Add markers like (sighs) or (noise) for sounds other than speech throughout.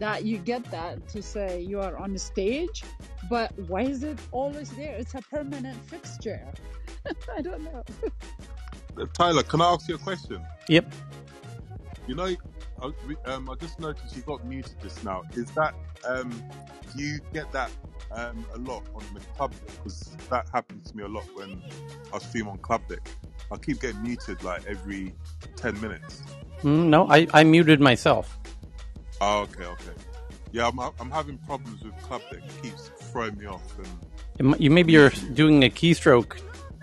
that you get that to say you are on the stage, but why is it always there? It's a permanent fixture. (laughs) I don't know. Uh, Tyler, can I ask you a question? Yep. You know, I, um, I just noticed you got muted just now. Is that um, do you get that um, a lot on the club? Because that happens to me a lot when I stream on Clubdeck. I keep getting muted like every ten minutes. Mm, no, I, I muted myself. Oh, okay, okay. Yeah, I'm, I'm having problems with club that keeps throwing me off. And It mi- You maybe you're doing a keystroke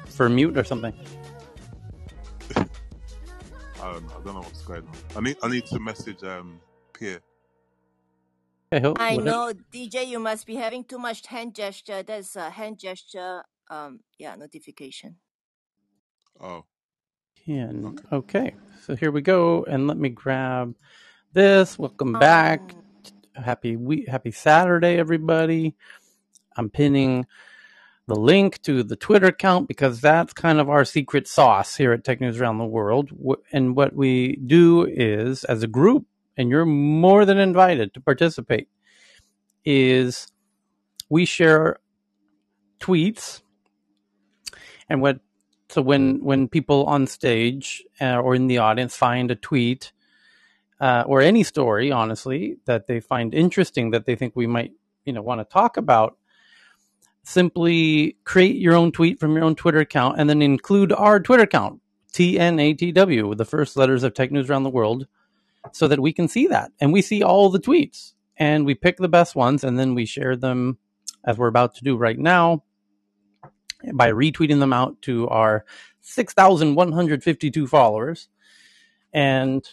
for mute or something. I don't know. I don't know what's going on. I need I need to message um Pierre. Okay, he'll- I know, DJ, you must be having too much hand gesture. That's a hand gesture, um, yeah, notification. Oh, Ken. Okay, so here we go, and let me grab this. Welcome back. Um, Happy we happy Saturday, everybody. I'm pinning the link to the Twitter account because that's kind of our secret sauce here at Tech News Around the World. And what we do is, as a group, and you're more than invited to participate, is we share tweets and what so when when people on stage uh, or in the audience find a tweet uh, or any story honestly that they find interesting that they think we might you know want to talk about simply create your own tweet from your own twitter account and then include our twitter account tnatw the first letters of tech news around the world so that we can see that and we see all the tweets and we pick the best ones and then we share them as we're about to do right now by retweeting them out to our 6,152 followers. And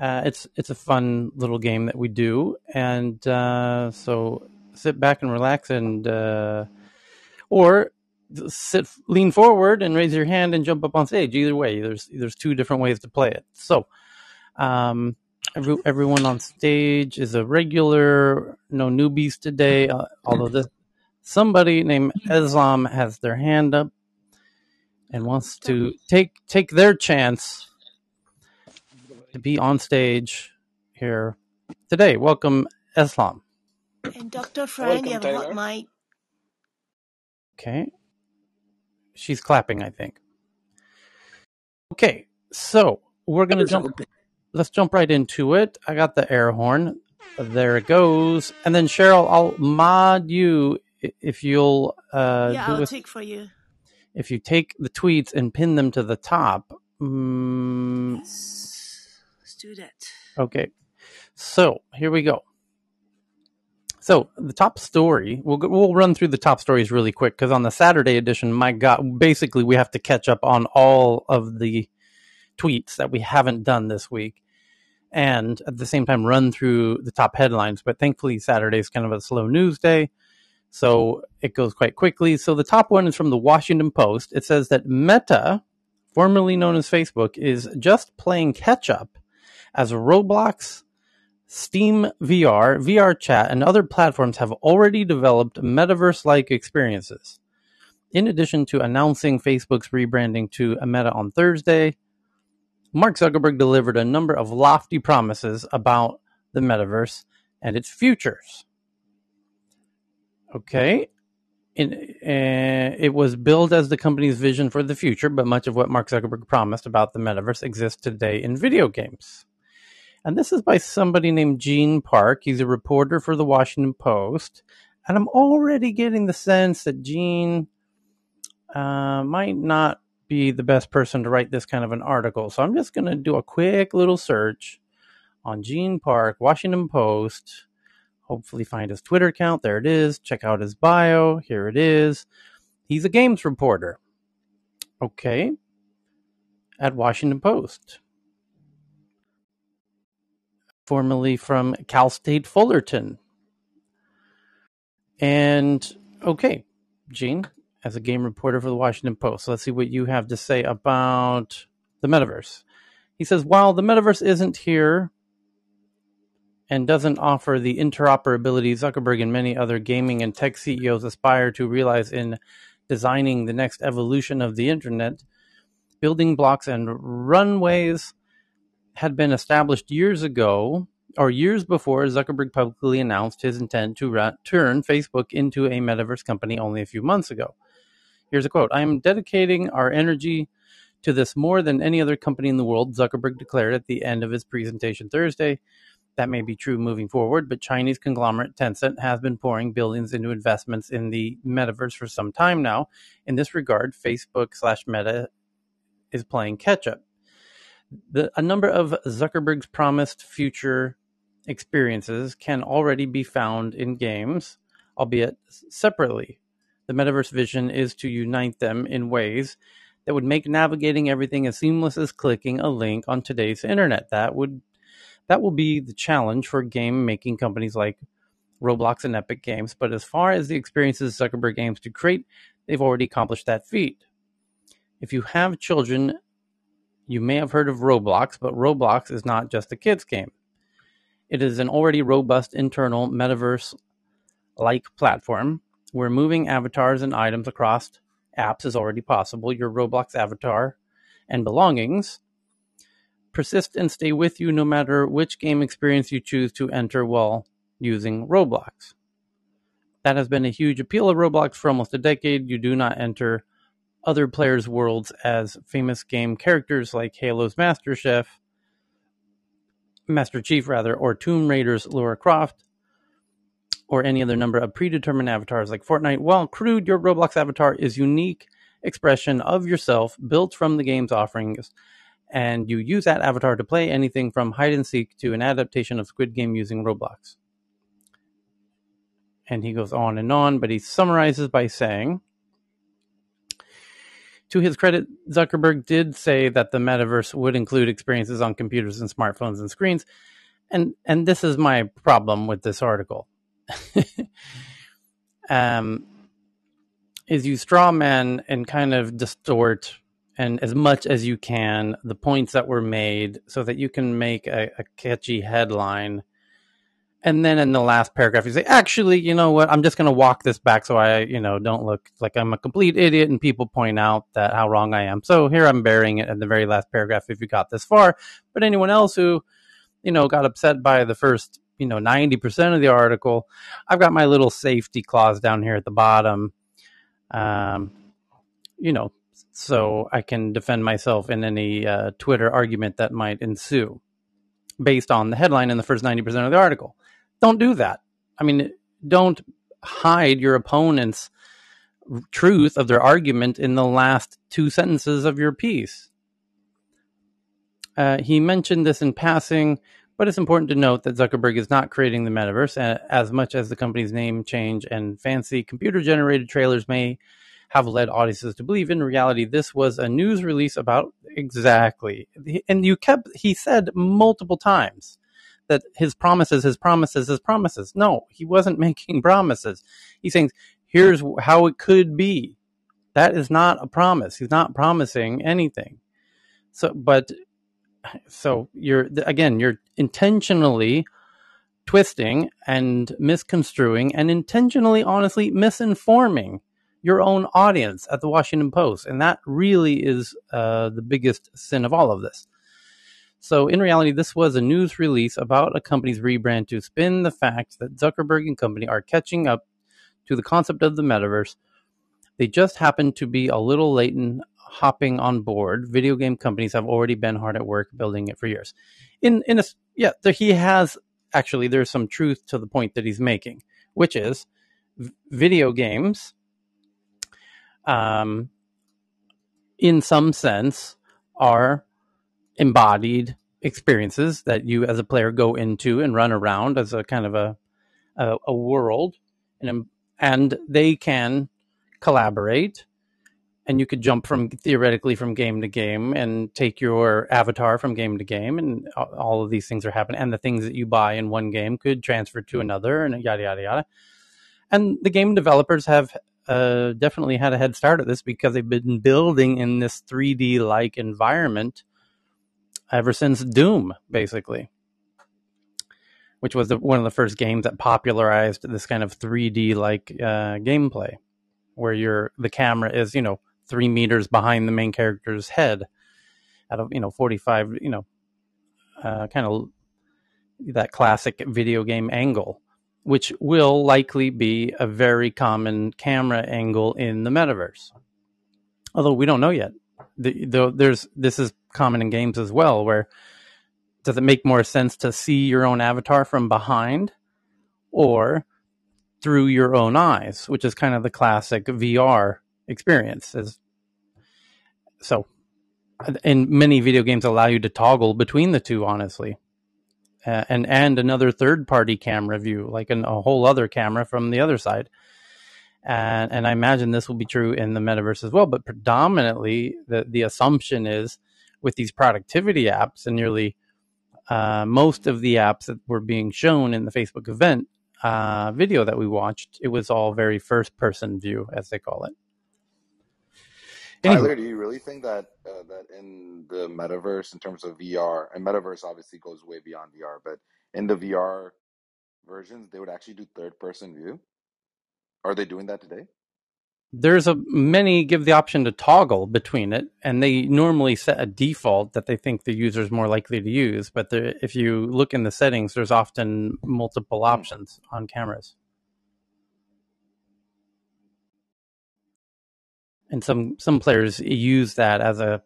uh, it's it's a fun little game that we do. And uh, so sit back and relax and uh, or sit lean forward and raise your hand and jump up on stage. Either way, there's there's two different ways to play it. So um, every, everyone on stage is a regular, no newbies today. Uh, although this somebody named Islam has their hand up and wants to take take their chance to be on stage here today. Welcome, Islam. and Dr. Fran, you have Welcome, a hot Taylor. mic. Okay. She's clapping, I think. Okay, so we're gonna jump let's jump right into it. I got the air horn. There it goes. And then Cheryl, I'll mod you if you'll uh yeah, do I'll a- take for you. if you take the tweets and pin them to the top. Mm, Let's do that. okay. So here we go. So the top story, we'll we'll run through the top stories really quick because on the Saturday edition, my God, basically we have to catch up on all of the tweets that we haven't done this week, and at the same time run through the top headlines. But thankfully, Saturday is kind of a slow news day, so it goes quite quickly. So the top one is from the Washington Post. It says that Meta, formerly known as Facebook, is just playing catch up as Roblox, Steam VR, VR chat, and other platforms have already developed metaverse like experiences. In addition to announcing Facebook's rebranding to Meta on Thursday, Mark Zuckerberg delivered a number of lofty promises about the metaverse and its futures. Okay. In, uh, it was billed as the company's vision for the future, but much of what Mark Zuckerberg promised about the metaverse exists today in video games. And this is by somebody named Gene Park. He's a reporter for the Washington Post. And I'm already getting the sense that Gene uh, might not be the best person to write this kind of an article. So I'm just going to do a quick little search on Gene Park, Washington Post. Hopefully, find his Twitter account. There it is. Check out his bio. Here it is. He's a games reporter. Okay. At Washington Post formerly from Cal State Fullerton. And okay, Gene, as a game reporter for the Washington Post, let's see what you have to say about the metaverse. He says, while the metaverse isn't here and doesn't offer the interoperability Zuckerberg and many other gaming and tech CEOs aspire to realize in designing the next evolution of the internet, building blocks and runways had been established years ago or years before Zuckerberg publicly announced his intent to turn Facebook into a metaverse company only a few months ago. Here's a quote I am dedicating our energy to this more than any other company in the world, Zuckerberg declared at the end of his presentation Thursday. That may be true moving forward, but Chinese conglomerate Tencent has been pouring billions into investments in the metaverse for some time now. In this regard, Facebook slash Meta is playing catch up. The, a number of Zuckerberg's promised future experiences can already be found in games, albeit separately. The metaverse vision is to unite them in ways that would make navigating everything as seamless as clicking a link on today's internet. That would that will be the challenge for game making companies like Roblox and Epic Games. But as far as the experiences Zuckerberg aims to create, they've already accomplished that feat. If you have children, you may have heard of Roblox, but Roblox is not just a kids game. It is an already robust internal metaverse like platform where moving avatars and items across apps is already possible. Your Roblox avatar and belongings persist and stay with you no matter which game experience you choose to enter while using Roblox. That has been a huge appeal of Roblox for almost a decade. You do not enter other players' worlds as famous game characters like Halo's Master Chef, Master Chief rather, or Tomb Raider's Lara Croft, or any other number of predetermined avatars like Fortnite. While crude, your Roblox avatar is unique expression of yourself built from the game's offerings and you use that avatar to play anything from hide and seek to an adaptation of Squid Game using Roblox. And he goes on and on, but he summarizes by saying, to his credit, Zuckerberg did say that the metaverse would include experiences on computers and smartphones and screens. And and this is my problem with this article. (laughs) um, is you straw man and kind of distort and as much as you can the points that were made so that you can make a, a, catchy headline and then in the last paragraph you say actually you know what? I'm just going to walk this back so i you know don't look like i'm a complete idiot. And people point out that how wrong i am. So here i'm burying it in the very last paragraph if you got this far. But anyone else who you know got upset by the first you know 90% of the article i've got my little safety clause down here at the bottom. Um, you know so I can defend myself in any uh, Twitter argument that might ensue based on the headline in the first 90% of the article. Don't do that. I mean, don't hide your opponent's truth of their argument in the last two sentences of your piece. Uh, he mentioned this in passing, but it's important to note that Zuckerberg is not creating the metaverse as much as the company's name change and fancy computer generated trailers may have led audiences to believe in reality this was a news release about exactly and you kept he said multiple times that his promises his promises his promises. No he wasn't (laughs) making promises. He's saying here's how it could be. That is not a promise. He's not promising anything. So but (sighs) so you're again you're intentionally twisting and misconstruing and intentionally honestly misinforming your own audience at the Washington Post. And that really is uh, the biggest sin of all of this. So, in reality, this was a news release about a company's rebrand to spin the fact that Zuckerberg and company are catching up to the concept of the metaverse. They just happen to be a little late in hopping on board. Video game companies have already been hard at work building it for years. In in a yeah, there, he has actually there's some truth to the point that he's making, which is video games um, in some sense, are embodied experiences that you as a player go into and run around as a kind of a a, a world, and and they can collaborate and you could jump from theoretically from game to game and take your avatar from game to game and all of these things are happening. And the things that you buy in one game could transfer to another and yada yada yada. And the game developers have uh, definitely had a head start at this because they've been building in this 3D like environment ever since Doom, basically, which was the, one of the first games that popularized this kind of 3D like uh, gameplay, where your the camera is you know three meters behind the main character's head at a you know 45 you know uh, kind of that classic video game angle, which will likely be a very common camera angle in the metaverse. Although we don't know yet. The, the, there's this is common in games as well, where does it make more sense to see your own avatar from behind or through your own eyes, which is kind of the classic VR experience. Is so, and many video games allow you to toggle between the two. Honestly, uh, and and another third party camera view, like an, a whole other camera from the other side. And and I imagine this will be true in the metaverse as well. But predominantly, the the assumption is with these productivity apps and nearly uh, most of the apps that were being shown in the Facebook event uh, video that we watched, it was all very first person view, as they call it. Tyler, do you really think that uh, that in the metaverse, in terms of VR, and metaverse obviously goes way beyond VR, but in the VR versions, they would actually do third person view? Are they doing that today? there's a many give the option to toggle between it, and they normally set a default that they think the user is more likely to use. But there, if you look in the settings, there's often multiple Hmm. options on cameras. and some some players use that as a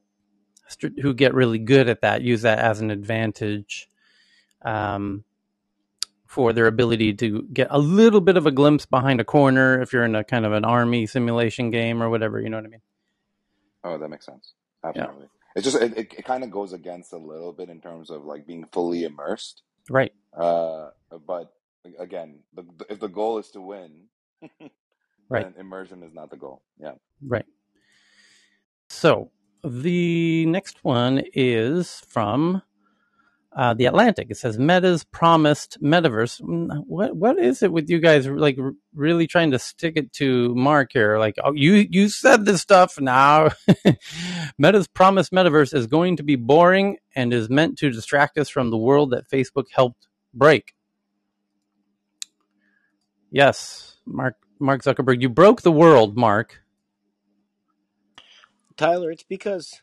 who get really good at that use that as an advantage um, for their ability to get a little bit of a glimpse behind a corner if you're in a kind of an army simulation game or whatever you know what i mean Oh, that makes sense. yeah Absolutely. It's just it, it, it kind of goes against a little bit in terms of like being fully immersed. right Uh, but again, the, if the goal is to win, (laughs) right then immersion is not the goal. Yeah. right so the next one is from uh, the Atlantic. It says Meta's promised metaverse. Mm, What what is it with you guys like really trying to stick it to Mark here? Like, oh, you you said this stuff now. (laughs) Meta's promised metaverse is going to be boring and is meant to distract us from the world that Facebook helped break. Yes, Mark Mark Zuckerberg, you broke the world, Mark. Tyler, it's because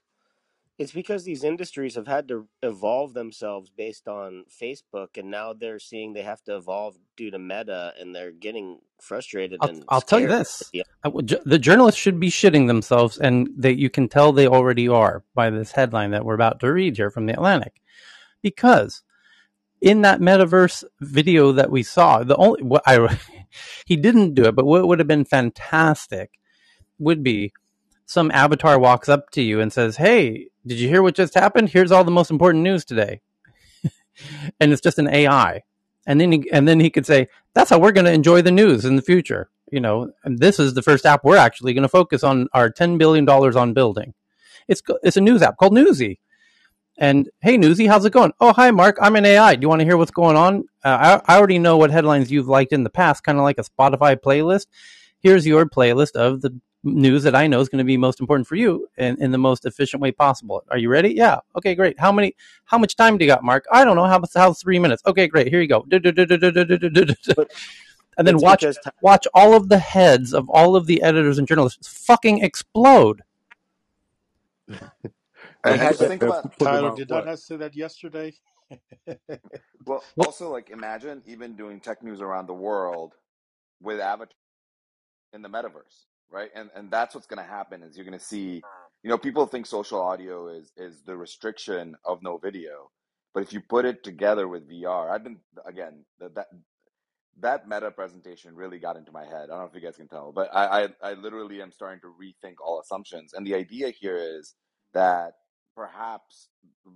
it's because these industries have had to evolve themselves based on Facebook, and now they're seeing they have to evolve due to Meta, and they're getting frustrated I'll, and I'll tell you scared. this. I would ju- the journalists should be shitting themselves, and they, you can tell they already are by this headline that we're about to read here from the Atlantic. Because in that metaverse video that we saw, the only what I (laughs) he didn't do it, but what would have been fantastic would be some avatar walks up to you and says, "Hey, did you hear what just happened? Here's all the most important news today." (laughs) and it's just an AI. And then he, and then he could say, "That's how we're going to enjoy the news in the future." You know, and this is the first app we're actually going to focus on our ten billion dollars on building. It's it's a news app called Newsy. And hey, Newsy, how's it going? Oh, hi, Mark. I'm an AI. Do you want to hear what's going on? Uh, I, I already know what headlines you've liked in the past, kind of like a Spotify playlist. Here's your playlist of the news that I know is going to be most important for you and in the most efficient way possible. Are you ready? Yeah. Okay, great. How many? How much time do you got, Mark? I don't know. How how three minutes? Okay, great. Here you go. And then watch because watch all of the heads of all of the editors and journalists fucking explode. And, they had to. think about putting Tyler, did I what? not say that yesterday? well, (laughs) Well, also like imagine even doing tech news around the world with avatar in the metaverse, right? And and that's what's going to happen is you're going to see, mm. you know, people think social audio is is the restriction of no video, but if you put it together with VR, I've been again that that that meta presentation really got into my head. I don't know if you guys can tell, but I, I, I literally am starting to rethink all assumptions. And the idea here is that perhaps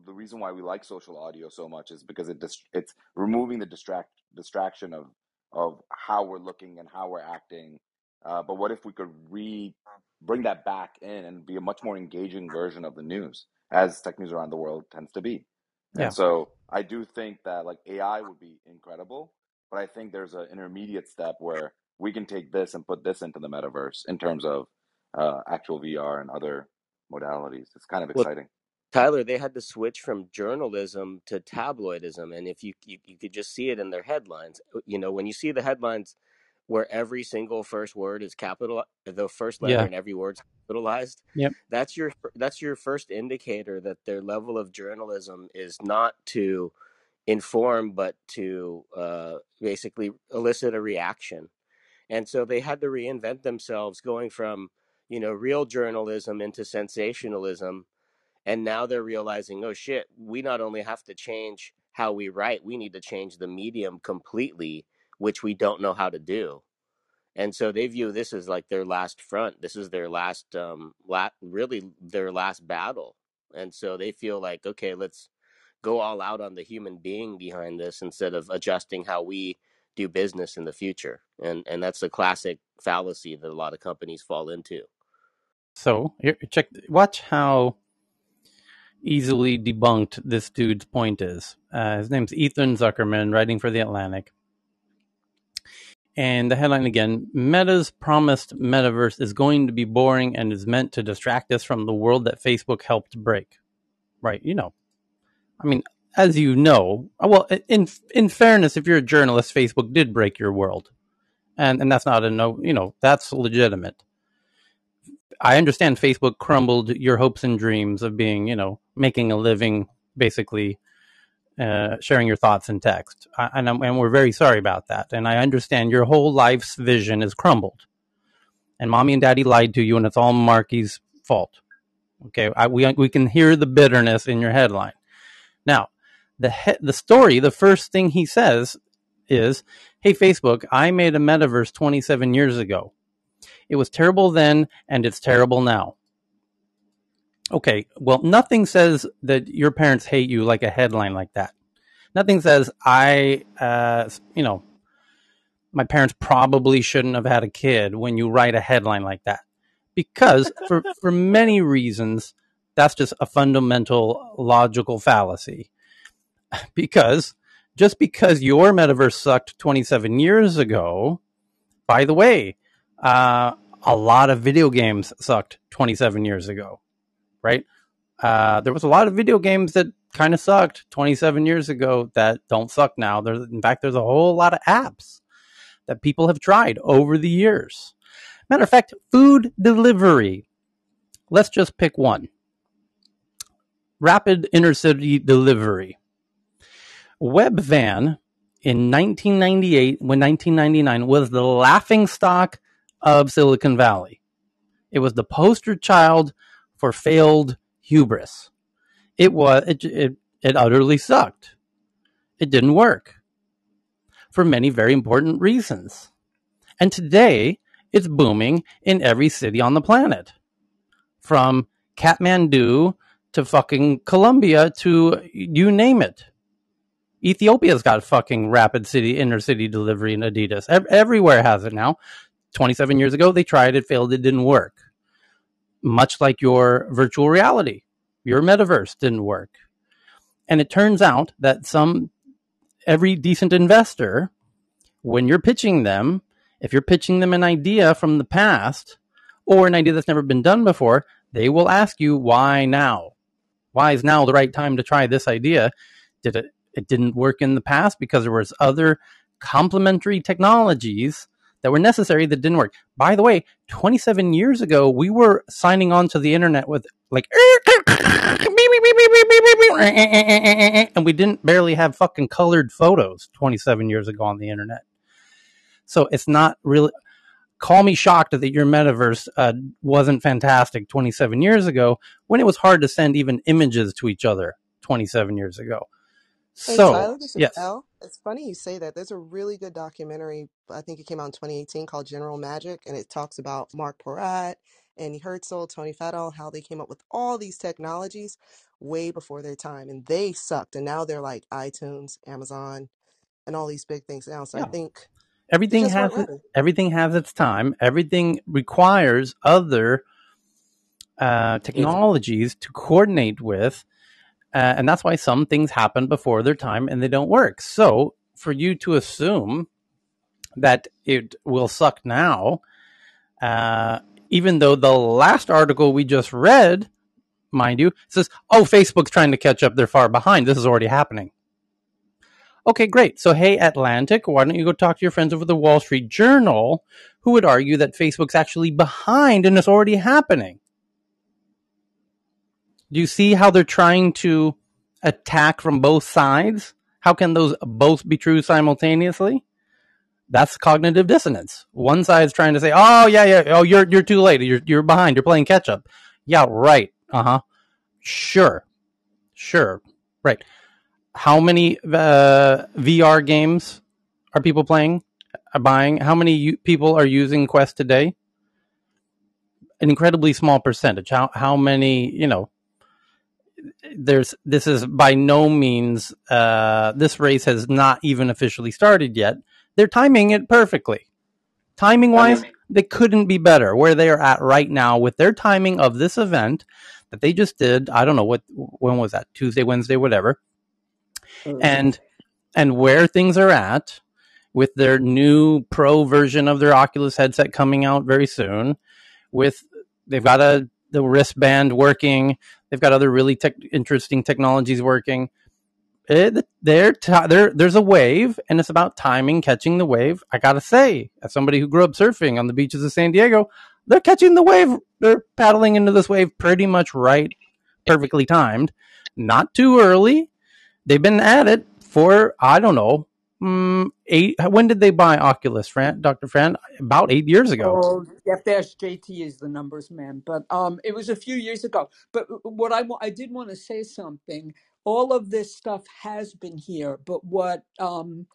the reason why we like social audio so much is because it dis- it's removing the distract distraction of of how we're looking and how we're acting. Uh, but what if we could re bring that back in and be a much more engaging version of the news, as tech news around the world tends to be? yeah. And so I do think that like AI would be incredible, but I think there's an intermediate step where we can take this and put this into the metaverse in terms of uh, actual VR and other modalities. It's kind of Well, exciting. Tyler, they had to switch from journalism to tabloidism, and if you, you you could just see it in their headlines. You know, when you see the headlines where every single first word is capital, the first letter Yeah. in every word's capitalized, Yep. that's your that's your first indicator that their level of journalism is not to inform, but to uh, basically elicit a reaction. And so they had to reinvent themselves, going from you know real journalism into sensationalism and now they're realizing oh shit we not only have to change how we write we need to change the medium completely which we don't know how to do and so they view this as like their last front this is their last um la- really their last battle and so they feel like okay let's go all out on the human being behind this instead of adjusting how we do business in the future and and that's a classic fallacy that a lot of companies fall into So check. Watch how easily debunked this dude's point is. Uh, his name's Ethan Zuckerman, writing for the Atlantic. And the headline again Meta's promised metaverse is going to be boring and is meant to distract us from the world that Facebook helped break. Right, you know. I mean, as you know, well, in in fairness, if you're a journalist, Facebook did break your world. And and that's not a no, you know, that's legitimate. I understand Facebook crumbled your hopes and dreams of being, you know, making a living, basically uh, sharing your thoughts in text. I, and, and we're very sorry about that. And I understand your whole life's vision is crumbled. And mommy and daddy lied to you, and it's all Marky's fault. Okay, I, we we can hear the bitterness in your headline. Now, the he- the story, the first thing he says is, "Hey Facebook, I made a metaverse 27 years ago. It was terrible then, and it's terrible now." Okay, well, nothing says that your parents hate you like a headline like that. Nothing says I, uh, you know, my parents probably shouldn't have had a kid when you write a headline like that, because (laughs) for for many reasons, that's just a fundamental logical fallacy. (laughs) Because just because your metaverse sucked 27 years ago, by the way, uh, a lot of video games sucked 27 years ago right? Uh, there was a lot of video games that kind of sucked 27 years ago that don't suck now. There's, in fact, there's a whole lot of apps that people have tried over the years. Matter of fact, food delivery. Let's just pick one. Rapid intercity delivery. Webvan in 1998, when 1999 was the laughing stock of Silicon Valley. It was the poster child for failed hubris. It was it, it, it utterly sucked. It didn't work for many very important reasons. And today it's booming in every city on the planet. From Kathmandu to fucking Colombia to you name it. Ethiopia's got fucking rapid city inner city delivery and Adidas. Everywhere has it now. 27 years ago they tried it, failed, it didn't work much like your virtual reality. Your metaverse didn't work. And it turns out that some, every decent investor, when you're pitching them, if you're pitching them an idea from the past or an idea that's never been done before, they will ask you why now? Why is now the right time to try this idea? Did it it didn't work in the past because there was other complementary technologies that were necessary that didn't work. By the way, 27 years ago, we were signing on to the internet with like, and we didn't barely have fucking colored photos 27 years ago on the internet. So it's not really. Call me shocked that your metaverse uh, wasn't fantastic 27 years ago when it was hard to send even images to each other 27 years ago. Hey So, Tyler, yes. L. It's funny you say that. There's a really good documentary, I think it came out in 2018 called General Magic, and it talks about Marc Porat, Andy Hertzfeld, Tony Fadell, how they came up with all these technologies way before their time, and they sucked. And now they're like iTunes, Amazon, and all these big things now. So I Yeah. think they everything just weren't has ready. everything has its time. Everything requires other uh, technologies to coordinate with, uh, and that's why some things happen before their time and they don't work. So for you to assume that it will suck now, uh, even though the last article we just read, mind you, says, "Oh, Facebook's trying to catch up; they're far behind. This is already happening." Okay, great. So, hey, Atlantic, why don't you go talk to your friends over the Wall Street Journal who would argue that Facebook's actually behind and it's already happening? Do you see how they're trying to attack from both sides How can those both be true simultaneously? That's cognitive dissonance. One side's trying to say, "Oh yeah, yeah, oh you're you're too late. You're you're behind. You're playing catch up." Yeah, right. Uh huh. Sure, sure, right. How many uh, VR games are people playing, uh, buying? How many u- people are using Quest today? An incredibly small percentage. How how many? You know, there's this is by no means uh, this race has not even officially started yet. They're timing it perfectly. Timing wise, they couldn't be better where they are at right now with their timing of this event that they just did. I don't know what when was that Tuesday, Wednesday, whatever, and and where things are at with their new pro version of their Oculus headset coming out very soon. With they've got a the wristband working. They've got other really tech, interesting technologies working. It, they're ti there, there's a wave, and it's about timing, catching the wave. I gotta say, as somebody who grew up surfing on the beaches of San Diego, they're catching the wave. They're paddling into this wave pretty much right, perfectly timed. Not too early. They've been at it for I don't know, mm, eight. When did they buy Oculus, Fran, Doctor Fran? About eight years ago, Oh, JT is the numbers man, but um, it was a few years ago. But what I I did want to say something. All of this stuff has been here, but what um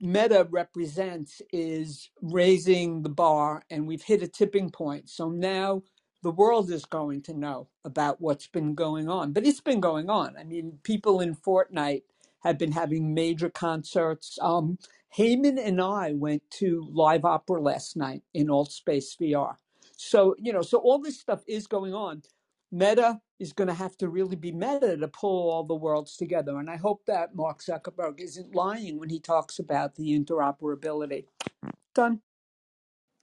Meta represents is raising the bar, and we've hit a tipping point. So now the world is going to know about what's been going on. But it's been going on. I mean, people in Fortnite have been having major concerts. Um, Heyman and I went to Live Opera last night in AltspaceVR. So, you know, so all this stuff is going on. Meta is going to have to really be meta to pull all the worlds together. And I hope that Mark Zuckerberg isn't lying when he talks about the interoperability. Done.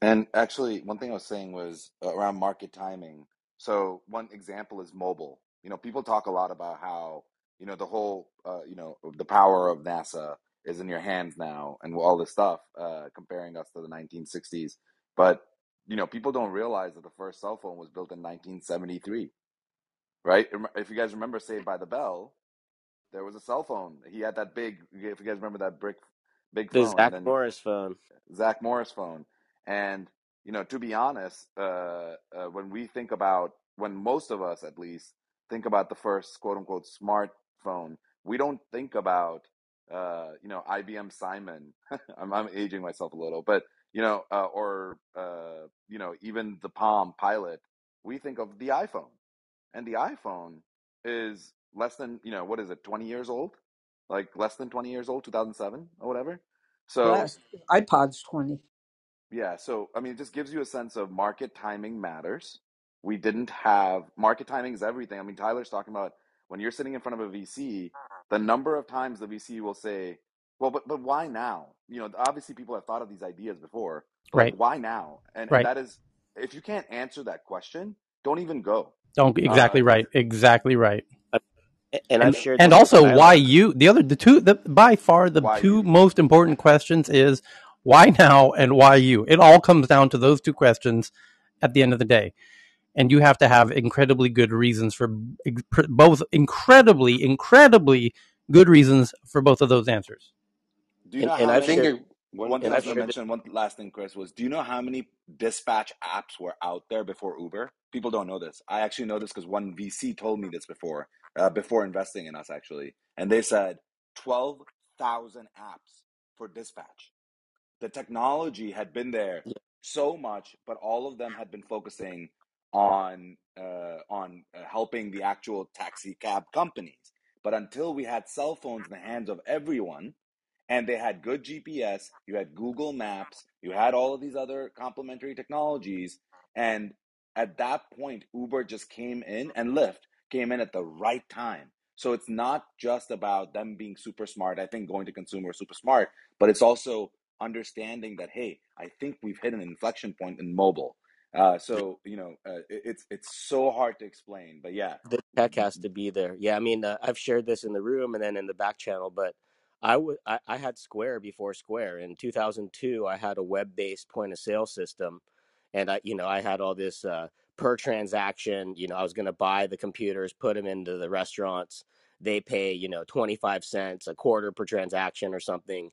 And actually, one thing I was saying was uh, around market timing. So one example is mobile. You know, people talk a lot about how, you know, the whole, uh, you know, the power of NASA is in your hands now and all this stuff, uh, comparing us to the 1960s. But, you know, people don't realize that the first cell phone was built in 1973, right? If you guys remember Saved by the Bell, there was a cell phone. He had that big, if you guys remember that brick, big phone. Zach then Morris phone. Zach Morris phone. And you know, to be honest, uh, uh, when we think about when most of us, at least, think about the first quote unquote smartphone, we don't think about uh, you know IBM Simon. (laughs) I'm, I'm aging myself a little, but you know, uh, or uh, you know, even the Palm Pilot. We think of the iPhone, and the iPhone is less than you know what is it, 20 years old, like less than 20 years old, 2007 or whatever. So Last iPod's 20. yeah, so I mean, it just gives you a sense of market timing matters. We didn't have market timing is everything. I mean, Tyler's talking about when you're sitting in front of a VC, the number of times the VC will say, "Well, but but why now?" You know, obviously people have thought of these ideas before. Right? why now? And and that is if you can't answer that question, don't even go. Don't Uh, exactly right. Exactly right. Uh, And I've and shared and this with also why Tyler. you the other the two the by far the why two you? most important questions is why now and why you it all comes down to those two questions at the end of the day and you have to have incredibly good reasons for both incredibly incredibly good reasons for both of those answers Do you And know and how I've many? think it, One one thing I I've was going to shared this. mention, one last thing, Chris, was do you know how many dispatch apps were out there before Uber? People don't know this. I actually know this because one VC told me this before, uh, before investing in us, actually. And they said 12,000 apps for dispatch. The technology had been there so much, but all of them had been focusing on uh, on uh, helping the actual taxi cab companies. But until we had cell phones in the hands of everyone, and they had good GPS, you had Google Maps, you had all of these other complementary technologies, and at that point, Uber just came in and Lyft came in at the right time. So it's not just about them being super smart. I think going to consumer super smart, but it's also understanding that hey, I think we've hit an inflection point in mobile. Uh, so you know, uh, it, it's it's so hard to explain, but yeah, the tech has to be there. Yeah, I mean, uh, I've shared this in the room and then in the back channel, but I would I, I had Square before Square. In 2002, I had a web-based point of sale system, and I you know I had all this uh, per transaction. You know, I was going to buy the computers, put them into the restaurants, they pay you know 25 cents a quarter per transaction or something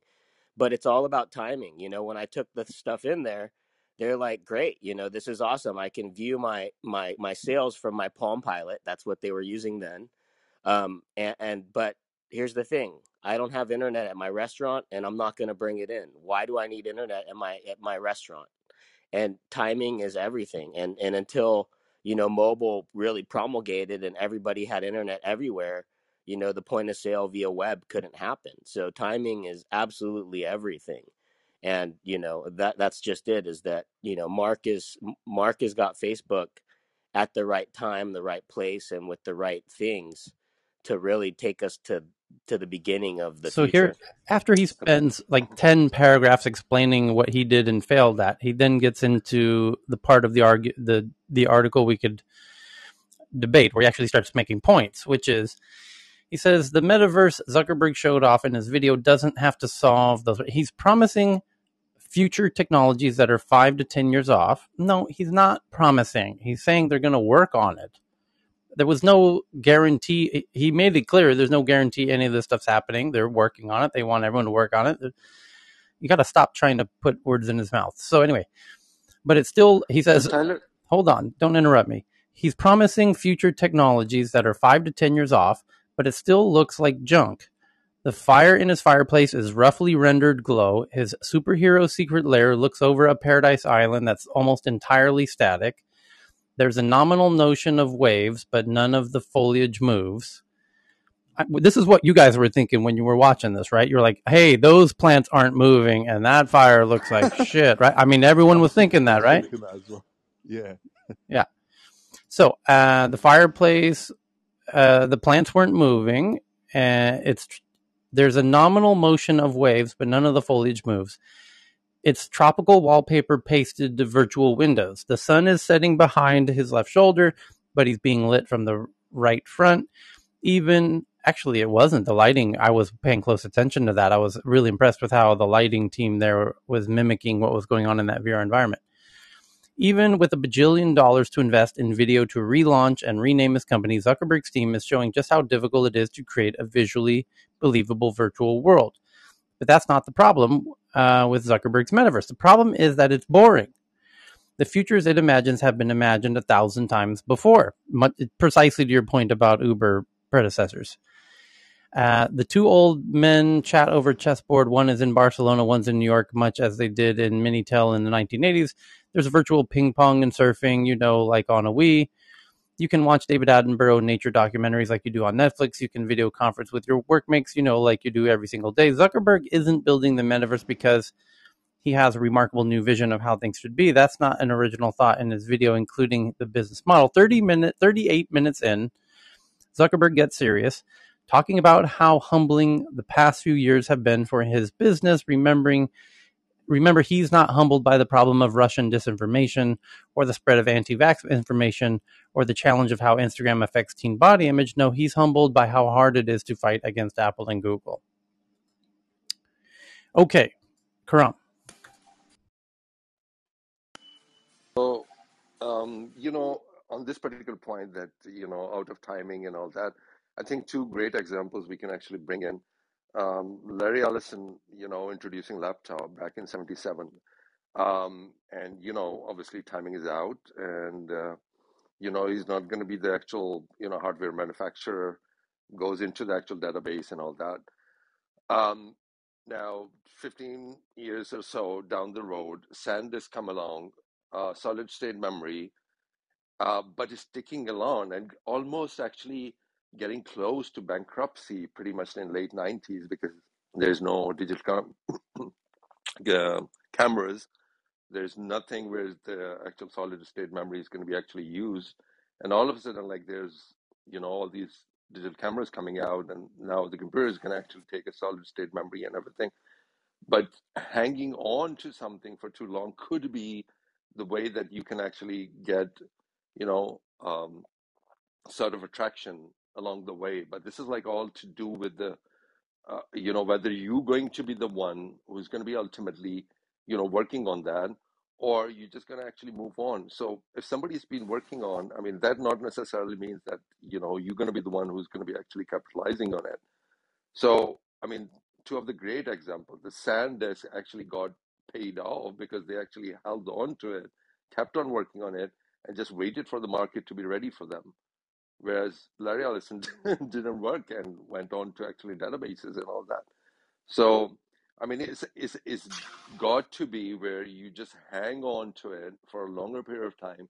but it's all about timing you know when i took the stuff in there they're like great you know this is awesome i can view my my my sales from my palm pilot that's what they were using then um and, and but here's the thing i don't have internet at my restaurant and i'm not going to bring it in why do i need internet at my at my restaurant? And timing is everything and and until you know mobile really promulgated and everybody had internet everywhere you know the point of sale via web couldn't happen so timing is absolutely everything and you know that that's just it is that you know mark is mark has got facebook at the right time the right place and with the right things to really take us to to the beginning of the So here, after he spends like 10 paragraphs explaining what he did and failed at, he then gets into the part of the argu- the the article we could debate where he actually starts making points, which is he says the metaverse Zuckerberg showed off in his video doesn't have to solve those. He's promising future technologies that are 5 to 10 years off. No, he's not promising. He's saying they're going to work on it there was no guarantee. He made it clear there's no guarantee any of this stuff's happening. They're working on it. They want everyone to work on it. You got to stop trying to put words in his mouth. So anyway, but it's still. He says, Tyler, "Hold on, don't interrupt me." He's promising future technologies that are five to ten years off, but it still looks like junk. The fire in his fireplace is roughly rendered glow. His superhero secret lair looks over a paradise island that's almost entirely static. There's a nominal notion of waves, but none of the foliage moves. I, this is what you guys were thinking when you were watching this, right? You're like, "Hey, those plants aren't moving, and that fire looks like (laughs) shit," right? I mean, everyone was thinking that, right? thinking that well. Yeah. (laughs) Yeah. So uh, the fireplace, uh, the plants weren't moving, and it's there's a nominal motion of waves, but none of the foliage moves. It's tropical wallpaper pasted to virtual windows. The sun is setting behind his left shoulder, but he's being lit from the right front. Even actually, it wasn't the lighting. I was paying close attention to that. I was really impressed with how the lighting team there was mimicking what was going on in that VR environment. Even with a bajillion dollars to invest in video to relaunch and rename his company, Zuckerberg's team is showing just how difficult it is to create a visually believable virtual world. But that's not the problem uh, with Zuckerberg's metaverse. The problem is that it's boring. The futures it imagines have been imagined a thousand times before, much, precisely to your point about Uber predecessors. Uh, the two old men chat over chessboard. One is in Barcelona, one's in New York, much as they did in Minitel in the 1980s. There's virtual ping pong and surfing, you know, like on a Wii. You can watch David Attenborough nature documentaries like you do on Netflix. You can video conference with your workmates, you know, like you do every single day. Zuckerberg isn't building the metaverse because he has a remarkable new vision of how things should be. That's not an original thought in his video, including the business model. 30 minute, 38 minutes in, Zuckerberg gets serious, talking about how humbling the past few years have been for his business, remembering remember he's not humbled by the problem of Russian disinformation or the spread of anti-vax information or the challenge of how Instagram affects teen body image. No, he's humbled by how hard it is to fight against Apple and Google. Okay, Karam. so um, you know, on this particular point, that you know, out of timing and all that, I think two great examples we can actually bring in. Um, Larry Ellison, you know, introducing laptop back in '77, um, and you know, obviously timing is out, and uh, you know, he's not going to be the actual you know hardware manufacturer. Goes into the actual database and all that. Um, now, 15 years or so down the road, SanDisk come along, uh, solid state memory, uh, but it's ticking along and almost actually getting close to bankruptcy pretty much in late 90s because there's no digital cam- (coughs) cameras. There's nothing where the actual solid state memory is going to be actually used. And all of a sudden, like there's, you know, all these digital cameras coming out and now the computers can actually take a solid state memory and everything but hanging on to something for too long could be the way that you can actually get you know um, sort of attraction along the way but this is like all to do with the uh, you know whether you going to be the one who's going to be ultimately you know working on that or you're just going to actually move on. So if somebody's been working on, I mean, that not necessarily means that you know you're going to be the one who's going to be actually capitalizing on it. So I mean, two of the great examples, the SanDisk actually got paid off because they actually held on to it, kept on working on it, and just waited for the market to be ready for them. Whereas Larry Ellison (laughs) didn't work and went on to actually databases and all that. So, I mean, it's, it's, it's got to be where you just hang on to it for a longer period of time,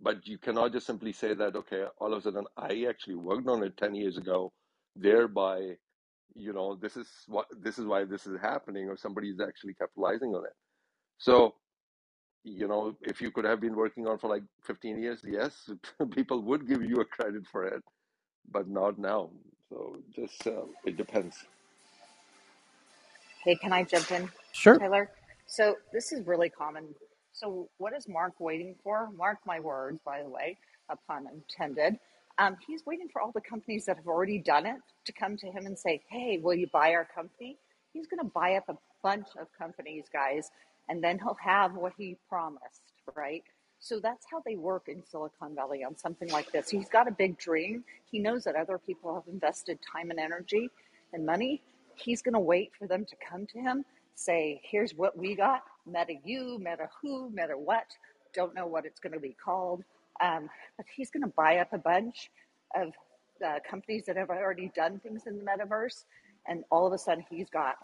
but you cannot just simply say that, okay, all of a sudden I actually worked on it 10 years ago, thereby, you know, this is what, this is why this is happening, or somebody's actually capitalizing on it. So, you know, if you could have been working on for like 15 years, yes, (laughs) people would give you a credit for it, but not now. So just, uh, it depends. Hey, can I jump in, Sure. Taylor? So this is really common. So what is Mark waiting for? Mark my words, by the way, a pun intended. Um, he's waiting for all the companies that have already done it to come to him and say, "Hey, will you buy our company?" He's going to buy up a bunch of companies, guys, and then he'll have what he promised, right? So that's how they work in Silicon Valley on something like this. He's got a big dream. He knows that other people have invested time and energy and money. He's going to wait for them to come to him, say, here's what we got meta you, meta who, meta what. Don't know what it's going to be called. Um, but he's going to buy up a bunch of uh, companies that have already done things in the metaverse. And all of a sudden, he's got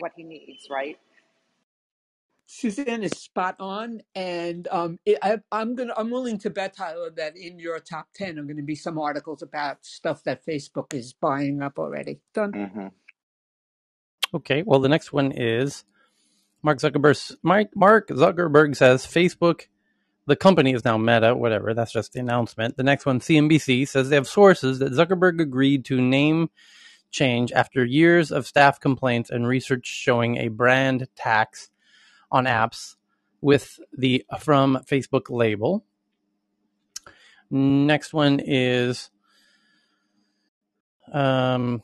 what he needs, right? Suzanne is spot on, and um, it, I, I'm gonna I'm willing to bet Tyler that in your top ten are going to be some articles about stuff that Facebook is buying up already. Done. hmm Okay. Well, the next one is Mark Zuckerberg. Mike, Mark Zuckerberg says Facebook, the company is now Meta. Whatever. That's just the announcement. The next one, CNBC says they have sources that Zuckerberg agreed to name change after years of staff complaints and research showing a brand tax on apps with the from Facebook label. Next one is um,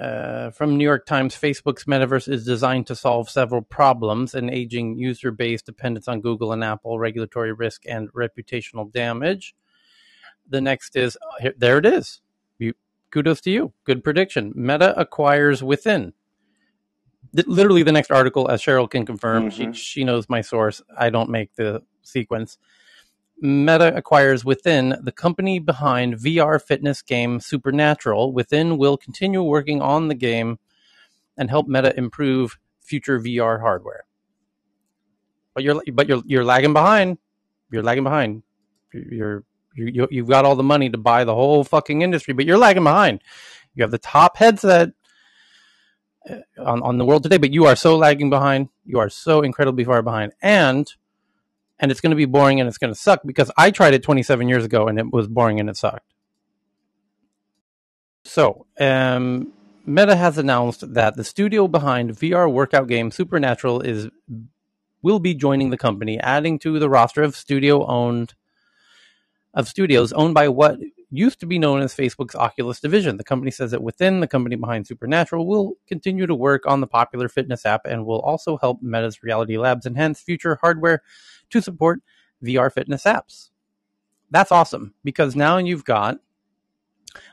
uh, from New York Times. Facebook's metaverse is designed to solve several problems: an aging user base, dependence on Google and Apple, regulatory risk, and reputational damage. The next is here, there. It is. You, kudos to you. Good prediction. Meta acquires Within. Literally, the next article, as Cheryl can confirm, she hmm she knows my source. I don't make the sequence Meta acquires Within, the company behind VR fitness game Supernatural. Within will continue working on the game and help Meta improve future VR hardware. But you're but you're you're lagging behind. You're lagging behind. You're you, you you've got all the money to buy the whole fucking industry, but you're lagging behind. You have the top headset on on the world today, but you are so lagging behind. You are so incredibly far behind, and and it's going to be boring and it's going to suck because I tried it 27 years ago and it was boring and it sucked. So, um, Meta has announced that the studio behind VR workout game Supernatural is will be joining the company, adding to the roster of studio owned of studios owned by what used to be known as Facebook's Oculus division. The company says that Within the company behind Supernatural will continue to work on the popular fitness app and will also help Meta's Reality Labs enhance future hardware to support VR fitness apps. That's awesome because now you've got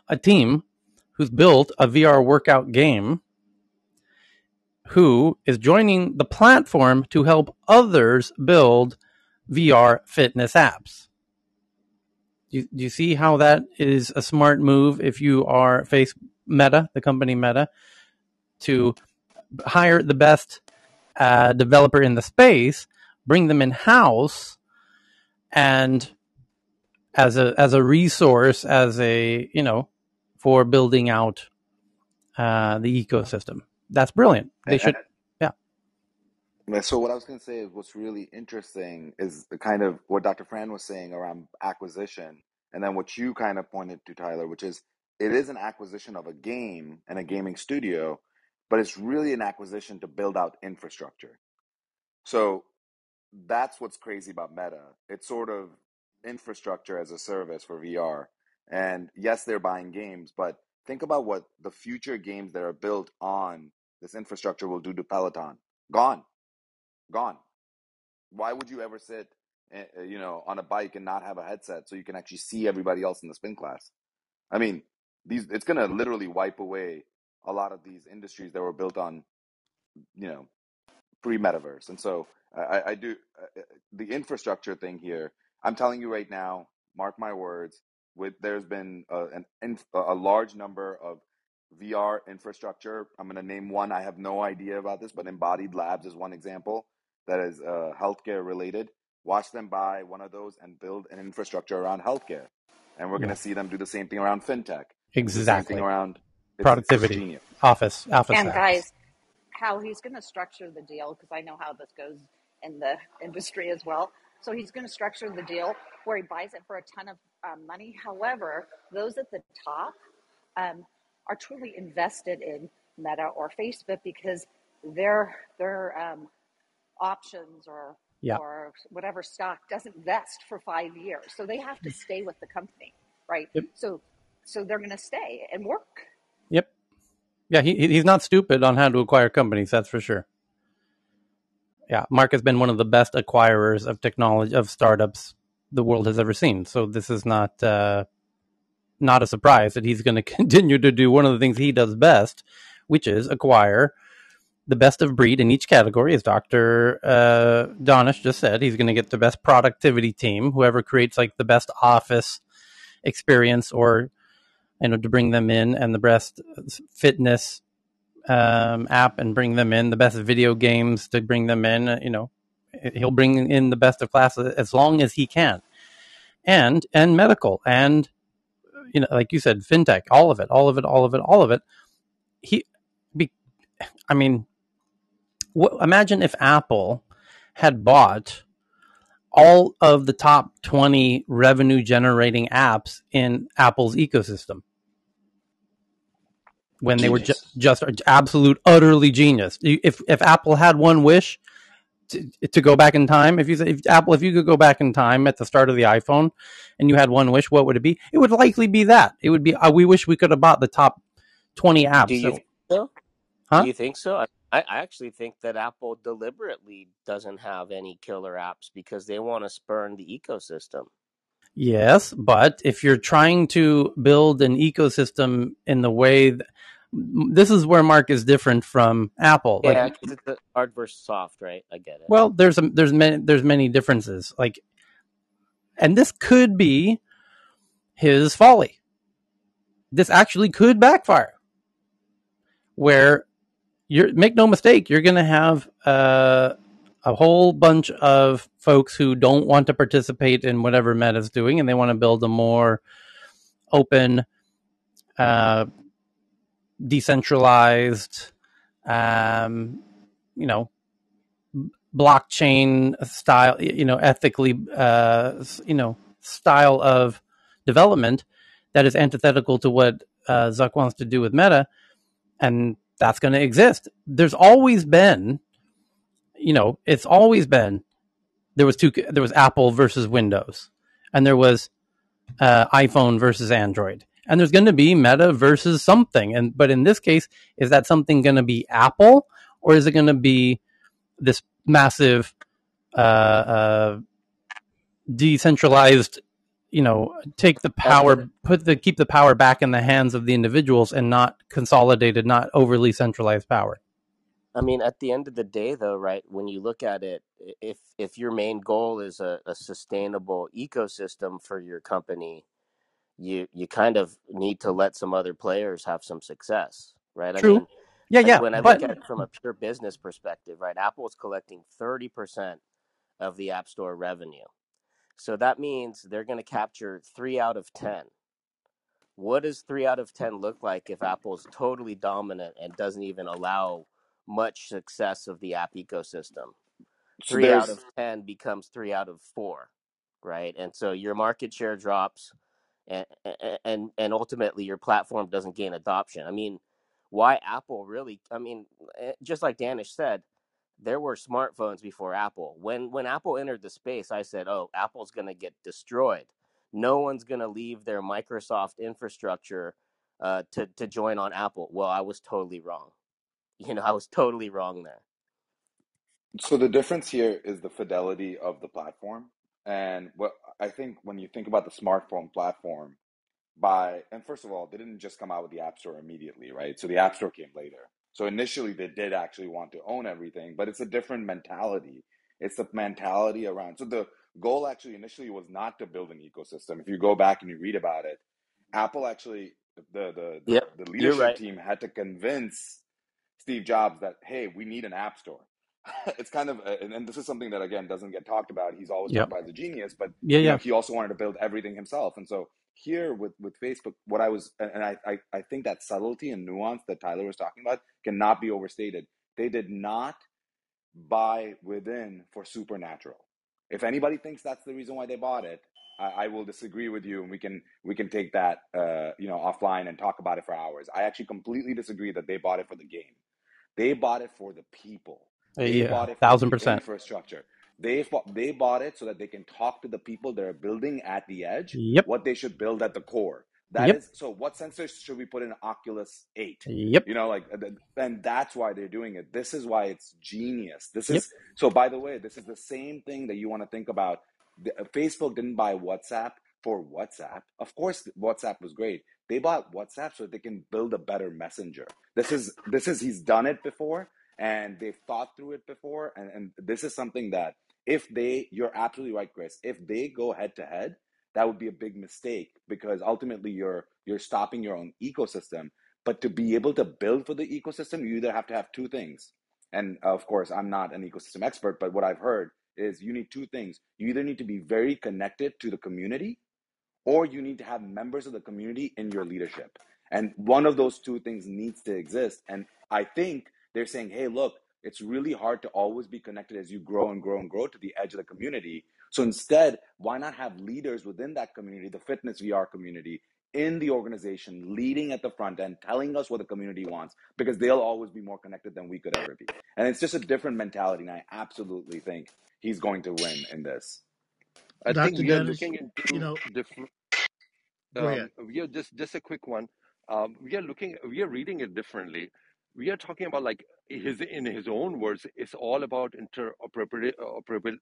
a team who's built a VR workout game who is joining the platform to help others build VR fitness apps. Do you, do you see how that is a smart move if you are Face Meta, the company Meta, to hire the best uh, developer in the space, bring them in house, and as a as a resource, as a you know, for building out uh, the ecosystem. That's brilliant. They should, So what I was going to say is what's really interesting is the kind of what Dr. Fran was saying around acquisition, and then what you kind of pointed to, Tyler, which is it is an acquisition of a game and a gaming studio, but it's really an acquisition to build out infrastructure. So that's what's crazy about Meta. It's sort of infrastructure as a service for VR. And yes, they're buying games, but think about what the future games that are built on this infrastructure will do to Peloton. Gone gone. Why would you ever sit, eh, eh, you know, on a bike and not have a headset so you can actually see everybody else in the spin class? I mean, these it's going to literally wipe away a lot of these industries that were built on, you know, pre-metaverse. And so I, I do uh, uh, the infrastructure thing here. I'm telling you right now, mark my words. With there's been a, an a large number of VR infrastructure. I'm going to name one. I have no idea about this, but Embodied Labs is one example that is uh, healthcare related. Watch them buy one of those and build an infrastructure around healthcare, and we're going to see them do the same thing around fintech and do the same thing exactly. around. It's it's Productivity, office, office And apps. guys, how he's going to structure the deal, because I know how this goes in the (laughs) industry as well. So he's going to structure the deal where he buys it for a ton of um, money. However, those at the top um, are truly invested in Meta or Facebook because their their um, options or Yeah. or whatever stock doesn't vest for five years, so they have to stay with the company, right? Yep. So so they're going to stay and work. Yep. Yeah. He he's not stupid on how to acquire companies. That's for sure. Yeah. Mark has been one of the best acquirers of technology of startups the world has ever seen. So this is not uh, not a surprise that he's going (laughs) to continue to do one of the things he does best, which is acquire the best of breed in each category. As Doctor uh, Danish just said, he's going to get the best productivity team, whoever creates like the best office experience or you know to bring them in and the best fitness um, app and bring them in the best video games to bring them in you know he'll bring in the best of class as long as he can and and medical and you know like you said fintech all of it all of it all of it all of it he be, i mean imagine if apple had bought all of the top 20 revenue generating apps in apple's ecosystem when they were ju- just absolute utterly genius if if apple had one wish to, to go back in time if you say if apple if you could go back in time at the start of the iphone and you had one wish what would it be it would likely be that it would be uh, we wish we could have bought the top 20 apps. Do you so, think so? huh Do you think so? I, I actually think that Apple deliberately doesn't have any killer apps because they want to spurn the ecosystem. yes but if you're trying to build an ecosystem in the way that, this is where mark is different from apple like Yeah, because it's the hard versus soft, right? I get it. well there's a, there's many there's many differences like and this could be his folly this actually could backfire where you're make no mistake you're going to have uh, a whole bunch of folks who don't want to participate in whatever meta's doing and they want to build a more open uh, decentralized um, you know blockchain style you know ethically uh, you know style of development that is antithetical to what uh, zuck wants to do with meta. And that's going to exist. There's always been you know it's always been there was two there was apple versus windows and there was uh, iphone versus android. And there's going to be meta versus something and but in this case is that something going to be apple or is it going to be this massive uh, uh, decentralized you know take the power put the keep the power back in the hands of the individuals and not consolidated not overly centralized power I mean, at the end of the day, though, right? When you look at it, if if your main goal is a, a sustainable ecosystem for your company, you you kind of need to let some other players have some success, right? I true mean, yeah like yeah when I but look at it from a pure business perspective, right? Apple is collecting thirty percent of the App Store revenue, so that means they're going to capture three out of ten. What does three out of ten look like if Apple's totally dominant and doesn't even allow much success of the app ecosystem? So Three out of ten becomes three out of four, right? And so your market share drops, and and and ultimately your platform doesn't gain adoption. I mean, why Apple really? I mean, eh, just like Danish said, there were smartphones before Apple. When when Apple entered the space, I said, "Oh, Apple's going to get destroyed. No one's going to leave their Microsoft infrastructure uh, to to join on Apple." Well, I was totally wrong. (laughs) You know, I was totally wrong there. So the difference here is the fidelity of the platform. And what I think when you think about the smartphone platform, by and first of all, they didn't just come out with the App Store immediately, right? So the App Store came later. So initially they did actually want to own everything, but it's a different mentality. It's the mentality around. So the goal actually initially was not to build an ecosystem. If you go back and you read about it, Apple actually the the the, Yep, the leadership right. team had to convince Steve Jobs that hey, we need an app store. (laughs) it's kind of uh, and, this is something that again doesn't get talked about. He's always talked Yep. about as a genius, but Yeah, you know yeah. he also wanted to build everything himself. And so here with with Facebook, what I was and I I, I think that subtlety and nuance that Tyler was talking about cannot be overstated. They did not buy Within for Supernatural. If anybody thinks that's the reason why they bought it, I, I will disagree with you, and we can we can take that uh, you know offline and talk about it for hours. I actually completely disagree that they bought it for the game. They bought it for the people. Uh, They yeah, bought it for thousand the percent. infrastructure. They they bought it so that they can talk to the people that are building at the edge Yep. what they should build at the core. That Yep. is so. What sensors should we put in Oculus Eight? Yep. You know, like, and that's why they're doing it. This is why it's genius. This Yep. is so. By the way, this is the same thing that you want to think about. The, uh, Facebook didn't buy WhatsApp for WhatsApp. Of course, WhatsApp was great. They bought WhatsApp so they can build a better messenger. This is this is he's done it before and they've thought through it before. And and this is something that if they, you're absolutely right, Chris. If they go head to head, that would be a big mistake because ultimately you're you're stopping your own ecosystem. But to be able to build for the ecosystem, you either have to have two things. And uh, of course, I'm not an ecosystem expert, but what I've heard is you need two things. You either need to be very connected to the community or you need to have members of the community in your leadership. And one of those two things needs to exist. And I think they're saying, hey, look, it's really hard to always be connected as you grow and grow and grow to the edge of the community. So instead, why not have leaders within that community, the fitness VR community, in the organization, leading at the front end, telling us what the community wants, because they'll always be more connected than we could ever be. And it's just a different mentality. And I absolutely think he's going to win in this. I think Dr. we are Dennis, looking you know, different. go ahead. Um, we are just just a quick one. Um, we are looking. We are reading it differently. We are talking about like his in his own words. It's all about interoperability.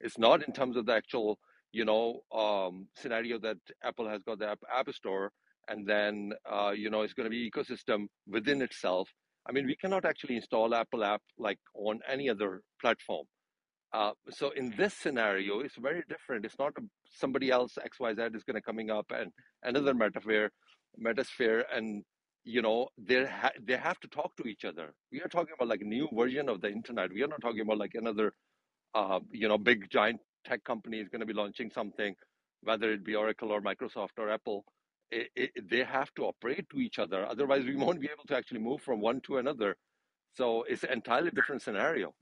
It's not in terms of the actual, you know, um, scenario that Apple has got the app, app Store, and then uh, you know it's going to be ecosystem within itself. I mean, we cannot actually install Apple app like on any other platform uh, so in this scenario, it's very different. It's not a, somebody else XYZ is going to coming up and another metasphere, metasphere, and you know they ha- they have to talk to each other. We are talking about like a new version of the internet. We are not talking about like another uh, you know big giant tech company is going to be launching something, whether it be Oracle or Microsoft or Apple. It, it, they have to operate to each other. Otherwise, we (laughs) won't be able to actually move from one to another. So it's an entirely different scenario.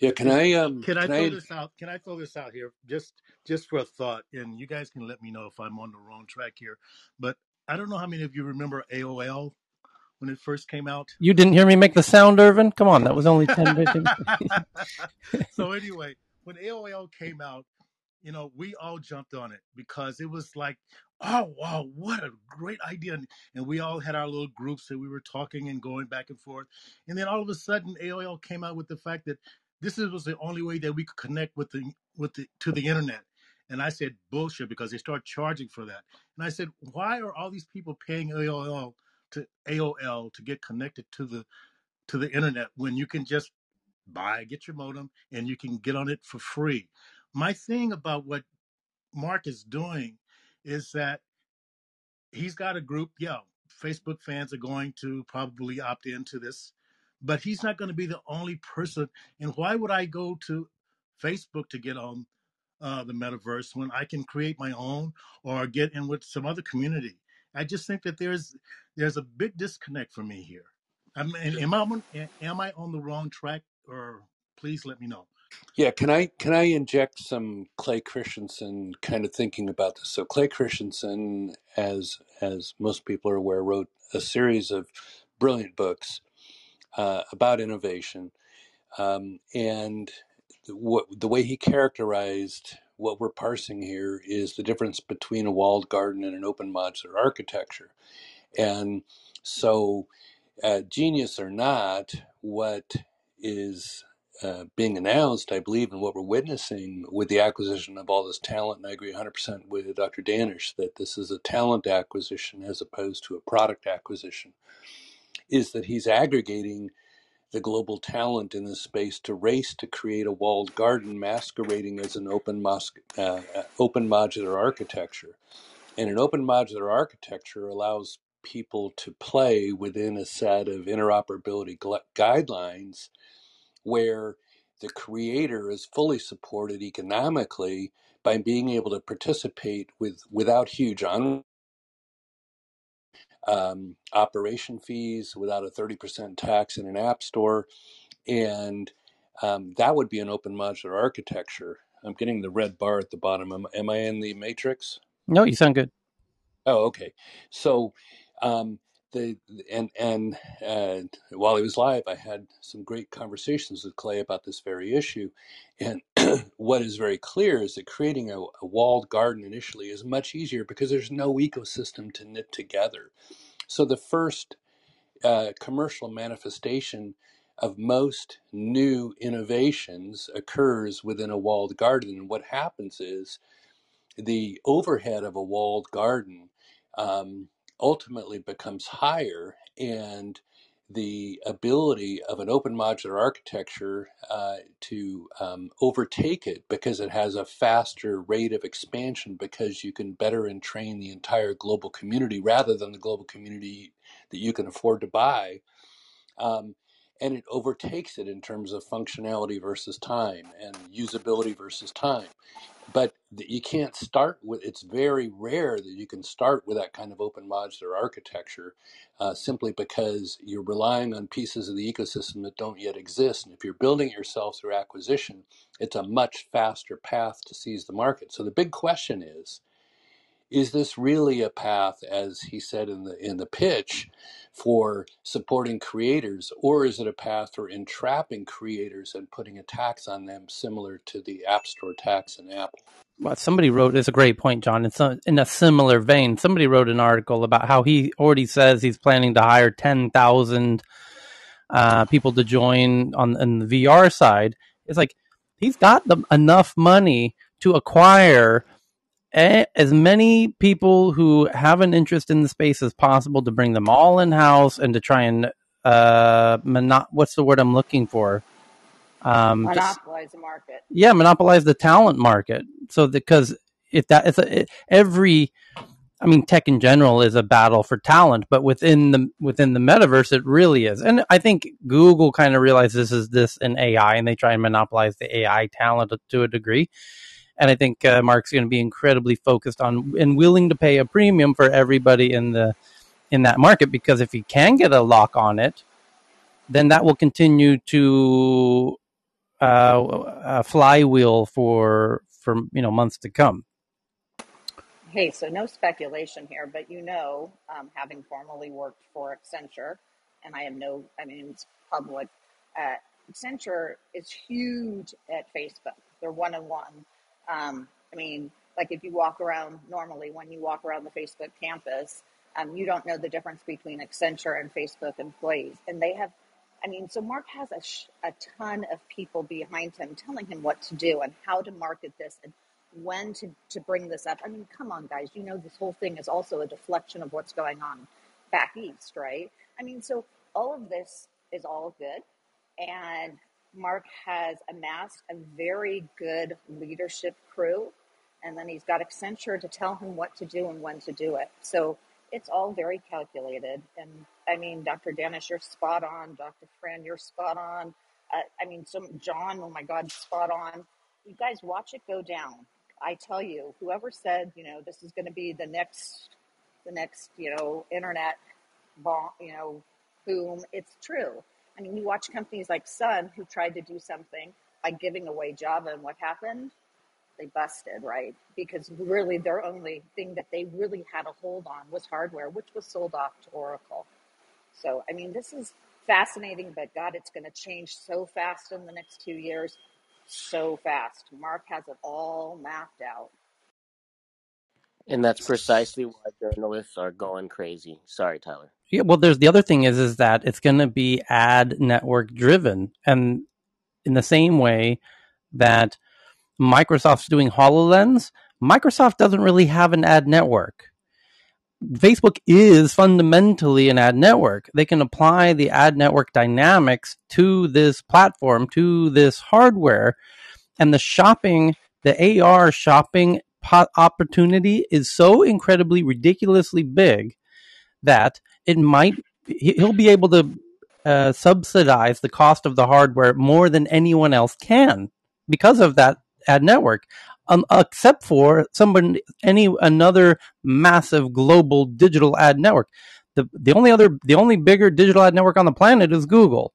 Yeah, can I um can I can throw I this out? Can I throw this out here just just for a thought? And you guys can let me know if I'm on the wrong track here. But I don't know how many of you remember AOL when it first came out. You didn't hear me make the sound, Irvin? Come on, that was only 10, 15. (laughs) so anyway, when AOL came out, you know, we all jumped on it because it was like, oh wow, what a great idea. And, and we all had our little groups that we were talking and going back and forth. And then all of a sudden AOL came out with the fact that this was the only way that we could connect with the with the to the internet. And I said bullshit because they start charging for that. And I said, why are all these people paying AOL to AOL to get connected to the to the internet when you can just buy, get your modem, and you can get on it for free. My thing about what Mark is doing is that he's got a group. Yeah, Facebook fans are going to probably opt into this, but he's not going to be the only person. And why would I go to Facebook to get on uh, the metaverse when I can create my own or get in with some other community? I just think that there's there's a big disconnect for me here. I mean, am I on, am I on the wrong track? Or please let me know. yeah, can I can I inject some Clay Christensen kind of thinking about this? So Clay Christensen, as as most people are aware, wrote a series of brilliant books uh, about innovation, um, and what the way he characterized what we're parsing here is the difference between a walled garden and an open modular architecture, and so. uh, genius or not, what is uh, being announced, I believe, and what we're witnessing with the acquisition of all this talent, and I agree 100% with Dr. Danish that this is a talent acquisition as opposed to a product acquisition, is that he's aggregating the global talent in this space to race to create a walled garden masquerading as an open, mosque, uh, uh, open modular architecture. And an open modular architecture allows people to play within a set of interoperability guidelines where the creator is fully supported economically by being able to participate with without huge on um, operation fees, without a 30% tax in an app store. And um, that would be an open modular architecture. I'm getting the red bar at the bottom. Am, am I in the matrix? No, you sound good. Oh, okay. So, um, the and and uh, while he was live, I had some great conversations with Clay about this very issue. And (clears throat) what is very clear is that creating a, a walled garden initially is much easier because there's no ecosystem to knit together. So the first uh, commercial manifestation of most new innovations occurs within a walled garden. And what happens is the overhead of a walled garden um, ultimately becomes higher and the ability of an open modular architecture uh, to um, overtake it because it has a faster rate of expansion because you can better entrain the entire global community rather than the global community that you can afford to buy um, and it overtakes it in terms of functionality versus time and usability versus time but you can't start with it's very rare that you can start with that kind of open modular architecture uh, simply because you're relying on pieces of the ecosystem that don't yet exist and if you're building it yourself through acquisition it's a much faster path to seize the market. So the big question is is this really a path as he said in the in the pitch for supporting creators or is it a path for entrapping creators and putting a tax on them similar to the app store tax in apple Well, somebody wrote, it's a great point, John. It's a, in a similar vein. Somebody wrote an article about how he already says he's planning to hire 10,000 uh, people to join on, on the VR side. It's like he's got the, enough money to acquire a, as many people who have an interest in the space as possible to bring them all in house and to try and uh mono- what's the word I'm looking for? Um, just Monopolize the market. yeah, monopolize the talent market. So because if that it's a, it, every I mean tech in general is a battle for talent, but within the within the metaverse it really is. And I think Google kind of realizes this is this in AI and they try and monopolize the AI talent to a degree. And I think uh, Mark's going to be incredibly focused on and willing to pay a premium for everybody in the in that market because if he can get a lock on it, then that will continue to uh, flywheel for for you know months to come. Hey, so no speculation here, but you know, um, having formerly worked for Accenture, and I have no, I mean, it's public, uh, Accenture is huge at Facebook. They're one on one. Um, I mean, like if you walk around normally, when you walk around the Facebook campus, um, you don't know the difference between Accenture and Facebook employees. And they have, I mean, so Mark has a, sh- a ton of people behind him telling him what to do and how to market this and when to, to bring this up. I mean, come on, guys. You know, this whole thing is also a deflection of what's going on back east, right? I mean, so all of this is all good. And Mark has amassed a very good leadership crew. And then he's got Accenture to tell him what to do and when to do it. So it's all very calculated. And I mean, Dr. Danish, you're spot on. Dr. Fran, you're spot on. Uh, I mean, some John, oh my God, spot on. You guys watch it go down. I tell you, whoever said, you know, this is going to be the next, the next, you know, internet bomb, you know, boom, it's true. I mean, you watch companies like Sun who tried to do something by giving away Java, and what happened? They busted, right? Because really, their only thing that they really had a hold on was hardware, which was sold off to Oracle. So, I mean, this is fascinating, but God, it's going to change so fast in the next two years. So fast. Mark has it all mapped out. And that's precisely why journalists are going crazy. Sorry, Tyler. Yeah, well, there's the other thing is is that it's going to be ad network driven, and in the same way that Microsoft's doing Hololens, Microsoft doesn't really have an ad network. Facebook is fundamentally an ad network. They can apply the ad network dynamics to this platform, to this hardware, and the shopping, the AR shopping po- opportunity is so incredibly ridiculously big that it might he'll be able to uh, subsidize the cost of the hardware more than anyone else can because of that ad network um, except for someone any another massive global digital ad network. The the only other the only bigger digital ad network on the planet is Google.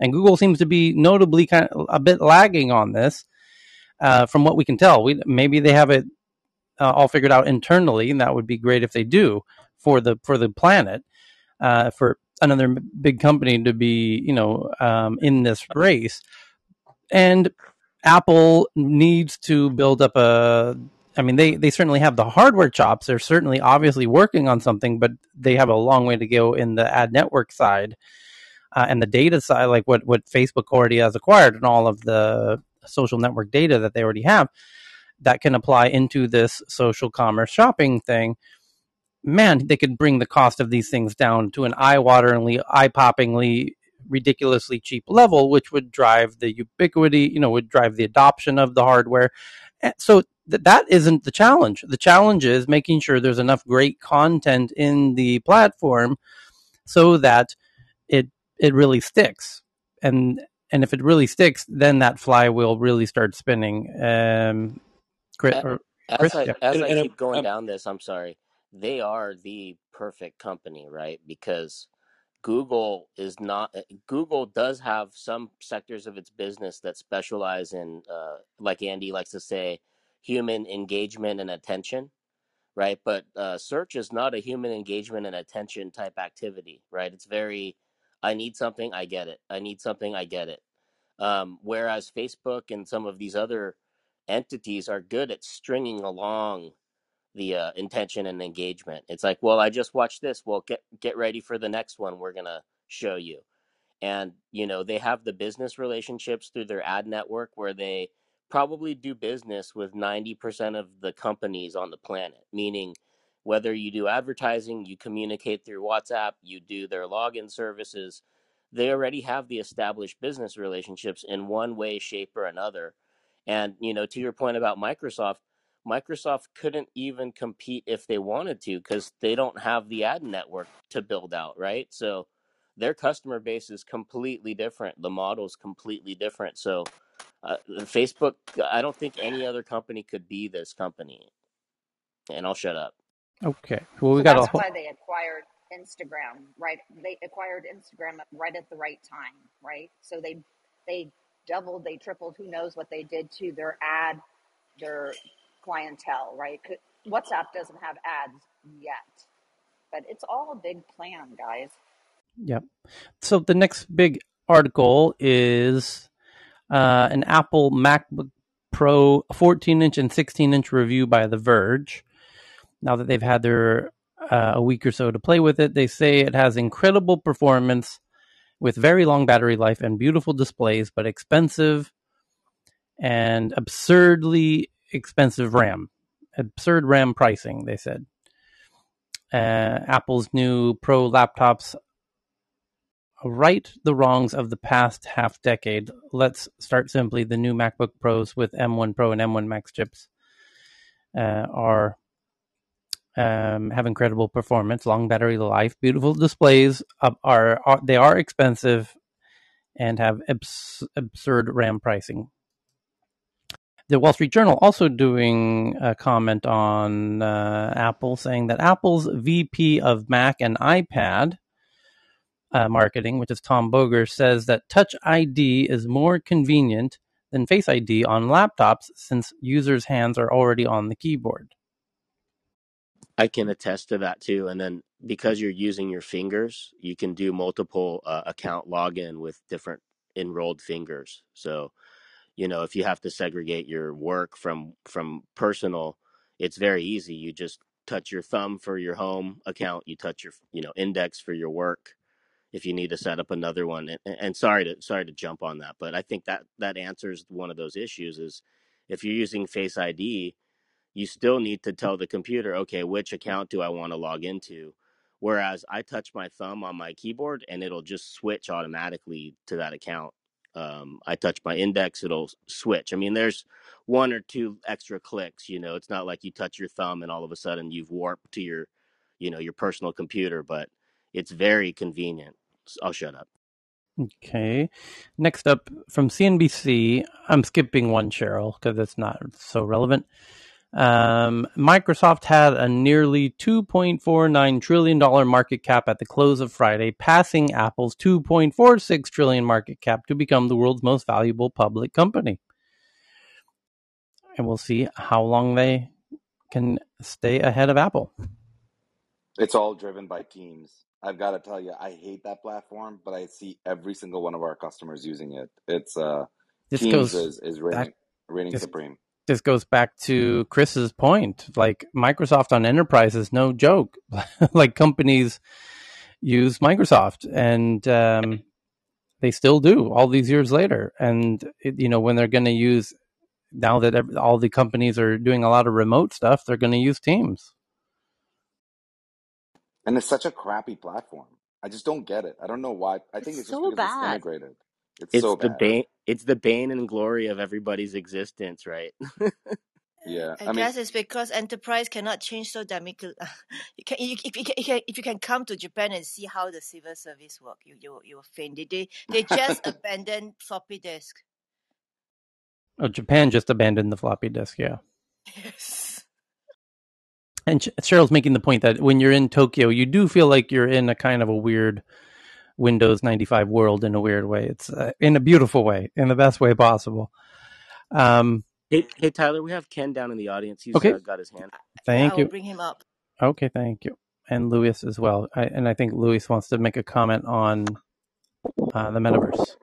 And Google seems to be notably kind of a bit lagging on this uh, from what we can tell. We maybe they have it uh, all figured out internally and that would be great if they do for the for the planet uh, for another big company to be you know um, in this race. And apple needs to build up a i mean they they certainly have the hardware chops. They're certainly obviously working on something but they have a long way to go in the ad network side uh, and the data side like what what facebook already has acquired and all of the social network data that they already have that can apply into this social commerce shopping thing man, they could bring the cost of these things down to an eye-wateringly, eye-poppingly, ridiculously cheap level, which would drive the ubiquity, you know, would drive the adoption of the hardware. So th- that isn't the challenge. The challenge is making sure there's enough great content in the platform so that it it really sticks. And and if it really sticks, then that flywheel really starts spinning. Um, Chris, or As Chris, I yeah. as And, I and keep I'm, going I'm down this, I'm sorry. They are the perfect company, right? Because Google is not. uh, Google does have some sectors of its business that specialize in, uh, like Andy likes to say, human engagement and attention, right? But uh, search is not a human engagement and attention type activity, right? It's very, I need something, I get it. I need something, I get it. Um, whereas Facebook and some of these other entities are good at stringing along the uh, intention and engagement. It's like, well, I just watched this. Well, get get ready for the next one. We're gonna show you and you know they have the business relationships through their ad network where they probably do business with 90% of the companies on the planet meaning whether you do advertising you communicate through whatsapp you do their login services they already have the established business relationships in one way shape or another and you know to your point about microsoft microsoft couldn't even compete if they wanted to because they don't have the ad network to build out right so their customer base is completely different. The model is completely different. So, uh, Facebook, I don't think any other company could be this company. And I'll shut up. Okay. Well, we Well, got a that's whole. why they acquired Instagram, right? They acquired Instagram right at the right time, right? So they they doubled, they tripled, who knows what they did to their ad, their clientele, right? WhatsApp doesn't have ads yet, but it's all a big plan, guys. Yep. So the next big article is uh, an Apple MacBook Pro 14 inch and 16 inch review by The Verge. Now that they've had their uh, a week or so to play with it, they say it has incredible performance with very long battery life and beautiful displays, but expensive and absurdly expensive RAM. Absurd RAM pricing, they said. Uh, Apple's new Pro laptops right the wrongs of the past half decade. Let's start simply. The new MacBook Pros with M1 Pro and M1 Max chips uh, are um, have incredible performance, long battery life, beautiful displays. Are, are they are expensive and have abs- absurd RAM pricing. The Wall Street Journal also doing a comment on uh, Apple, saying that Apple's VP of Mac and iPad uh, marketing, which is Tom Boger, says that Touch ID is more convenient than Face ID on laptops since users' hands are already on the keyboard. I can attest to that too. And then because you're using your fingers, you can do multiple uh, account login with different enrolled fingers. So, you know, if you have to segregate your work from from personal, it's very easy. You just touch your thumb for your home account. You touch your you know index for your work. If you need to set up another one, and, and sorry to sorry to jump on that, but I think that that answers one of those issues. Is if you're using Face ID, you still need to tell the computer, okay, which account do I want to log into? Whereas I touch my thumb on my keyboard and it'll just switch automatically to that account. Um, I touch my index, it'll switch. I mean, there's one or two extra clicks. You know, it's not like you touch your thumb and all of a sudden you've warped to your, you know, your personal computer, but it's very convenient. I'll shut up. Okay. Next up from CNBC, I'm skipping one, Cheryl, because it's not so relevant. Um, Microsoft had a nearly $2.49 trillion market cap at the close of Friday, passing Apple's 2.46 trillion market cap to become the world's most valuable public company. And we'll see how long they can stay ahead of Apple. It's all driven by Teams. I've got to tell you, I hate that platform, but I see every single one of our customers using it. It's uh, This Teams goes is is reigning, back reigning this supreme. This goes back to Chris's point. Like Microsoft on enterprise is no joke. (laughs) like companies use Microsoft and um, they still do all these years later. And it, you know when they're going to use now that ev all the companies are doing a lot of remote stuff, they're going to use Teams. And it's such a crappy platform. I just don't get it. I don't know why. I think It's it's just so because it's bad. integrated. It's It's so the bad. bane. It's the bane and glory of everybody's existence, right? (laughs) Yeah. I I mean, guess it's because enterprise cannot change so dramatically. (laughs) you can, you, if, you can, you can, if you can come to Japan and see how the civil service work, you you you will faint. They they, they just (laughs) abandoned floppy disk. Oh, Japan just abandoned the floppy disk. Yeah. Yes. And Ch- Cheryl's making the point that when you're in Tokyo, you do feel like you're in a kind of a weird Windows 95 world in a weird way. It's uh, in a beautiful way, in the best way possible. Um, Hey, hey, Tyler, we have Ken down in the audience. He's okay, uh, got his hand. thank I will you. bring him up. Okay, thank you. And Luis as well. I, and I think Luis wants to make a comment on uh, the metaverse.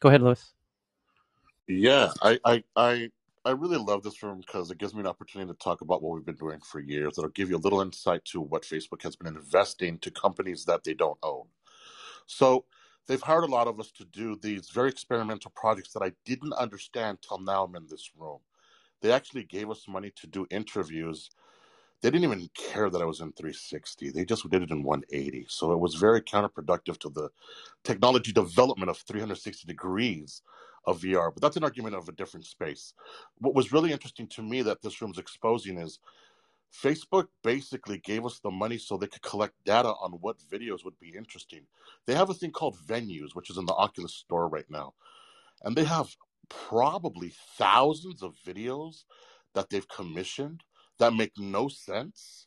Go ahead, Luis. Yeah, I, I, I, I really love this room because it gives me an opportunity to talk about what we've been doing for years. It'll give you a little insight to what Facebook has been investing to companies that they don't own. So they've hired a lot of us to do these very experimental projects that I didn't understand till now I'm in this room. They actually gave us money to do interviews. They didn't even care that I was in 360. They just did it in 180. So it was very counterproductive to the technology development of 360 degrees of VR. But that's an argument of a different space. What was really interesting to me that this room's exposing is Facebook basically gave us the money so they could collect data on what videos would be interesting. They have a thing called venues, which is in the Oculus store right now. And they have probably thousands of videos that they've commissioned that make no sense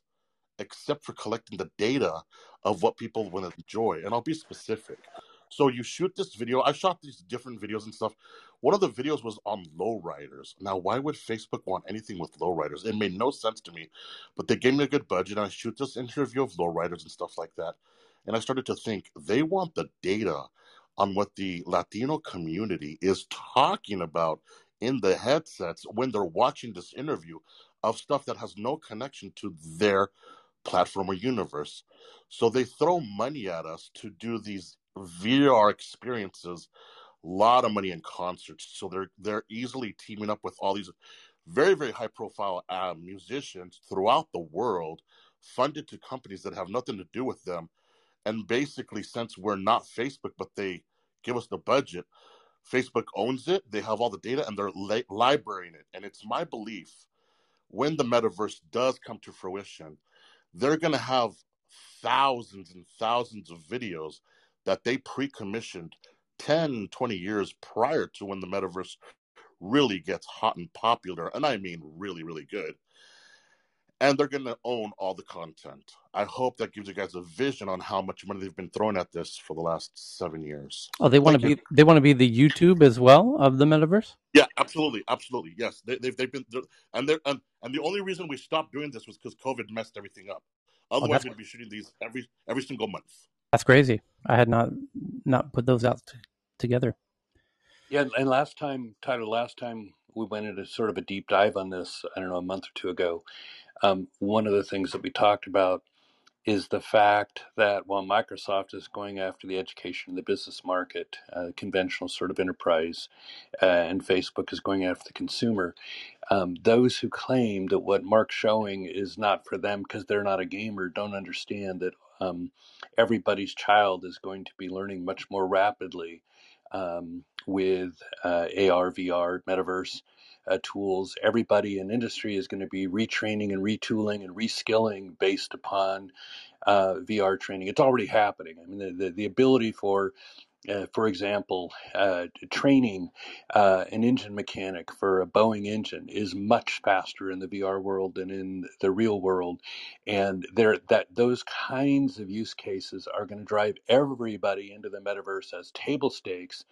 except for collecting the data of what people want to enjoy. And I'll be specific. So you shoot this video. I shot these different videos and stuff. One of the videos was on lowriders. Now, why would Facebook want anything with lowriders? It made no sense to me. But they gave me a good budget. And I shoot this interview of lowriders and stuff like that. And I started to think they want the data on what the Latino community is talking about in the headsets when they're watching this interview of stuff that has no connection to their platform or universe. So they throw money at us to do these VR experiences, a lot of money in concerts. So they're they're easily teaming up with all these very very high profile uh, musicians throughout the world, funded to companies that have nothing to do with them. And basically, since we're not Facebook, but they give us the budget, Facebook owns it. They have all the data and they're li- librarying it. And it's my belief when the metaverse does come to fruition, they're going to have thousands and thousands of videos that they pre commissioned 10, 20 years prior to when the metaverse really gets hot and popular. And I mean, really, really good. And they're going to own all the content. I hope that gives you guys a vision on how much money they've been throwing at this for the last seven years. Oh, they want to be they want to be the YouTube as well of the metaverse. Yeah, absolutely, absolutely. Yes, they, they've they've been they're- and they're and, and the only reason we stopped doing this was because COVID messed everything up. Oh, Otherwise, that's we'd be shooting these every every single month. That's crazy. I had not not put those out t- together. Yeah, and last time, Tyler, last time we went into sort of a deep dive on this, I don't know, a month or two ago, Um, one of the things that we talked about is the fact that while Microsoft is going after the education and the business market, uh, conventional sort of enterprise, uh, and Facebook is going after the consumer, um, those who claim that what Mark's showing is not for them because they're not a gamer don't understand that um, everybody's child is going to be learning much more rapidly um, with uh, AR, VR, metaverse. Uh, tools. Everybody in industry is going to be retraining and retooling and reskilling based upon uh, VR training. It's already happening. I mean, the, the, the ability for uh, for example, uh, training uh, an engine mechanic for a Boeing engine is much faster in the VR world than in the real world, and there that those kinds of use cases are going to drive everybody into the metaverse as table stakes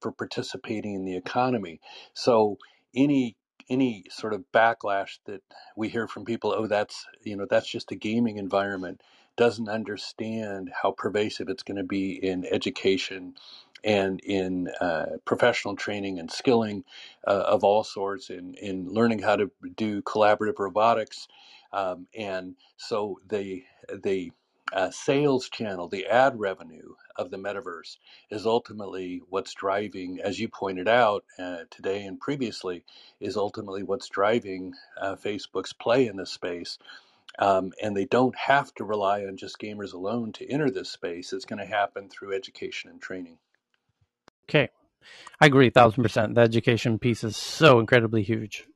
for participating in the economy. So any any sort of backlash that we hear from people, oh, that's you know that's just a gaming environment, doesn't understand how pervasive it's going to be in education and in uh, professional training and skilling uh, of all sorts, in in learning how to do collaborative robotics, um, and so the the uh, sales channel, the ad revenue of the metaverse is ultimately what's driving, as you pointed out uh, today and previously, is ultimately what's driving uh, Facebook's play in this space. Um, and they don't have to rely on just gamers alone to enter this space. It's going to happen through education and training. Okay. I agree, thousand percent. The education piece is so incredibly huge.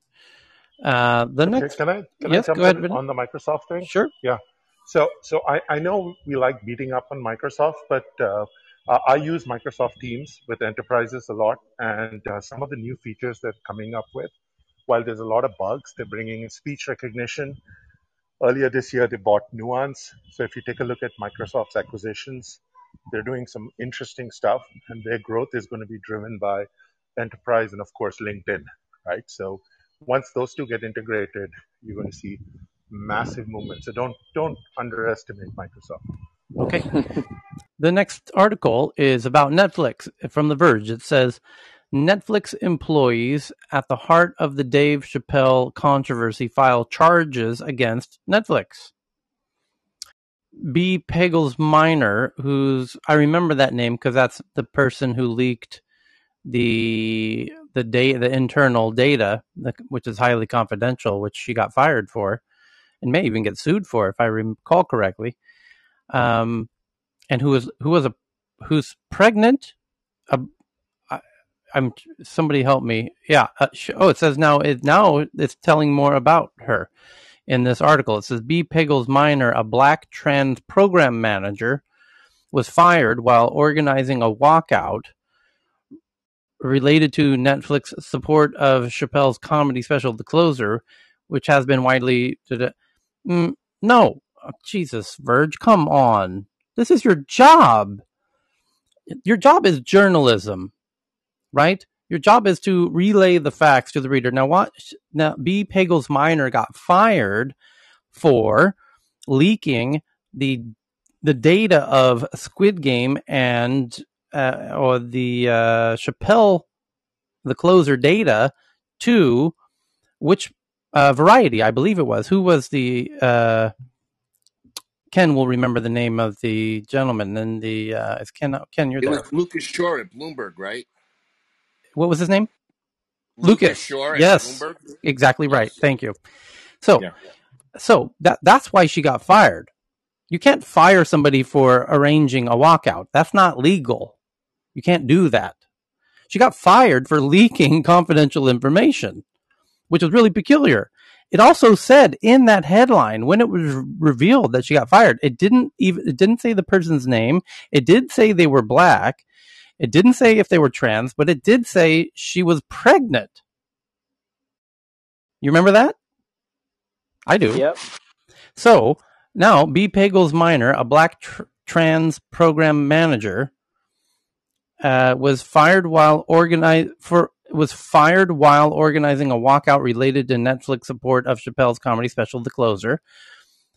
Uh, the Okay, next, can I can I yes, jump go ahead, in on the Microsoft thing? Sure. Yeah. So so I, I know we like beating up on Microsoft, but uh, uh, I use Microsoft Teams with enterprises a lot, and uh, some of the new features they're coming up with, while there's a lot of bugs, they're bringing in speech recognition. Earlier this year, they bought Nuance. So if you take a look at Microsoft's acquisitions, they're doing some interesting stuff, and their growth is going to be driven by enterprise and of course LinkedIn, right? So once those two get integrated, you're going to see massive movement. So don't don't underestimate Microsoft. Okay. (laughs) The next article is about Netflix from The Verge. It says Netflix employees at the heart of the Dave Chappelle controversy file charges against Netflix. B. Pagels Minor, who's I remember that name because that's the person who leaked the the data, the internal data, which is highly confidential, which she got fired for, and may even get sued for, if I recall correctly. Um, and who was who was a who's pregnant. I, I'm somebody help me. Yeah. Uh, sh- oh, it says now it now it's telling more about her in this article. It says B. Pagels Minor, a black trans program manager, was fired while organizing a walkout related to Netflix support of Chappelle's comedy special, The Closer, which has been widely. Mm, no, Oh, Jesus, Verge, come on. This is your job. Your job is journalism, right? Your job is to relay the facts to the reader. Now, what? Now, B. Pagels Minor got fired for leaking the the data of Squid Game and uh, or the uh, Chappelle the closer data to which uh, variety I believe it was. Who was the uh, Ken will remember the name of the gentleman and the uh, is Ken Ken you're It there. was Lucas Shaw at Bloomberg, right? What was his name? Lucas Lucas. Shaw Yes, Bloomberg. exactly right. Thank you. So Yeah. so that that's why she got fired. You can't fire somebody for arranging a walkout. That's not legal. You can't do that. She got fired for leaking (laughs) confidential information, which was really peculiar. It also said in that headline when it was revealed that she got fired, it didn't even it didn't say the person's name. It did say they were black. It didn't say if they were trans, but it did say she was pregnant. You remember that? I do. Yep. So now, B. Pagels Minor, a black tr- trans program manager, uh, was fired while organize for was fired while organizing a walkout related to Netflix support of Chappelle's comedy special, The Closer,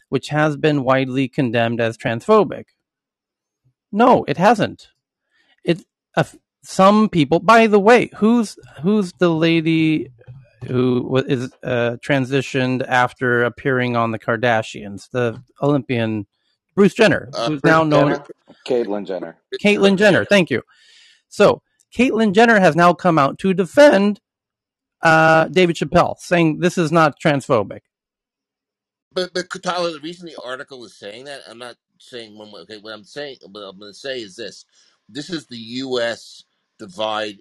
which has been widely condemned as transphobic. No, it hasn't. It uh, some people. By the way, who's who's the lady? who is uh, transitioned after appearing on the Kardashians, the Olympian Bruce Jenner, Uh, who's now known Jenner, Caitlyn Jenner. Caitlyn Jenner. Thank you. So Caitlyn Jenner has now come out to defend uh, David Chappelle, saying this is not transphobic. But but Tyler, the reason the article is saying that, I'm not saying one way. Okay, what I'm saying, what I'm going to say is this: this is the U.S. divide.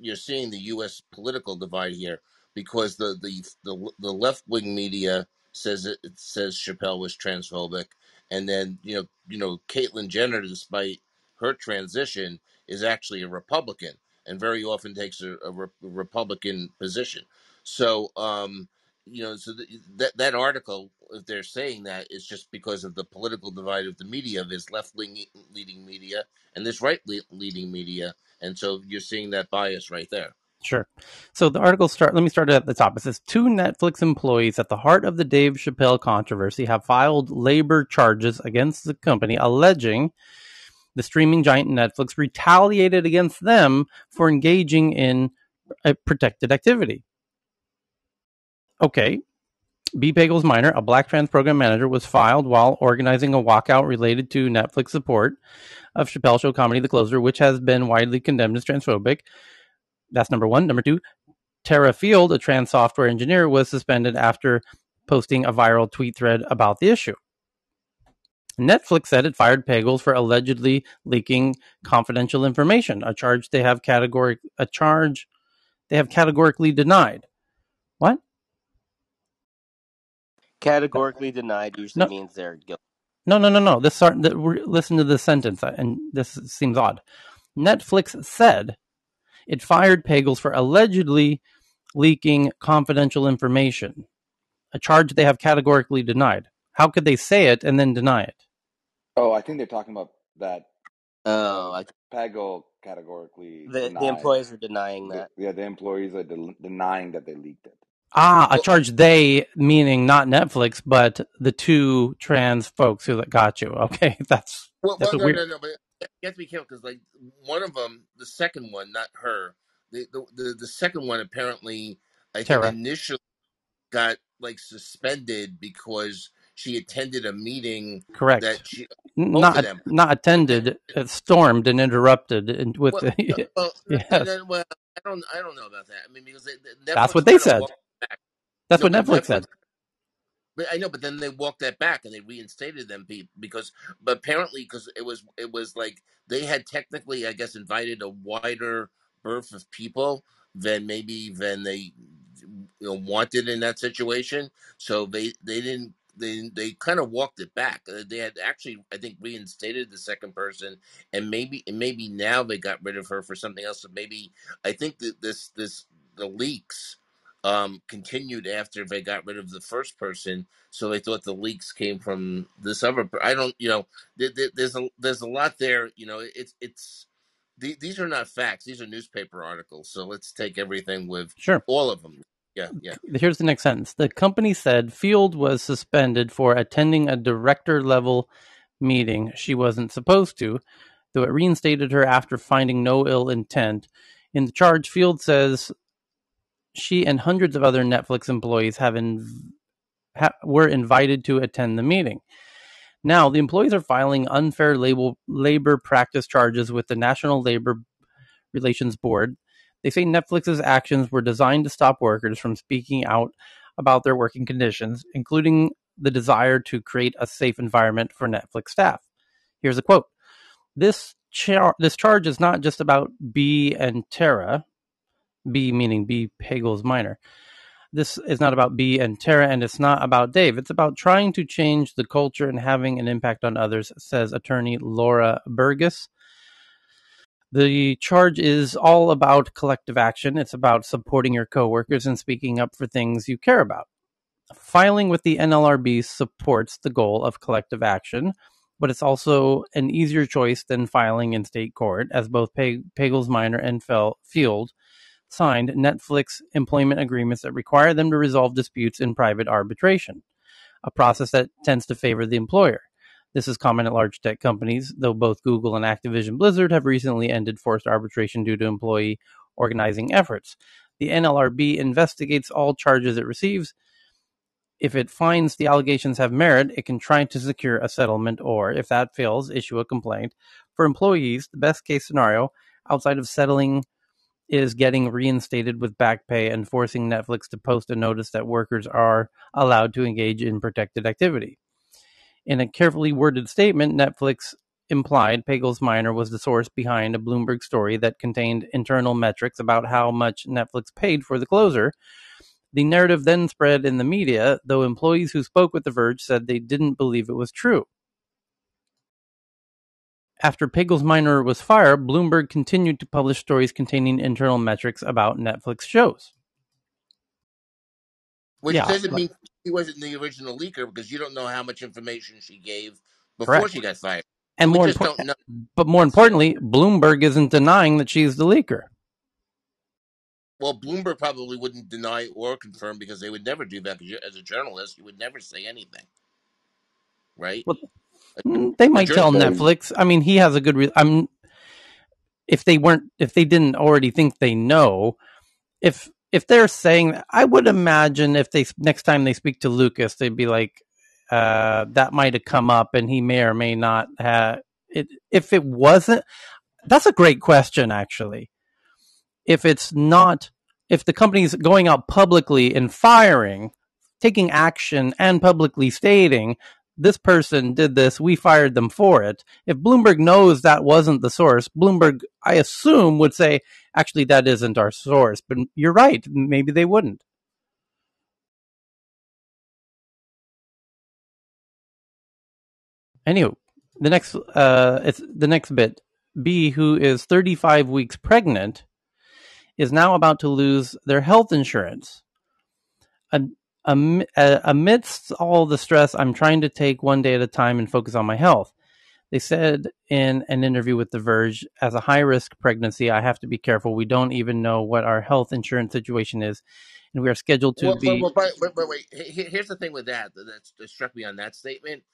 You're seeing the U.S. political divide here because the the the, the left wing media says it, it says Chappelle was transphobic, and then you know you know Caitlyn Jenner, despite her transition, is actually a Republican and very often takes a, a re- Republican position. So. um you know, so th- that that article, if they're saying that, is just because of the political divide of the media. There's left leading media and there's right leading media, and so you're seeing that bias right there. Sure. So the article start. Let me start at the top. It says two Netflix employees at the heart of the Dave Chappelle controversy have filed labor charges against the company, alleging the streaming giant Netflix retaliated against them for engaging in a protected activity. Okay. B. Pagels Minor, a black trans program manager, was filed while organizing a walkout related to Netflix support of Chappelle Show comedy The Closer, which has been widely condemned as transphobic. That's number one. Number two, Terra Field, a trans software engineer, was suspended after posting a viral tweet thread about the issue. Netflix said it fired Pagels for allegedly leaking confidential information, a charge they have categoric a charge they have categorically denied. What? Categorically denied usually No, means they're guilty. no, no, no, no. This listen to this sentence, and this seems odd. Netflix said it fired Pagels for allegedly leaking confidential information, a charge they have categorically denied. How could they say it and then deny it? Oh, I think they're talking about that. Oh, Uh, I, Pago categorically the the employees are denying The, that. yeah, the employees are de- denying that they leaked it. Ah, a charge they meaning not Netflix, but the two trans folks who got you. (laughs) Okay, that's well, that's well no, weird no, no. But you have to be careful because, like, one of them, the second one, not her, the the the, the second one apparently, I think initially got like suspended because she attended a meeting Correct. that she N- both of Not not attended, uh, stormed and interrupted, and with Well, the well, (laughs) uh, yes, uh, well, I don't, I don't know about that. I mean, because they, they- that's what they said. back. That's No, what but Netflix Netflix said. But I know, but then they walked that back and they reinstated them be- because, but apparently, because it was it was like they had technically, I guess, invited a wider berth of people than maybe than they you know, wanted in that situation. So they they didn't they they kind of walked it back. Uh, They had actually, I think, reinstated the second person, and maybe and maybe now they got rid of her for something else. So maybe I think that this this the leaks um, continued after they got rid of the first person. So they thought the leaks came from this other. per- I don't, you know, there, there, there's a there's a lot there. You know, it's it's the- these are not facts; these are newspaper articles. So let's take everything with Sure. all of them. Yeah, yeah. Here's the next sentence. The company said Field was suspended for attending a director level meeting she wasn't supposed to, though it reinstated her after finding no ill intent. In the charge, Field says she and hundreds of other Netflix employees have in, ha, were invited to attend the meeting. Now, the employees are filing unfair labor, labor practice charges with the National Labor Relations Board. They say Netflix's actions were designed to stop workers from speaking out about their working conditions, including the desire to create a safe environment for Netflix staff. Here's a quote This, char- this charge is not just about B and Terra, B meaning B Pagels Minor. This is not about B and Terra, and it's not about Dave. It's about trying to change the culture and having an impact on others, says attorney Laura Burgess. The charge is all about collective action. It's about supporting your coworkers and speaking up for things you care about. Filing with the NLRB supports the goal of collective action, but it's also an easier choice than filing in state court, as both Pagels Minor and Field signed Netflix employment agreements that require them to resolve disputes in private arbitration, a process that tends to favor the employer. This is common at large tech companies, though both Google and Activision Blizzard have recently ended forced arbitration due to employee organizing efforts. The NLRB investigates all charges it receives. If it finds the allegations have merit, it can try to secure a settlement or, if that fails, issue a complaint. For employees, the best case scenario, outside of settling is getting reinstated with back pay and forcing Netflix to post a notice that workers are allowed to engage in protected activity. In a carefully worded statement, Netflix implied Pagels Minor was the source behind a Bloomberg story that contained internal metrics about how much Netflix paid for the closer. The narrative then spread in the media, though employees who spoke with The Verge said they didn't believe it was true. After Pagels Minor was fired, Bloomberg continued to publish stories containing internal metrics about Netflix shows. Which Yeah, doesn't but- mean she wasn't the original leaker because you don't know how much information she gave before Correct. she got fired. And we more just impor- don't know. but more importantly, Bloomberg isn't denying that she's the leaker. Well, Bloomberg probably wouldn't deny or confirm because they would never do that. Because as a journalist, you would never say anything, right? Well, They might tell journalist- Netflix. I mean, he has a good. Re- I'm. If they weren't, if they didn't already think they know, if if they're saying, I would imagine if they next time they speak to Lucas, they'd be like, uh, that might have come up, and he may or may not have it. If it wasn't, that's a great question, actually. If it's not, if the company's going out publicly and firing, taking action, and publicly stating this person did this, we fired them for it. If Bloomberg knows that wasn't the source, Bloomberg, I assume, would say, actually, that isn't our source. But you're right, maybe they wouldn't. Anyway, the next, uh, it's the next bit. B, who is 35 weeks pregnant, is now about to lose their health insurance. Am- am- uh, amidst all the stress, I'm trying to take one day at a time and focus on my health. They said in an interview with The Verge, as a high risk pregnancy, I have to be careful. We don't even know what our health insurance situation is, and we are scheduled to Well, be. well, but, but, but wait. He- he- Here's the thing with that that, struck me on that statement.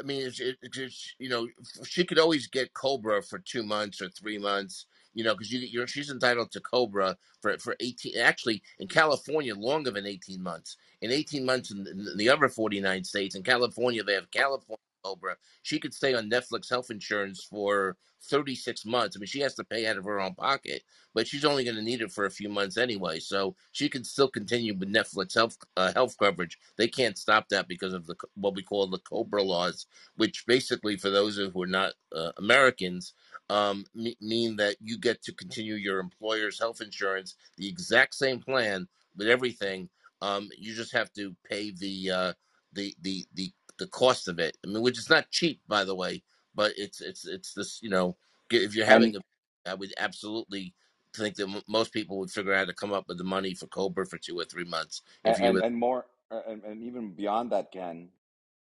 I mean, it's, it, it's you know, she could always get Cobra for two months or three months. You know, because you, you're she's entitled to Cobra for for eighteen. Actually, in California, longer than eighteen months. In eighteen months in, in the other forty nine states, in California, they have California Cobra. She could stay on Netflix health insurance for thirty six months. I mean, she has to pay out of her own pocket, but she's only going to need it for a few months anyway. So she can still continue with Netflix health uh, health coverage. They can't stop that because of the what we call the Cobra laws which basically, for those who are not uh, Americans, um, me- mean that you get to continue your employer's health insurance, the exact same plan with everything. Um, you just have to pay the uh, the the the the cost of it. I mean, which is not cheap, by the way, but it's it's it's this. You know, if you're having a, I would absolutely think that m- most people would figure out how to come up with the money for Cobra for two or three months if and you and, and more and, and even beyond that, Ken,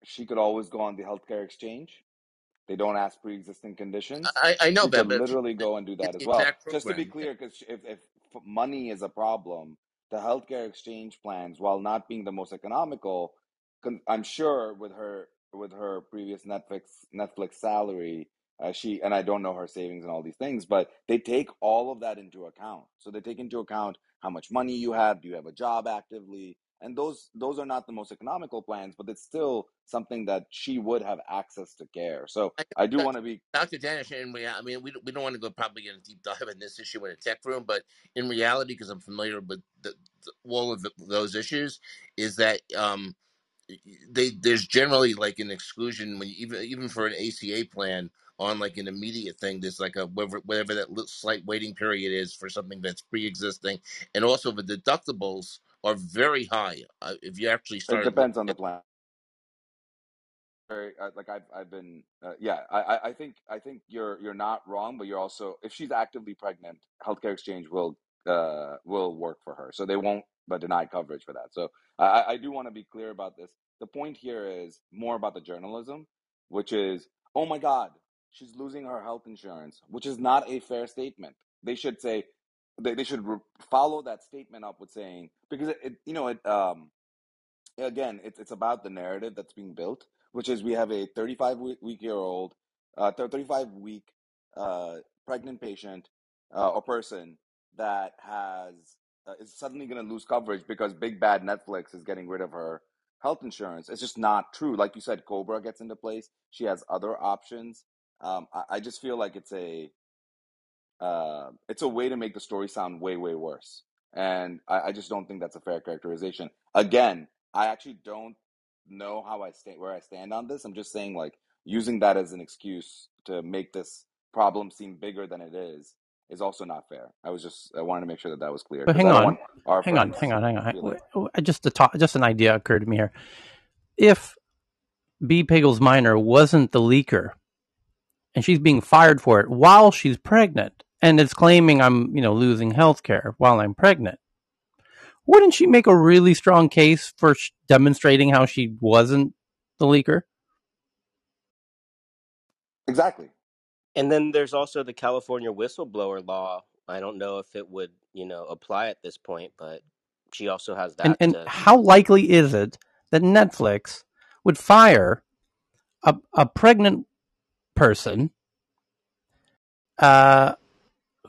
she could always go on the healthcare exchange. They don't ask pre-existing conditions. I, I know that, could but literally go and do that as well. Just to be clear, because if, if money is a problem, the healthcare exchange plans, while not being the most economical, con- I'm sure with her with her previous Netflix Netflix salary, uh, she and I don't know her savings and all these things, but they take all of that into account. So they take into account how much money you have, do you have a job actively, and those those are not the most economical plans, but it's still something that she would have access to care. So I, I do want to be Dr. Danish, in rea- I mean, we, don't- we don't want to go probably in a deep dive in this issue in a tech room, but in reality, because I'm familiar with the, the, all of the, those issues, is that um, they there's generally like an exclusion when you, even even for an ACA plan on like an immediate thing. There's like a whatever, whatever that slight waiting period is for something that's pre-existing, and also the deductibles are very high. Uh, if you actually start. it started depends on the plan. very uh, like I've I've been uh, yeah I I I think I think you're you're not wrong, but you're also if she's actively pregnant, healthcare exchange will uh will work for her, so they won't but deny coverage for that. So I I I do want to be clear about this. The point here is more about the journalism, which is oh my god, she's losing her health insurance, which is not a fair statement. They should say they they should re- follow that statement up with saying because it, it you know it um again, it's it's about the narrative that's being built, which is we have a 35 week, year old, uh, 35 week uh, pregnant patient uh, or person that has uh, is suddenly going to lose coverage because big bad Netflix is getting rid of her health insurance. It's just not true. Like you said, Cobra gets into place. She has other options. Um, I, I just feel like it's a uh, it's a way to make the story sound way way worse, and I, I just don't think that's a fair characterization. Again, I actually don't know how I stand where I stand on this. I'm just saying like using that as an excuse to make this problem seem bigger than it is is also not fair. I was just I wanted to make sure that that was clear But hang on, hang on, hang on, hang on. W- w- Just a to- just an idea occurred to me here. If B. Pagels Minor wasn't the leaker, and she's being fired for it while she's pregnant, and it's claiming I'm, you know, losing health care while I'm pregnant, wouldn't she make a really strong case for sh- demonstrating how she wasn't the leaker? exactly. And then there's also the California whistleblower law. I don't know if it would, you know, apply at this point, but she also has And that and to how likely is it that Netflix would fire a a pregnant person uh,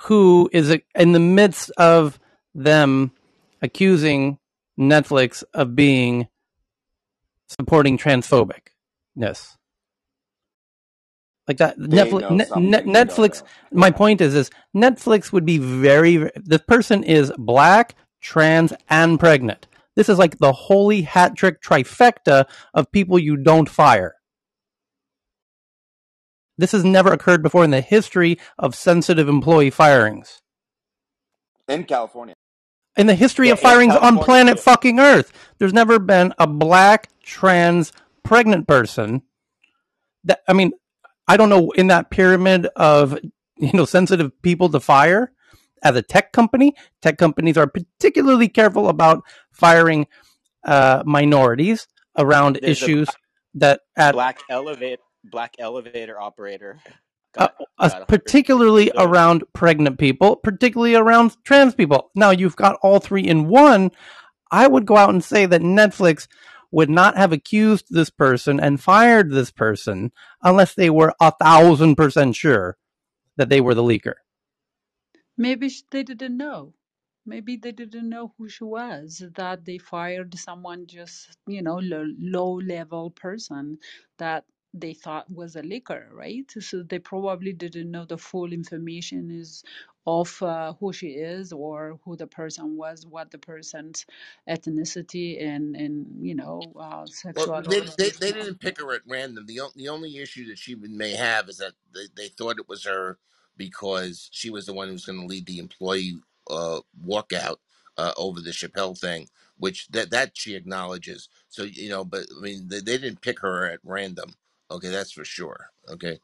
who is in the midst of them accusing Netflix of being supporting transphobicness. Like that, They Netflix. know Net, something Net, we don't Netflix. My point is, is Netflix would be very. The person is black, trans, and pregnant. This is like the holy hat trick trifecta of people you don't fire. This has never occurred before in the history of sensitive employee firings. In California. In the history Yeah, of firings on planet fucking Earth, there's never been a black, trans, pregnant person that I mean, I don't know in that pyramid of you know sensitive people to fire as a tech company. Tech companies are particularly careful about firing uh, minorities around there's issues that at black elevator black elevator operator uh, got uh, got particularly 130 around pregnant people, particularly around trans people. Now you've got all three in one. I would go out and say that Netflix would not have accused this person and fired this person unless they were a thousand percent sure that they were the leaker. Maybe they didn't know. Maybe they didn't know who she was, that they fired someone just, you know, low, low level person that they thought was a leaker, right? So they probably didn't know the full information is of uh, who she is or who the person was, what the person's ethnicity and, and you know, uh, Well, sexual they, they they orientation. didn't pick her at random. The o- the only issue that she may have is that they, they thought it was her because she was the one who was going to lead the employee uh, walkout uh, over the Chappelle thing, which that that she acknowledges. So you know, but I mean, they, they didn't pick her at random. Okay, that's for sure. Okay.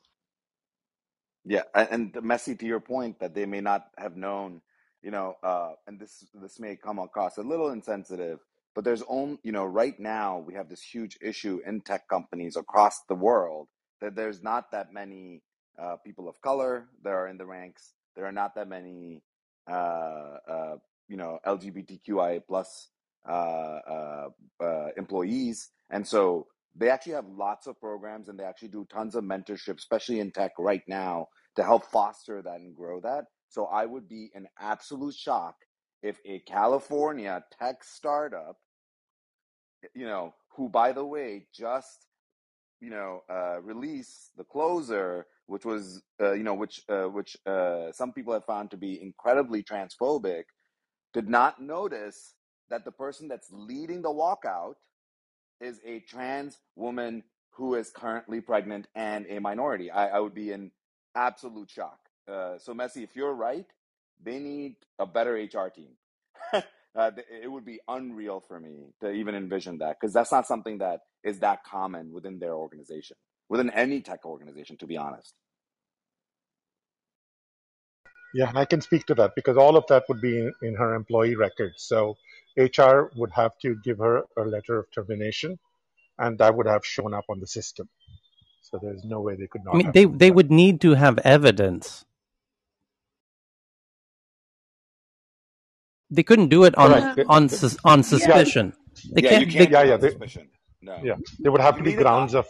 Yeah, and the messy to your point that they may not have known, you know, uh, and this this may come across a little insensitive, but there's only, you know, right now we have this huge issue in tech companies across the world that there's not that many uh, people of color that are in the ranks. There are not that many, uh, uh, you know, LGBTQIA plus uh, uh, uh, employees, and so they actually have lots of programs and they actually do tons of mentorship, especially in tech right now to help foster that and grow that. So I would be in absolute shock if a California tech startup, you know, who by the way just you know uh, released the closer, which was uh, you know which uh, which uh, some people have found to be incredibly transphobic, did not notice that the person that's leading the walkout is a trans woman who is currently pregnant and a minority. I, I would be in absolute shock. Uh, so, Messi, if you're right, they need a better HR team. (laughs) uh, it would be unreal for me to even envision that because that's not something that is that common within their organization, within any tech organization, to be honest. Yeah, and I can speak to that because all of that would be in, in her employee records. So HR would have to give her a letter of termination, and that would have shown up on the system. So there's no way they could not. I not mean, have they they that. would need to have evidence. They couldn't do it on Correct. Yeah, They- on they- sus- on yeah, suspicion. They Yeah, can't. can't They, yeah, yeah, they, suspicion. No. yeah. They would have You to be need a doc. grounds of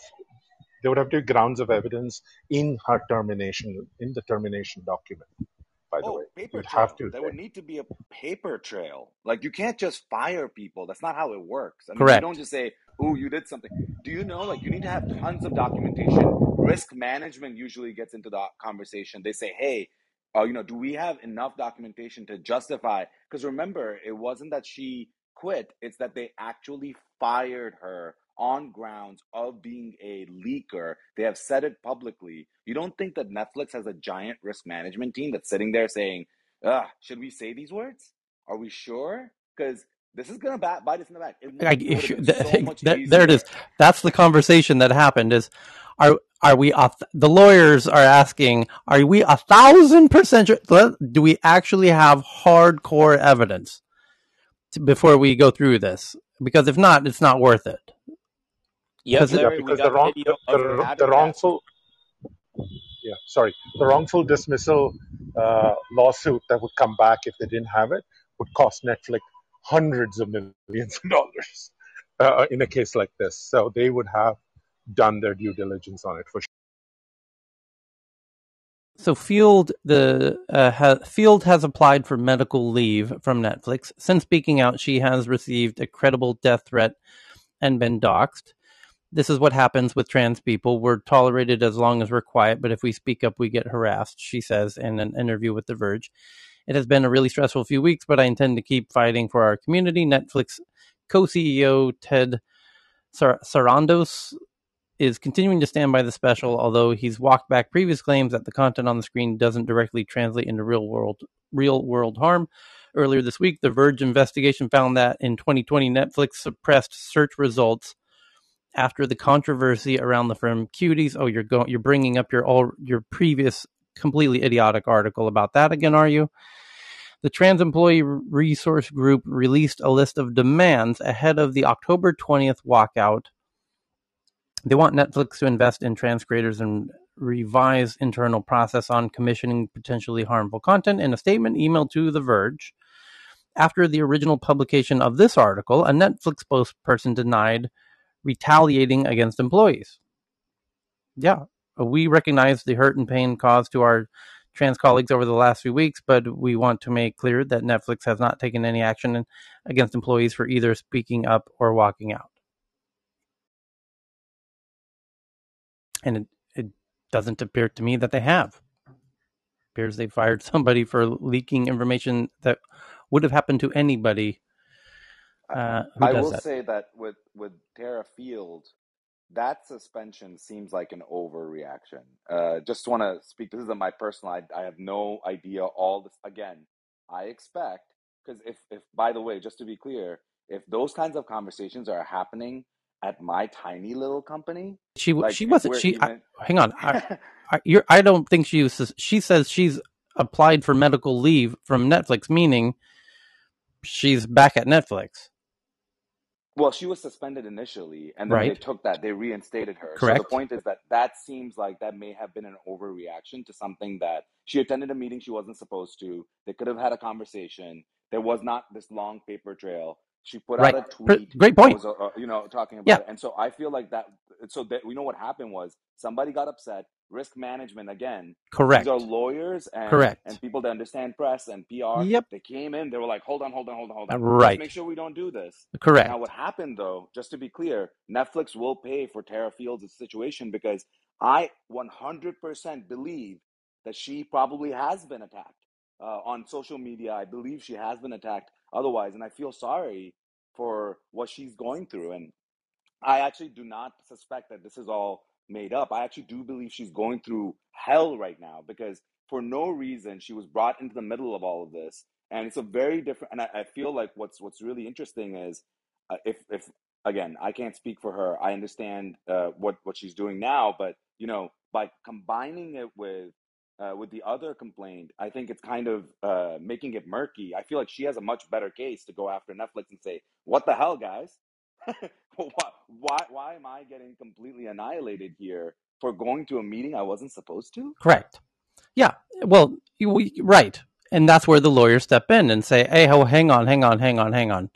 they would have to be grounds of evidence in her termination in the termination document. By the Oh, way. paper You'd have trail. to There would need to be a paper trail. Like you can't just fire people. That's not how it works. I mean, you don't just say, "Oh, you did something." Do you know? Like you need to have tons of documentation. Risk management usually gets into the conversation. They say, "Hey, uh, you know, do we have enough documentation to justify?" Because remember, it wasn't that she quit; it's that they actually fired her on grounds of being a leaker. They have said it publicly. You don't think that Netflix has a giant risk management team that's sitting there saying, Ugh, should we say these words? Are we sure? Because this is gonna bat, bite us in the back. It, I, so (laughs) there, it is. That's the conversation that happened. Is are are we? a The lawyers are asking, are we a thousand percent? sure- Do we actually have hardcore evidence to, before we go through this? Because if not, it's not worth it. Yep, Because Yeah, Larry, we because the wrong the, the, the wrongful yeah sorry the wrongful dismissal uh, lawsuit that would come back if they didn't have it would cost Netflix hundreds of millions of dollars (laughs) uh, in a case like this. So they would have done their due diligence on it for sure. So Field the uh, ha- Field has applied for medical leave from Netflix. Since speaking out, she has received a credible death threat and been doxxed. This is what happens with trans people. We're tolerated as long as we're quiet, but if we speak up, we get harassed, she says in an interview with The Verge. It has been a really stressful few weeks, but I intend to keep fighting for our community. Netflix co CEO Ted Sar- Sarandos is continuing to stand by the special, although he's walked back previous claims that the content on the screen doesn't directly translate into real world real world harm. Earlier this week, the Verge investigation found that in 2020, Netflix suppressed search results after the controversy around the firm Cuties. Oh, you're going, you're bringing up your all your previous completely idiotic article about that again, are you? The Trans Employee Resource Group released a list of demands ahead of the October 20th walkout. They want Netflix to invest in trans creators and revise internal process on commissioning potentially harmful content. In a statement emailed to The Verge, after the original publication of this article, a Netflix spokesperson denied retaliating against employees. Yeah, we recognize the hurt and pain caused to our trans colleagues over the last few weeks, but we want to make clear that Netflix has not taken any action against employees for either speaking up or walking out. And it, it doesn't appear to me that they have. It appears they fired (laughs) somebody for leaking information that would have happened to anybody uh, I will that. say that with with Terra Field, that suspension seems like an overreaction. Uh, just want to speak. This isn't my personal. I, I have no idea all this. Again, I expect because if if by the way, just to be clear, if those kinds of conversations are happening at my tiny little company, She like she wasn't. She I, hang on. I, (laughs) I, you're, I don't think she was. She says she's applied for medical leave from Netflix, meaning she's back at Netflix. Well, she was suspended initially, and then when they took that, they reinstated her. So the point is that that seems like that may have been an overreaction to something that she attended a meeting she wasn't supposed to. They could have had a conversation. There was not this long paper trail. She put Right. out a tweet Great point. was, uh, uh, you know, talking about Yeah. it. And so I feel like that. So that we know what happened was somebody got upset. Risk management again. Correct. These are lawyers and Correct. and people that understand press and PR. Yep. They came in. They were like, hold on, hold on, hold on, hold on. Right. Let's make sure we don't do this. Correct. Now, what happened though, just to be clear, Netflix will pay for Terra Fields' situation because I 100% believe that she probably has been attacked uh, on social media. I believe she has been attacked otherwise, and I feel sorry for what she's going through. And I actually do not suspect that this is all made up. I actually do believe she's going through hell right now because for no reason she was brought into the middle of all of this, and it's a very different. And I, I feel like what's what's really interesting is uh, if if again I can't speak for her. I understand uh, what what she's doing now, but you know by combining it with uh, with the other complaint, I think it's kind of uh, making it murky. I feel like she has a much better case to go after Netflix and say, "What the hell, guys? (laughs) (laughs) why, why, why am I getting completely annihilated here for going to a meeting I wasn't supposed to? Correct. Yeah. Well, you, we, right. And that's where the lawyers step in and say, "Hey, oh, hang on, hang on, hang on, hang on.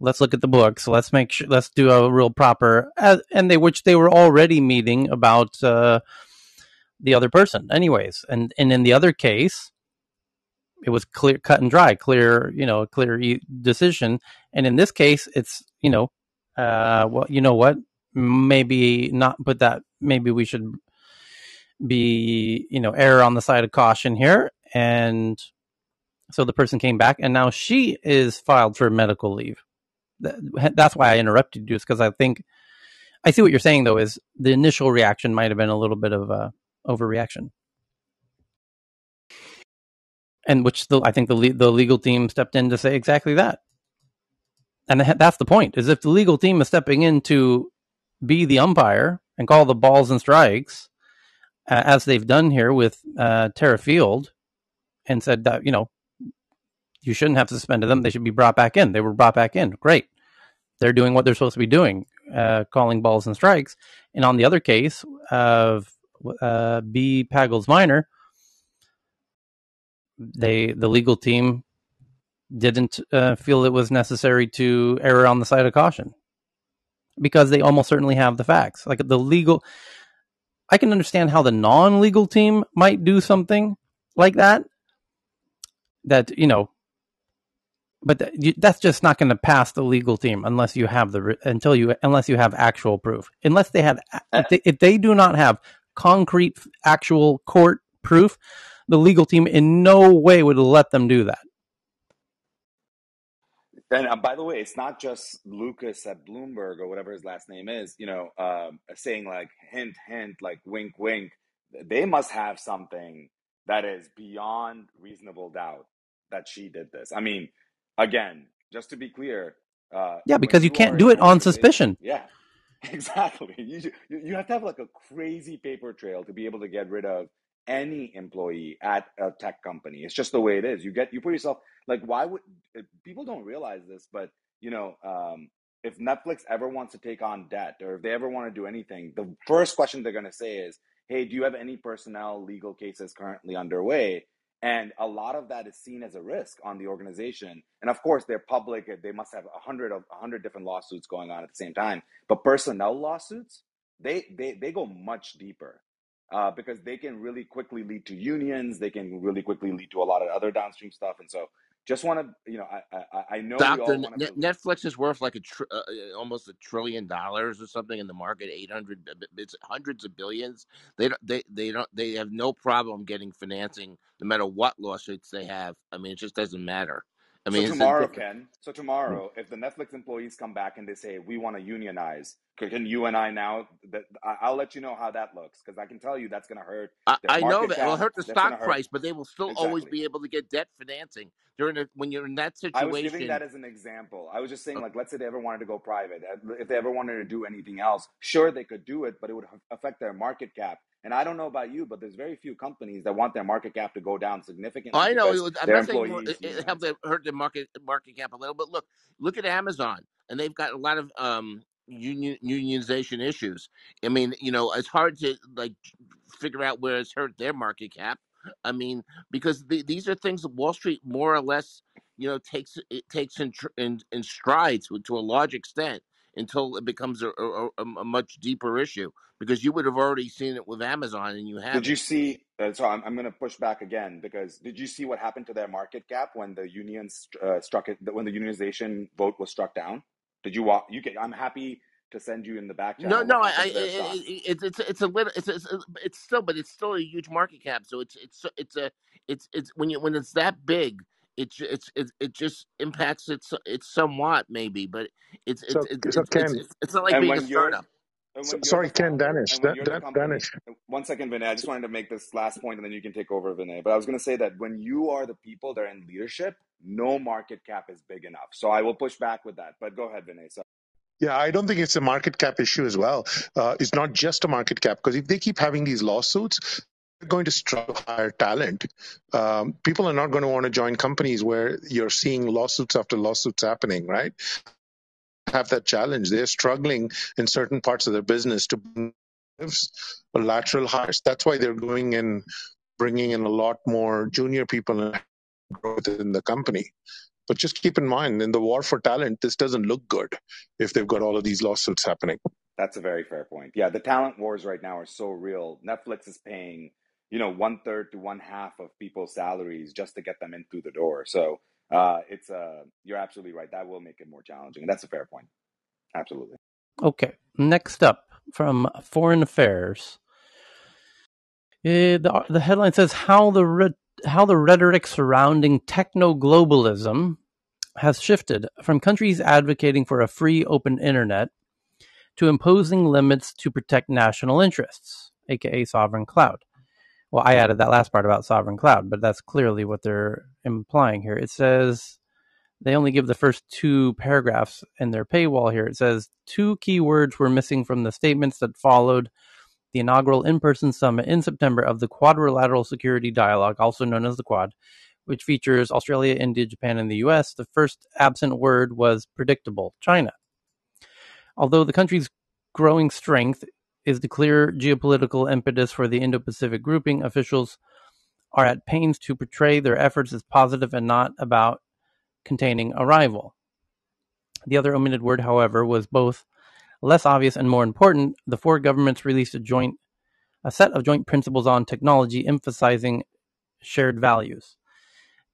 Let's look at the books. Let's make sure. Let's do a real proper." And they, which they were already meeting about uh, the other person, anyways. And and in the other case, it was clear, cut and dry, clear, you know, a clear decision. And in this case, it's you know, uh, well, you know what, maybe not, but that maybe we should be, you know, err on the side of caution here. And so the person came back, and now she is filed for medical leave. That's why I interrupted you, is because I think I see what you're saying. Though, is the initial reaction might have been a little bit of a overreaction, and which the, I think the the legal team stepped in to say exactly that. And that's the point: is if the legal team is stepping in to be the umpire and call the balls and strikes, uh, as they've done here with uh, Terra Field, and said that you know you shouldn't have suspended them; they should be brought back in. They were brought back in. Great, they're doing what they're supposed to be doing, uh, calling balls and strikes. And on the other case of uh, B. Pagels Minor, they the legal team didn't uh, feel it was necessary to err on the side of caution because they almost certainly have the facts. Like the legal, I can understand how the non-legal team might do something like that. That you know, but that's just not going to pass the legal team unless you have the until you unless you have actual proof. Unless they have, if they, if they do not have concrete, actual court proof, the legal team in no way would let them do that. And uh, by the way, it's not just Lucas at Bloomberg or whatever his last name is, you know, um, saying like hint, hint, like wink, wink. They must have something that is beyond reasonable doubt that she did this. I mean, again, just to be clear, uh, yeah, because you, you can't do it on suspicion. Yeah, (laughs) exactly. You you have to have like a crazy paper trail to be able to get rid of any employee at a tech company. It's just the way it is. You get you put yourself like why would people don't realize this, but you know, um, if Netflix ever wants to take on debt or if they ever want to do anything, the first question they're going to say is, "Hey, do you have any personnel legal cases currently underway?" And a lot of that is seen as a risk on the organization. And of course, they're public; they must have a hundred of a hundred different lawsuits going on at the same time. But personnel lawsuits, they they they go much deeper uh, because they can really quickly lead to unions. They can really quickly lead to a lot of other downstream stuff. And so, just want to, you know, I I, I know Doctor, Netflix is worth like a tr- uh, uh, almost a trillion dollars or something in the market. Eight hundred, it's hundreds of billions. They don't, they they don't, they have no problem getting financing, no matter what lawsuits they have. I mean, it just doesn't matter. I mean, so tomorrow, Ken. So tomorrow, if the Netflix employees come back and they say we want to unionize, can you and I now? That I'll let you know how that looks because I can tell you that's going to hurt. I, I know that it'll hurt the stock price, but they will still exactly. always be able to get debt financing during a, when you're in that situation. I was giving that as an example. I was just saying, like, let's say they ever wanted to go private, uh, if they ever wanted to do anything else, sure they could do it, but it would affect their market cap. And I don't know about you, but there's very few companies that want their market cap to go down significantly. I know. I'm not saying it, it helped hurt their market market cap a little, but look, look at Amazon, and they've got a lot of um, union unionization issues. I mean, you know, it's hard to like figure out where it's hurt their market cap. I mean, because the, these are things that Wall Street more or less, you know, takes it takes in in, in strides to, to a large extent until it becomes a, a, a, much deeper issue because you would have already seen it with Amazon and you have. Did you see? Uh, so I'm, I'm going to push back again because did you see what happened to their market cap when the unions uh, struck it? When the unionization vote was struck down? Did you walk? You can. I'm happy to send you in the back. No, no, I, I it, it's it's it's a little it's, it's it's still but it's still a huge market cap. So it's it's it's a it's it's when you when it's that big, it it's it, it just impacts it it's somewhat maybe, but it's it's so, it's, so it's, Ken, it's, it's, not like being a startup. So, sorry, Ken Danish. That, that company, Danish. One second, Vinay. I just wanted to make this last point, and then you can take over, Vinay. But I was going to say that when you are the people that are in leadership, no market cap is big enough. So I will push back with that. But go ahead, Vinay. Sorry. Yeah, I don't think it's a market cap issue as well. Uh, it's not just a market cap because if they keep having these lawsuits, going to struggle hire talent. Um, people are not going to want to join companies where you're seeing lawsuits after lawsuits happening, right? Have that challenge. They're struggling in certain parts of their business to lateral hires. That's why they're going in, bringing in a lot more junior people and growth in the company. But just keep in mind, in the war for talent, this doesn't look good if they've got all of these lawsuits happening. That's a very fair point. Yeah, the talent wars right now are so real. Netflix is paying you know one third to one half of people's salaries just to get them in through the door. So uh, it's uh, you're absolutely right. That will make it more challenging, and that's a fair point. Absolutely. Okay, next up from Foreign Affairs. Uh, the, the headline says how the re- how the rhetoric surrounding techno globalism has shifted from countries advocating for a free open internet to imposing limits to protect national interests, aka sovereign cloud. Well, I added that last part about sovereign cloud, but that's clearly what they're implying here. It says they only give the first two paragraphs in their paywall here. It says two key words were missing from the statements that followed the inaugural in person summit in September of the Quadrilateral Security Dialogue, also known as the Quad, which features Australia, India, Japan, and the US. The first absent word was predictable China. Although the country's growing strength is the clear geopolitical impetus for the Indo Pacific grouping, officials are at pains to portray their efforts as positive and not about containing a rival. The other omitted word, however, was both less obvious and more important. The four governments released a joint a set of joint principles on technology emphasizing shared values.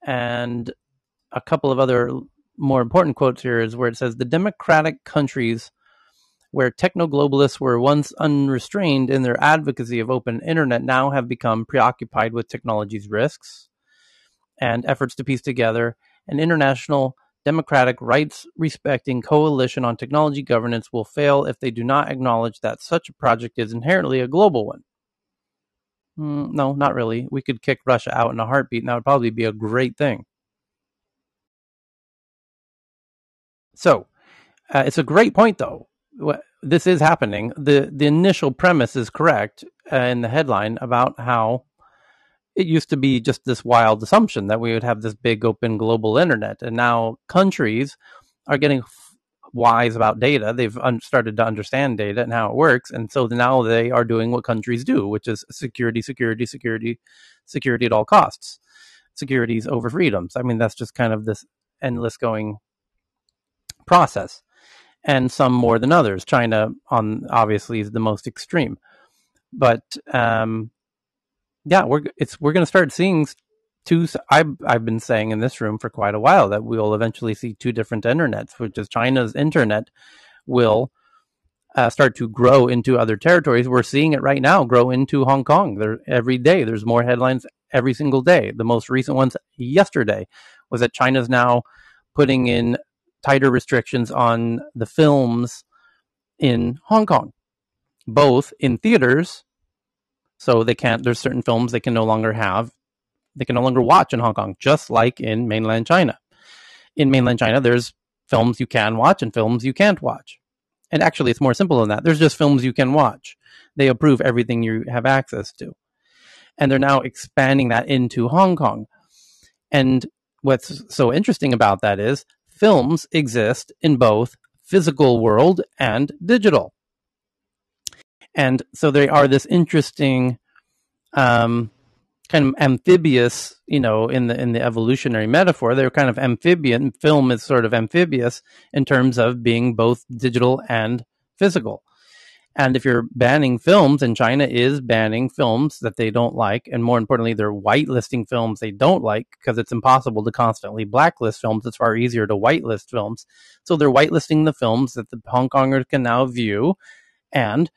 And a couple of other more important quotes here is where it says the democratic countries where techno globalists were once unrestrained in their advocacy of open internet now have become preoccupied with technology's risks and efforts to piece together an international democratic rights respecting coalition on technology governance will fail if they do not acknowledge that such a project is inherently a global one. Mm, no, not really. We could kick Russia out in a heartbeat, and that would probably be a great thing. So, uh, it's a great point, though. This is happening. the The initial premise is correct uh, in the headline about how it used to be just this wild assumption that we would have this big open global internet, and now countries are getting wise about data. They've un- started to understand data and how it works, and so now they are doing what countries do, which is security, security, security, security at all costs. Securities over freedoms. I mean, that's just kind of this endless going process, and some more than others. China, on obviously, is the most extreme, but um, yeah, we're it's we're going to start seeing two. I've I've been saying in this room for quite a while that we will eventually see two different internets, which is China's internet will uh, start to grow into other territories. We're seeing it right now grow into Hong Kong. There every day. There's more headlines every single day. The most recent ones yesterday was that China's now putting in tighter restrictions on the films in Hong Kong, both in theaters so they can't. There's certain films they can no longer have. They can no longer watch in Hong Kong, just like in mainland China. In mainland China, there's films you can watch and films you can't watch. And actually, it's more simple than that. There's just films you can watch. They approve everything you have access to. And they're now expanding that into Hong Kong. And what's so interesting about that is films exist in both physical world and digital. And so they are this interesting um, kind of amphibious you know in the in the evolutionary metaphor they're kind of amphibian film is sort of amphibious in terms of being both digital and physical and if you're banning films and china is banning films that they don't like and more importantly they're whitelisting films they don't like because it's impossible to constantly blacklist films it's far easier to whitelist films so they're whitelisting the films that the hong kongers can now view and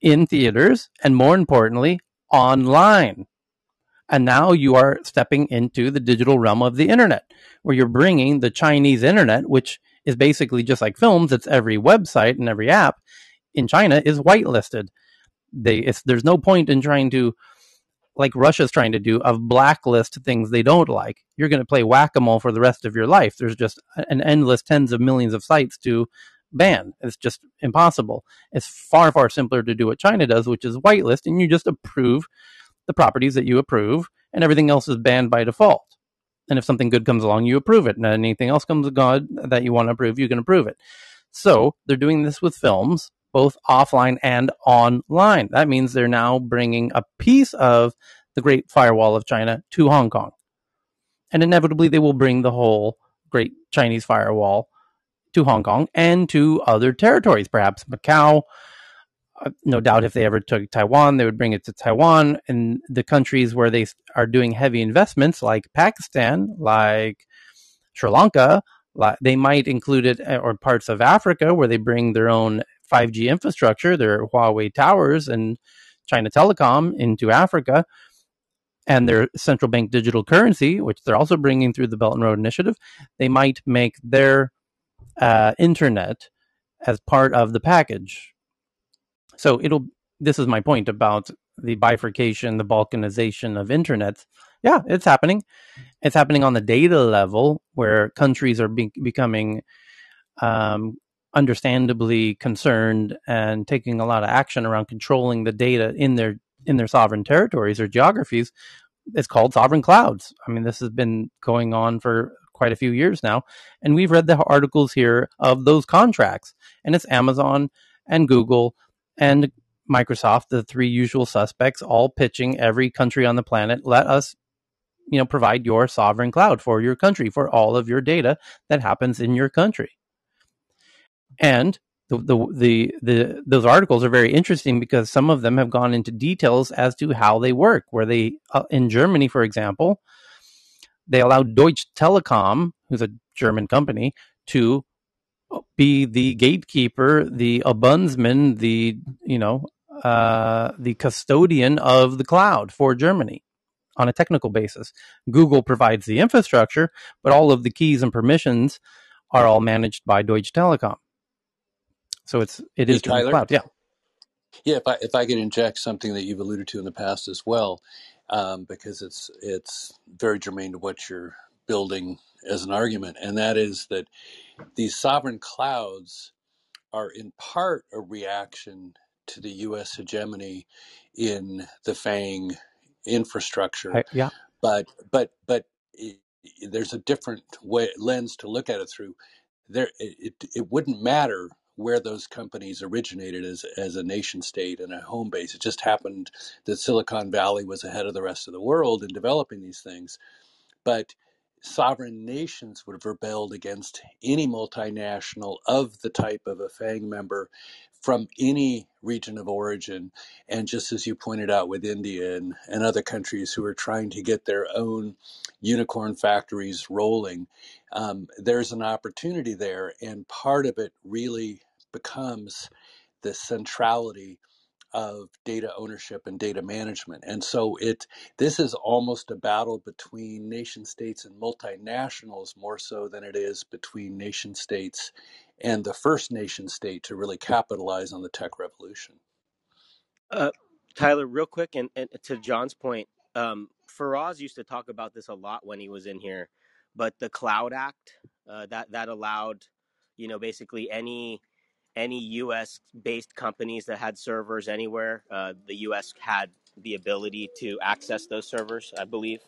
in theaters, and more importantly, online. And now you are stepping into the digital realm of the internet, where you're bringing the Chinese internet, which is basically just like films, it's every website and every app in China is whitelisted. They, there's no point in trying to, like Russia's trying to do, of blacklist things they don't like. You're going to play whack a mole for the rest of your life. There's just an endless tens of millions of sites to ban. It's just impossible. It's far, far simpler to do what China does, which is whitelist, and you just approve the properties that you approve, and everything else is banned by default. And if something good comes along, you approve it. And anything else comes God that you want to approve, you can approve it. So they're doing this with films, both offline and online. That means they're now bringing a piece of the Great Firewall of China to Hong Kong. And inevitably, they will bring the whole Great Chinese Firewall to Hong Kong and to other territories, perhaps Macau, uh, no doubt if they ever took Taiwan, they would bring it to Taiwan. And the countries where they are doing heavy investments, like Pakistan, like Sri Lanka, they might include it, uh, or parts of Africa where they bring their own 5G infrastructure, their Huawei towers and China Telecom into Africa, and their central bank digital currency, which they're also bringing through the Belt and Road Initiative. They might make their uh, internet as part of the package so it'll. This is my point about the bifurcation, the balkanization of internets. Yeah, it's happening. It's happening on the data level where countries are be- becoming um, understandably concerned and taking a lot of action around controlling the data in their in their sovereign territories or geographies. It's called sovereign clouds. I mean, this has been going on for quite a few years now, and we've read the articles here of those contracts, and it's Amazon and Google and Microsoft, the three usual suspects, all pitching every country on the planet, let us you know provide your sovereign cloud for your country for all of your data that happens in your country. And the, the the the those articles are very interesting because some of them have gone into details as to how they work. Where they uh, in Germany, for example, they allowed Deutsche Telekom, who's a German company, to be the gatekeeper, the ombudsman, the you know uh, the custodian of the cloud for Germany on a technical basis. Google provides the infrastructure, but all of the keys and permissions are all managed by Deutsche Telekom. So it's it is Hey, Tyler. cloud. Yeah. Yeah, if I if I could inject something that you've alluded to in the past as well, um, because it's it's very germane to what you're building as an argument, and that is that these sovereign clouds are in part a reaction to the U.S. hegemony in the FANG infrastructure I, yeah. but but but i there's a different way lens to look at it through. There, it, it it wouldn't matter where those companies originated as as a nation state and a home base. It just happened that Silicon Valley was ahead of the rest of the world in developing these things but sovereign nations would have rebelled against any multinational of the type of a FANG member from any region of origin. And just as you pointed out with India and, and other countries who are trying to get their own unicorn factories rolling, um, there's an opportunity there. And part of it really becomes the centrality of data ownership and data management. And so it this is almost a battle between nation states and multinationals more so than it is between nation states and the first nation state to really capitalize on the tech revolution. Uh, Tyler, real quick, and, and to John's point, um, Faraz used to talk about this a lot when he was in here, but the Cloud Act uh, that that allowed, you know, basically any any U.S. based companies that had servers anywhere, uh, the U.S. had the ability to access those servers. I believe.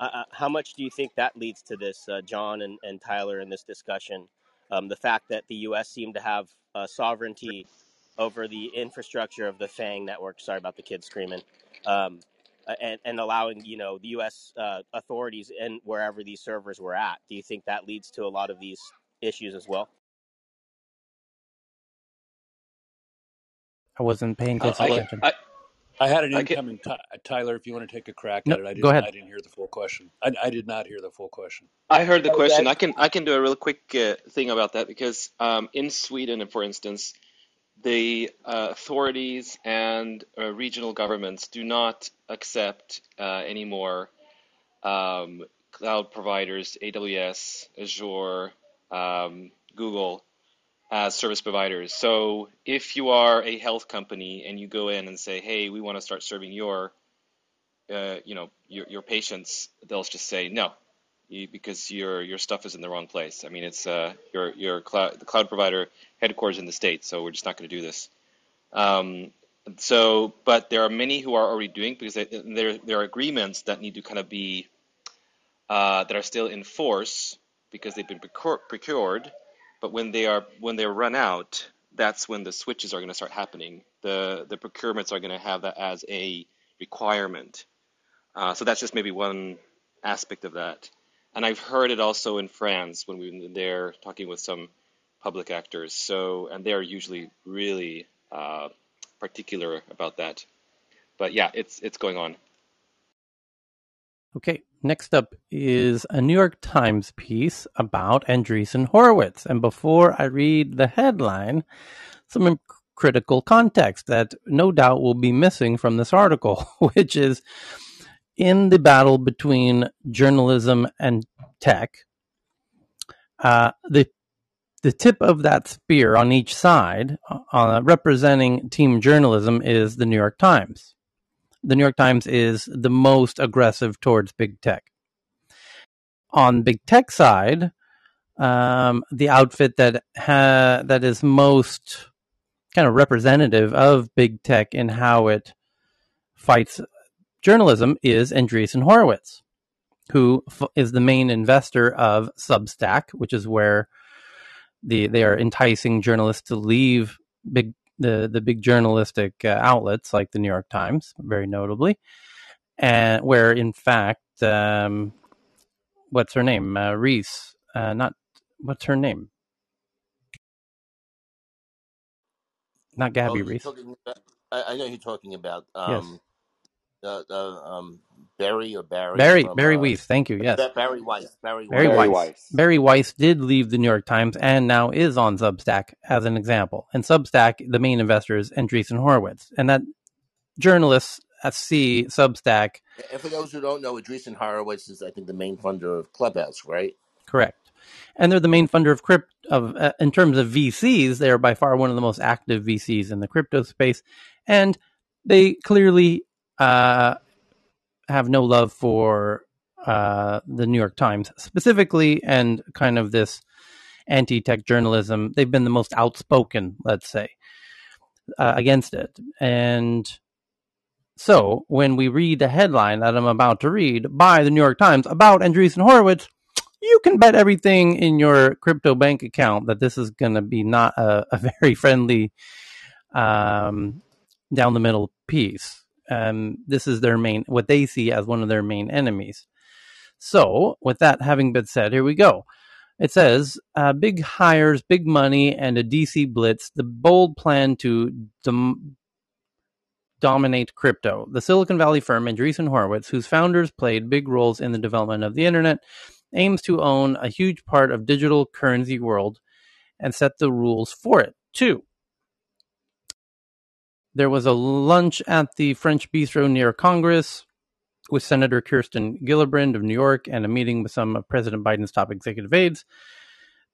Uh, uh, how much do you think that leads to this, uh, John and, and Tyler, in this discussion? Um, the fact that the U.S. seemed to have uh, sovereignty over the infrastructure of the FANG network. Sorry about the kids screaming. Um, and, and allowing you know the U.S. Authorities and wherever these servers were at. Do you think that leads to a lot of these issues as well? I wasn't paying Uh, close I I'll can, let, attention. I, I had an I can, incoming Ty Tyler. If you want to take a crack No, at it, I go didn't. ahead. I didn't hear the full question. I, I did not hear the full question. I heard the Oh, question. I can, I can do a real quick uh, thing about that because um, in Sweden, for instance, the uh, authorities and uh, regional governments do not accept uh, anymore um, cloud providers, AWS, Azure, um, Google, as service providers. So if you are a health company and you go in and say, "Hey, we want to start serving your uh, you know your your patients, they'll just say no, you, because your your stuff is in the wrong place. I mean, it's uh, your your cloud the cloud provider headquarters in the state, so we're just not going to do this. Um, so, but there are many who are already doing because they, there there are agreements that need to kind of be uh, that are still in force because they've been procure, procured. But when they are when they run out, that's when the switches are going to start happening. The the procurements are going to have that as a requirement. Uh, so that's just maybe one aspect of that. And I've heard it also in France when we were there talking with some public actors. So, and they're usually really uh, particular about that. But yeah, it's it's going on. Okay, next up is a New York Times piece about Andreessen Horowitz. And before I read the headline, some critical context that no doubt will be missing from this article, (laughs) which is in the battle between journalism and tech, uh, the the tip of that spear on each side, uh, representing team journalism, is the New York Times the New York Times is the most aggressive towards big tech. On big tech side, um, the outfit that ha- that is most kind of representative of big tech in how it fights journalism is Andreessen Horowitz, who f- is the main investor of Substack, which is where the they are enticing journalists to leave big the the big journalistic uh, outlets like the New York Times, very notably, and where in fact, um, what's her name, uh, Reese, uh, not what's her name, not Gabby Oh, Reese. About, I, I know you're talking about. Yes, um, uh, uh, um, Bari or Bari Bari from Bari uh, Weiss. Thank you. Yes, Bari Weiss. Bari Bari Weiss. Bari Weiss. Weiss. Bari Weiss did leave the New York Times and now is on Substack as an example. And Substack, the main investor is Andreessen Horowitz, and that journalists at see Substack And for those who don't know, Andreessen Horowitz is, I think, the main funder of Clubhouse, right? Correct. And they're the main funder of crypto. Of uh, in terms of VCs, they are by far one of the most active VCs in the crypto space, and they clearly uh, have no love for uh, the New York Times specifically, and kind of this anti-tech journalism. They've been the most outspoken, let's say, uh, against it. And so, when we read the headline that I'm about to read by the New York Times about Andreessen Horowitz, you can bet everything in your crypto bank account that this is going to be not a, a very friendly um, down the middle piece. Um, this is their main, what they see as one of their main enemies. So, with that having been said, here we go. It says uh, big hires, big money, and a DC blitz. The bold plan to dom- dominate crypto. The Silicon Valley firm Andreessen Horowitz, whose founders played big roles in the development of the internet, aims to own a huge part of digital currency world and set the rules for it too. There was a lunch at the French bistro near Congress with Senator Kirsten Gillibrand of New York and a meeting with some of President Biden's top executive aides.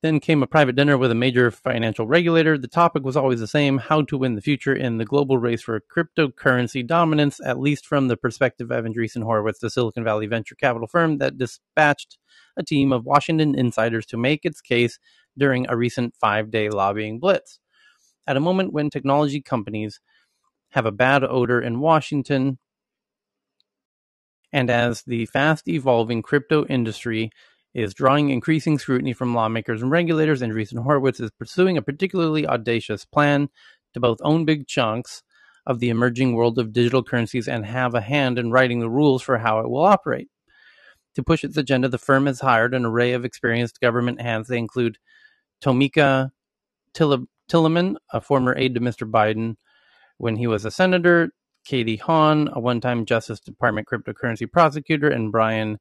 Then came a private dinner with a major financial regulator. The topic was always the same how to win the future in the global race for cryptocurrency dominance, at least from the perspective of Andreessen Horowitz, the Silicon Valley venture capital firm that dispatched a team of Washington insiders to make its case during a recent five day lobbying blitz. At a moment when technology companies have a bad odor in Washington, and as the fast evolving crypto industry is drawing increasing scrutiny from lawmakers and regulators, Andreessen Horowitz is pursuing a particularly audacious plan to both own big chunks of the emerging world of digital currencies and have a hand in writing the rules for how it will operate. To push its agenda, the firm has hired an array of experienced government hands. They include Tomicah Tillemann, a former aide to Mr. Biden when he was a senator, Katie Haun, a one time Justice Department cryptocurrency prosecutor, and Brian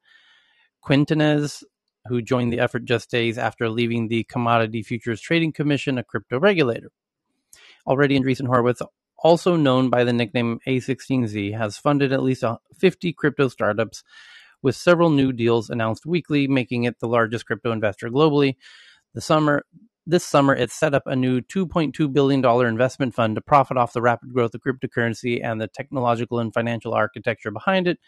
Quintenz, who joined the effort just days after leaving the Commodity Futures Trading Commission, a crypto regulator. Already Andreessen Horowitz, also known by the nickname A16Z, has funded at least 50 crypto startups, with several new deals announced weekly, making it the largest crypto investor globally. The summer, this summer, it set up a new $2.2 billion investment fund to profit off the rapid growth of cryptocurrency and the technological and financial architecture behind it.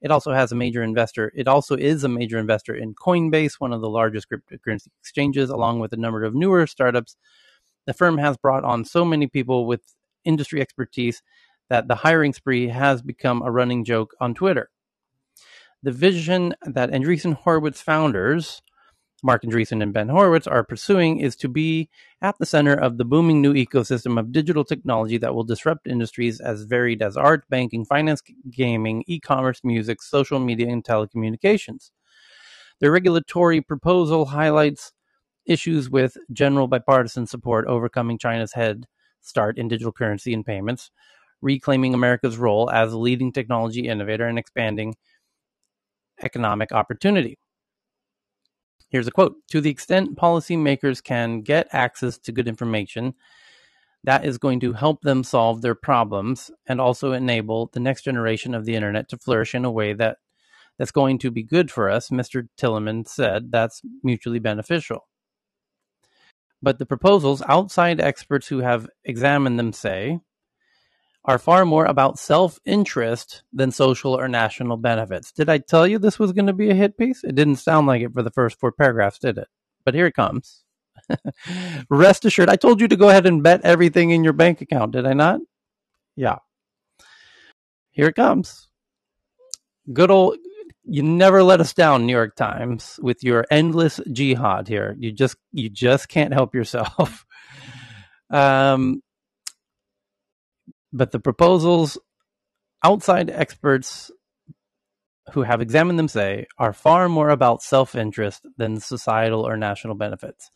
It also has a major investor. It also is a major investor in Coinbase, one of the largest cryptocurrency exchanges, along with a number of newer startups. The firm has brought on so many people with industry expertise that the hiring spree has become a running joke on Twitter. The vision that Andreessen Horowitz founders, Marc Andreessen and Ben Horowitz, are pursuing is to be at the center of the booming new ecosystem of digital technology that will disrupt industries as varied as art, banking, finance, gaming, e commerce, music, social media, and telecommunications. The regulatory proposal highlights issues with general bipartisan support overcoming China's head start in digital currency and payments, reclaiming America's role as a leading technology innovator and expanding economic opportunity. Here's a quote To the extent policymakers can get access to good information, that is going to help them solve their problems and also enable the next generation of the internet to flourish in a way that that's going to be good for us, Mr. Tillemann said. That's mutually beneficial. But the proposals, outside experts who have examined them say, are far more about self interest than social or national benefits. Did I tell you this was going to be a hit piece? It didn't sound like it for the first four paragraphs, did it? But here it comes. (laughs) Rest assured, I told you to go ahead and bet everything in your bank account, did I not? Yeah. Here it comes. Good old, you never let us down, New York Times, with your endless jihad here. You just, you just can't help yourself. (laughs) um, but the proposals outside experts who have examined them say are far more about self interest than societal or national benefits.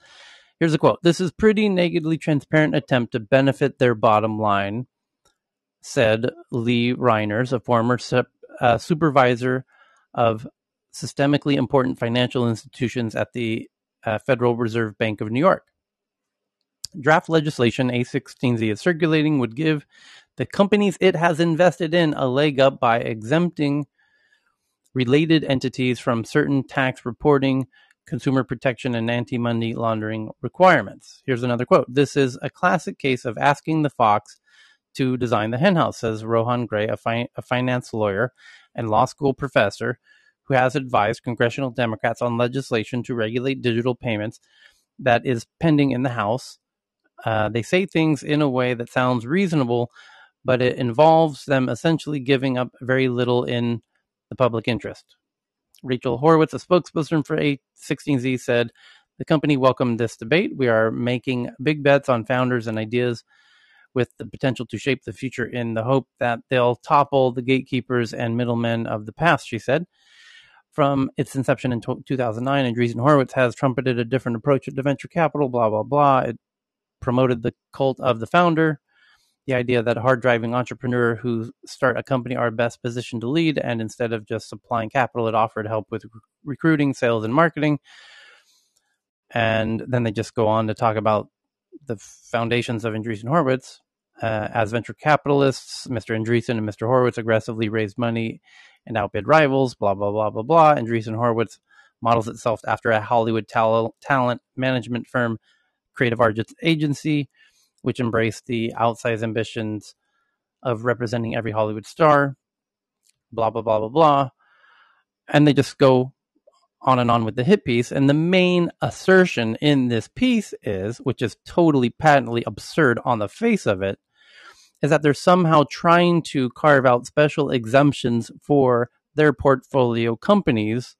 Here's a quote This is pretty nakedly transparent attempt to benefit their bottom line, said Lee Reiners, a former uh, supervisor of systemically important financial institutions at the uh, Federal Reserve Bank of New York. Draft legislation A16Z is circulating would give the companies it has invested in a leg up by exempting related entities from certain tax reporting, consumer protection, and anti money laundering requirements. Here's another quote This is a classic case of asking the fox to design the henhouse, says Rohan Grey, a, fi- a finance lawyer and law school professor who has advised congressional Democrats on legislation to regulate digital payments that is pending in the House. Uh, they say things in a way that sounds reasonable, but it involves them essentially giving up very little in the public interest. Rachel Horowitz, a spokesperson for A16Z, said the company welcomed this debate. We are making big bets on founders and ideas with the potential to shape the future in the hope that they'll topple the gatekeepers and middlemen of the past, she said. From its inception in 2009, Andreessen Horowitz has trumpeted a different approach to venture capital, blah, blah, blah. It promoted the cult of the founder, the idea that hard driving entrepreneur who start a company are best positioned to lead, and instead of just supplying capital, it offered help with recruiting, sales, and marketing. And then they just go on to talk about the foundations of Andreessen Horowitz. Uh, as venture capitalists, Mr. Andreessen and Mr. Horowitz aggressively raised money and outbid rivals, blah, blah, blah, blah, blah. Andreessen Horowitz models itself after a Hollywood tal- talent management firm, Creative Arts Agency, which embraced the outsized ambitions of representing every Hollywood star, blah, blah, blah, blah, blah. And they just go on and on with the hit piece. And the main assertion in this piece is, which is totally patently absurd on the face of it, is that they're somehow trying to carve out special exemptions for their portfolio companies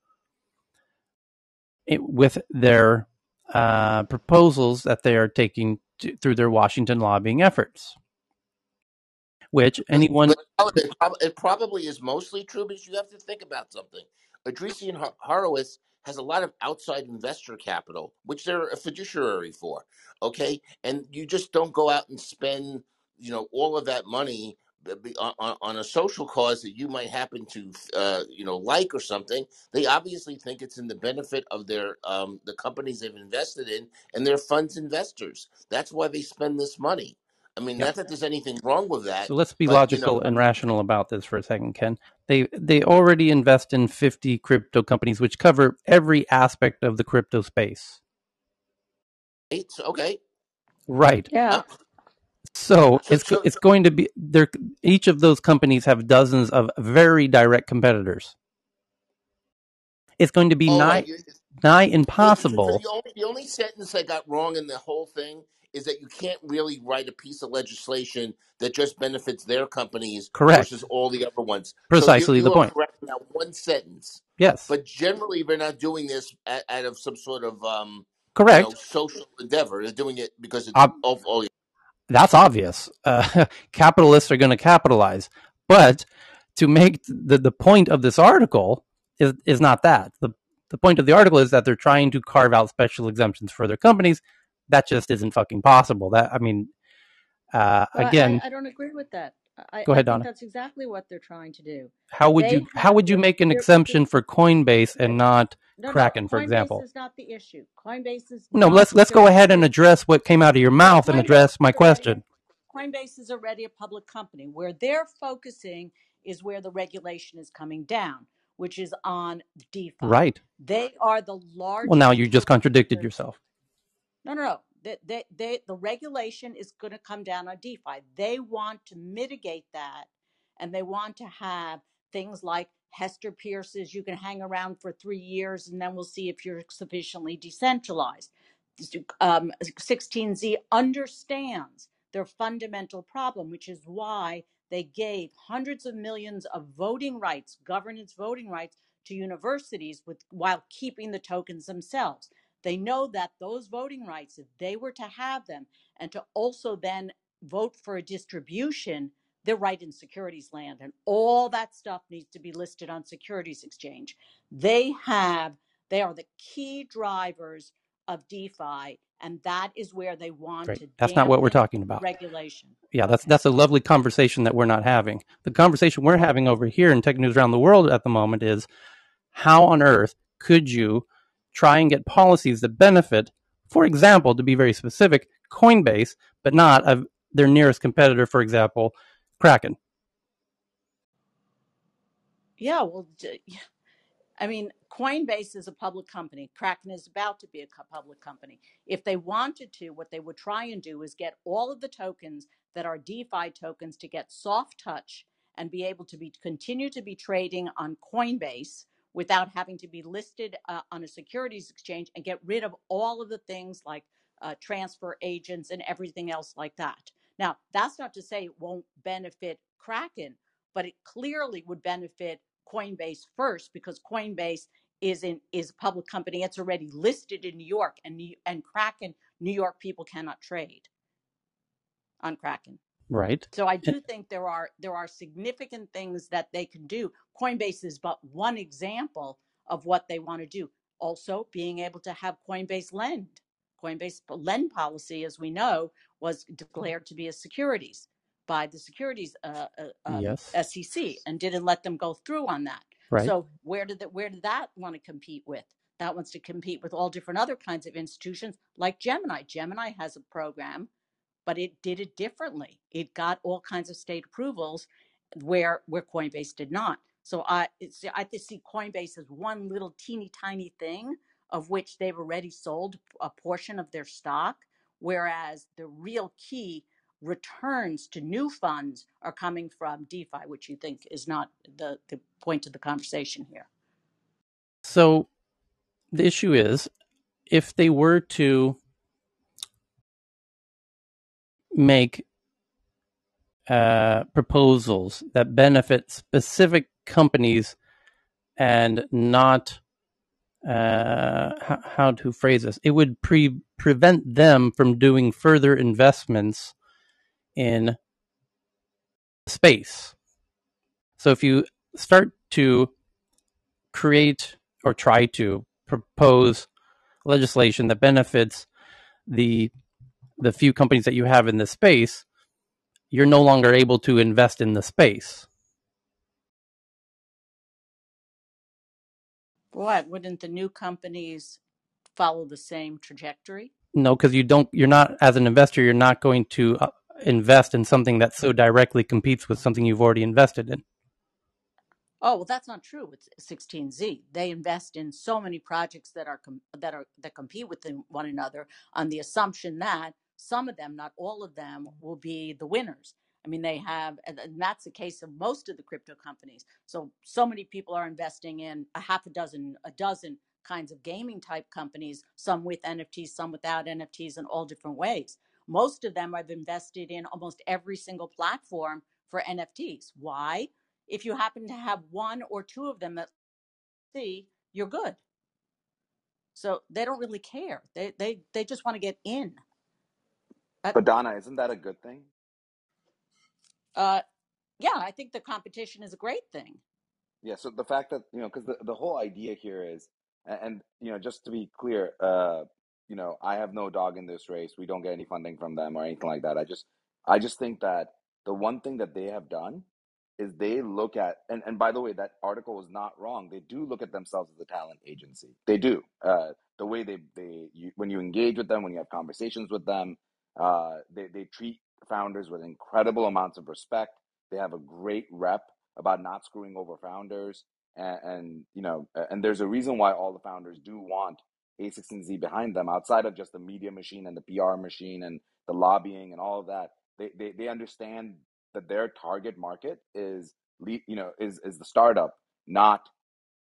with their uh, proposals that they are taking to, through their Washington lobbying efforts. Which anyone. It probably is mostly true because you have to think about something. Andreessen Horowitz has a lot of outside investor capital, which they're a fiduciary for. Okay, and you just don't go out and spend, you know, all of that money on, on a social cause that you might happen to, uh, you know, like or something. They obviously think it's in the benefit of their um, the companies they've invested in and their funds investors. That's why they spend this money. I mean, Yeah. not that there's anything wrong with that, So let's be but you logical know, and rational about this for a second, Ken. They they already invest in 50 crypto companies which cover every aspect of the crypto space. it's okay. Right. Yeah. Uh, So it's it's going to be there each of those companies have dozens of very direct competitors. It's going to be oh, nigh nigh impossible. the only the only sentence I got wrong in the whole thing is that you can't really write a piece of legislation that just benefits their companies Correct. versus all the other ones. So you Precisely you the point. correct in that one sentence. Yes. But generally, they're not doing this out, of some sort of um, you Correct. know social endeavor. They're doing it because it's Ob- oh, oh that's obvious. Uh, (laughs) capitalists are going to capitalize, but to make the the point of this article is is not that. the The point of the article is that they're trying to carve out special exemptions for their companies. That just isn't fucking possible. That I mean, Uh, Well, again, I don't agree with that. I, go I ahead, think Donna. that's exactly what they're trying to do. How would They you how would you make an exemption for Coinbase and not no no Kraken, for example? is not the issue. Coinbase is No, let's let's go ahead and address what came out of your mouth and address my already question. Coinbase is already a public company. Where they're focusing is where the regulation is coming down, which is on DeFi. Right. They are the largest. Well, now you just contradicted yourself. No, no, no. They, they, they, the regulation is going to come down on DeFi. They want to mitigate that, and they want to have things like Hester Peirce's. You can hang around for three years, and then we'll see if you're sufficiently decentralized. Um, 16Z understands their fundamental problem, which is why they gave hundreds of millions of voting rights, governance voting rights, to universities with while keeping the tokens themselves they know that those voting rights, if they were to have them and to also then vote for a distribution, they're right in securities land. And all that stuff needs to be listed on Securities Exchange. They have, they are the key drivers of DeFi, and that is where they want Great. to That's not what we're talking about. regulation. Yeah, that's Okay. that's a lovely conversation that we're not having. The conversation we're having over here in Tech News around the world at the moment is how on earth could you try and get policies that benefit, for example, to be very specific, Coinbase, but not of their nearest competitor, for example, Kraken. Yeah, well, I mean, Coinbase is a public company. Kraken is about to be a public company. If they wanted to, what they would try and do is get all of the tokens that are DeFi tokens to get soft touch and be able to be continue to be trading on Coinbase without having to be listed uh, on a securities exchange and get rid of all of the things like uh, transfer agents and everything else like that. Now, that's not to say it won't benefit Kraken, but it clearly would benefit Coinbase first because Coinbase is in is a public company. It's already listed in New York, and New, and Kraken, New York people cannot trade on Kraken. Right. So I do think there are there are significant things that they can do. Coinbase is but one example of what they want to do. Also, being able to have Coinbase lend. Coinbase lend policy, as we know, was declared to be a securities by the securities uh, uh, um, Yes. SEC and didn't let them go through on that. Right. So where did that where did that want to compete with? That wants to compete with all different other kinds of institutions like Gemini. Gemini has a program but it did it differently. It got all kinds of state approvals where where Coinbase did not. So I it's, I just see Coinbase as one little teeny tiny thing of which they've already sold a portion of their stock, whereas the real key returns to new funds are coming from DeFi, which you think is not the, the point of the conversation here. So the issue is if they were to make uh, proposals that benefit specific companies and not uh, how, how to phrase this, it would pre- prevent them from doing further investments in space. So if you start to create or try to propose legislation that benefits the the few companies that you have in this space, you're no longer able to invest in the space. What wouldn't the new companies follow the same trajectory? No, because you don't. You're not as an investor. You're not going to uh, invest in something that so directly competes with something you've already invested in. Oh, well, that's not true with 16Z. They invest in so many projects that are com- that are that compete with one another on the assumption that some of them, not all of them, will be the winners. I mean, they have, and that's the case of most of the crypto companies. So, so many people are investing in a half a dozen, a dozen kinds of gaming type companies, some with NFTs, some without NFTs, in all different ways. Most of them have invested in almost every single platform for NFTs. Why? if you happen to have one or two of them that see you're good so they don't really care they they they just want to get in But Donna, isn't that a good thing? Uh yeah i think the competition is a great thing Yeah. So the fact that you know, because the the whole idea here is, and, and you know, just to be clear, uh, you know, I have no dog in this race. We don't get any funding from them or anything like that. I just I just think that the one thing that they have done is they look at and, and by the way that article was not wrong they do look at themselves as a talent agency they do uh, the way they they you, when you engage with them when you have conversations with them uh, they, they treat founders with incredible amounts of respect they have a great rep about not screwing over founders and, and you know and there's a reason why all the founders do want a16z behind them outside of just the media machine and the pr machine and the lobbying and all of that they, they, they understand that their target market is you know is is the startup, not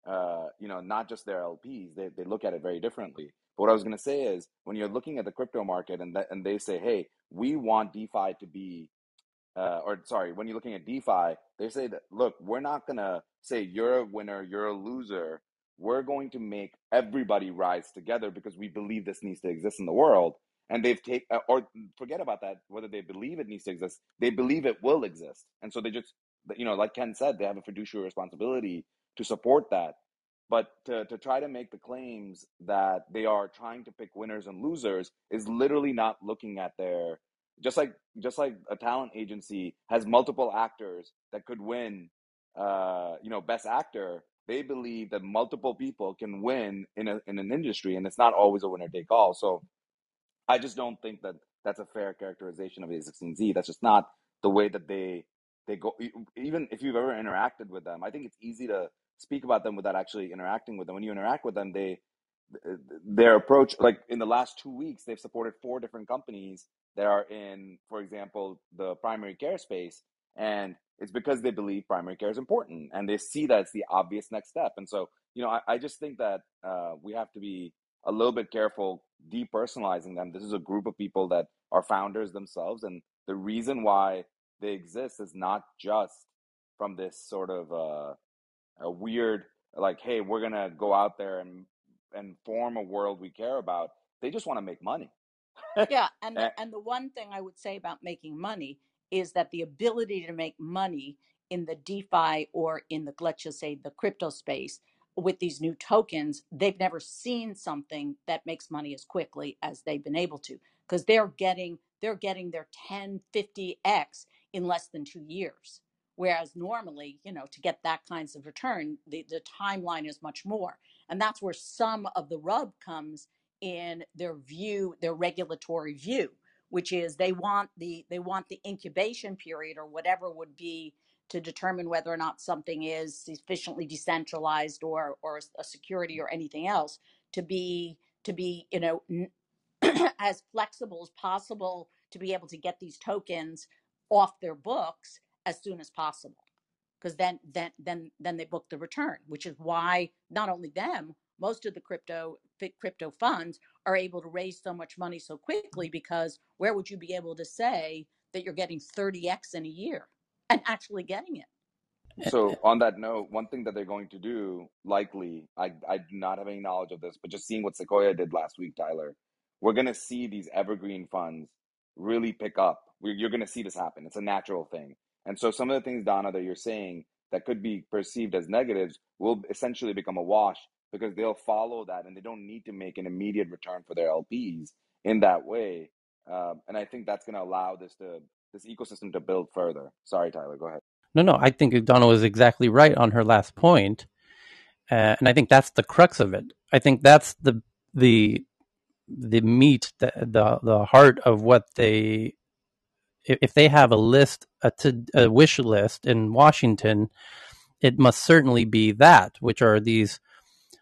uh, you know not just their LPs. They they look at it very differently. But what I was going to say is when you're looking at the crypto market and that, and they say, hey, we want DeFi to be uh, or sorry, when you're looking at DeFi, they say that look, we're not gonna say you're a winner, you're a loser. We're going to make everybody rise together because we believe this needs to exist in the world. And they've take uh, or forget about that whether they believe it needs to exist. They believe it will exist, and so they just you know, like Ken said, they have a fiduciary responsibility to support that. But to, to try to make the claims that they are trying to pick winners and losers is literally not looking at their just like just like a talent agency has multiple actors that could win uh you know best actor they believe that multiple people can win in a in an industry and it's not always a winner take all. So i just don't think that that's a fair characterization of a16z that's just not the way that they they go even if you've ever interacted with them i think it's easy to speak about them without actually interacting with them. When you interact with them they their approach like in the last two weeks they've supported four different companies that are in for example the primary care space and it's because they believe primary care is important and they see that it's the obvious next step. And so you know i, I just think that uh, we have to be a little bit careful depersonalizing them. This is a group of people that are founders themselves and the reason why they exist is not just from this sort of uh, a weird like hey we're gonna go out there and and form a world we care about they just want to make money Yeah, (laughs) and the Eh, and the one thing I would say about making money is that the ability to make money in the DeFi or in the let's just say the crypto space with these new tokens, they've never seen something that makes money as quickly as they've been able to because they're getting they're getting their ten fifty x in less than 2 years. Whereas normally, you know, to get that kinds of return, the, the timeline is much more. And that's where some of the rub comes in their view, their regulatory view, which is they want the they want the incubation period or whatever would be to determine whether or not something is sufficiently decentralized or or a security or anything else to be to be you know (clears throat) as flexible as possible to be able to get these tokens off their books as soon as possible because then then then then they book the return which is why not only them most of the crypto crypto funds are able to raise so much money so quickly because where would you be able to say that you're getting 30x in a year and actually getting it So uh, uh, on that note, one thing that they're going to do, likely, I I do not have any knowledge of this, but just seeing what Sequoia did last week, Tyler, we're gonna see these evergreen funds really pick up. we you're gonna see this happen. It's a natural thing. And so some of the things, Donna, that you're saying that could be perceived as negatives will essentially become a wash because they'll follow that and they don't need to make an immediate return for their LPs in that way. Um, and I think that's gonna allow this to this ecosystem to build further. Sorry, Tyler, go ahead. No, no, I think Donna was exactly right on her last point, uh, and I think that's the crux of it. I think that's the the the meat, the the, the heart of what they if they have a list a, to, a wish list in Washington, it must certainly be that, which are these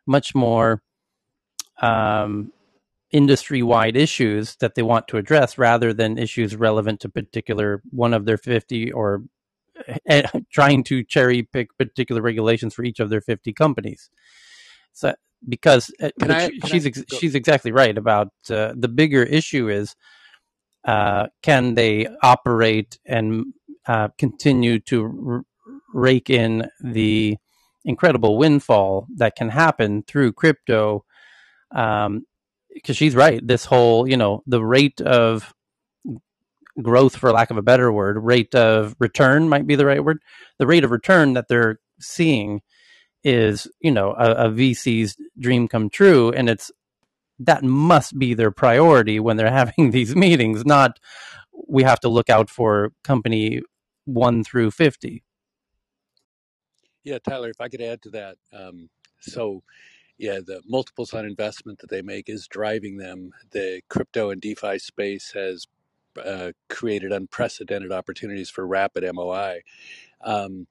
much more um, industry wide issues that they want to address rather than issues relevant to particular one of their 50 or uh, (laughs) trying to cherry pick particular regulations for each of their 50 companies. So because uh, Can I? She's I ex- she's exactly right about uh, the bigger issue is uh, can they operate and uh, continue to r- rake in the incredible windfall that can happen through crypto um, because she's right. This whole, you know, the rate of growth, for lack of a better word, rate of return might be the right word. The rate of return that they're seeing is, you know, a, a VC's dream come true, and it's that must be their priority when they're (laughs) having these meetings, not we have to look out for company one through 50. Yeah, Tyler, if I could add to that. Um, so, yeah, the multiples on investment that they make is driving them. The crypto and DeFi space has uh, created unprecedented opportunities for rapid MOI. Um,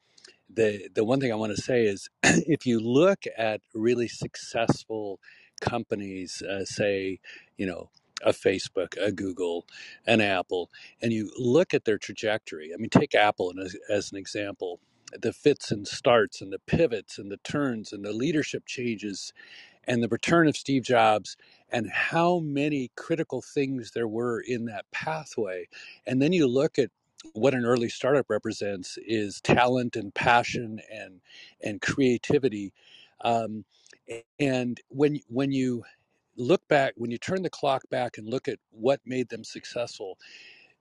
the the one thing I want to say is (clears throat) if you look at really successful companies, uh, say, you know, a Facebook, a Google, an Apple, and you look at their trajectory. I mean, take Apple as, as an example. The fits and starts and the pivots and the turns and the leadership changes and the return of Steve Jobs and how many critical things there were in that pathway. And then you look at what an early startup represents is talent and passion and and creativity. Um, and when when you look back, when you turn the clock back and look at what made them successful,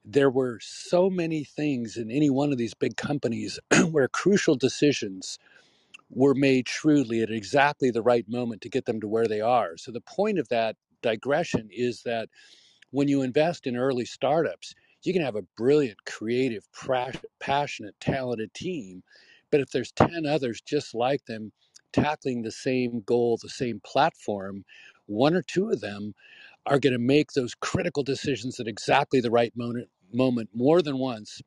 there were so many things in any one of these big companies (clears throat) where crucial decisions were made shrewdly at exactly the right moment to get them to where they are. So the point of that digression is that when you invest in early startups, you can have a brilliant, creative, passionate, talented team, but if there's 10 others just like them tackling the same goal, the same platform, one or two of them are going to make those critical decisions at exactly the right moment moment more than once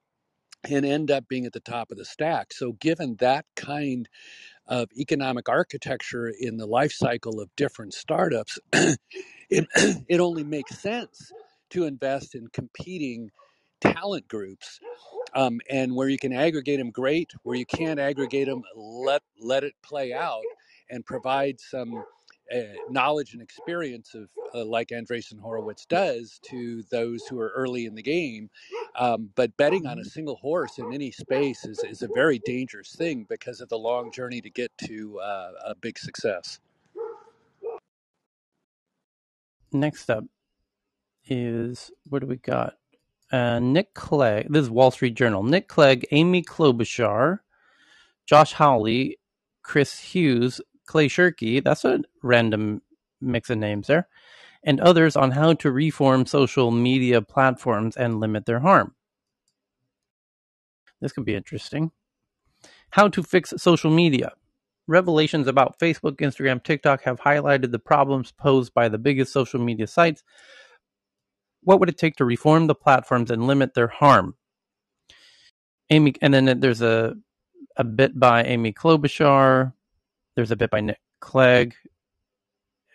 and end up being at the top of the stack. So given that kind of economic architecture in the life cycle of different startups, (clears throat) it, (clears throat) it only makes sense to invest in competing talent groups um, and where you can aggregate them great where you can't aggregate them let let it play out and provide some uh, knowledge and experience of uh, like Andreessen Horowitz does to those who are early in the game. Um, but betting on a single horse in any space is, is a very dangerous thing because of the long journey to get to uh, a big success. Next up is what do we got? Uh, Nick Clegg. This is Wall Street Journal. Nick Clegg, Amy Klobuchar, Josh Hawley, Chris Hughes, Clay Shirky. That's a random mix of names there. And others on how to reform social media platforms and limit their harm. This could be interesting. How to fix social media. Revelations about Facebook, Instagram, TikTok have highlighted the problems posed by the biggest social media sites. What would it take to reform the platforms and limit their harm? Amy, and then there's a a bit by Amy Klobuchar. There's a bit by Nick Clegg,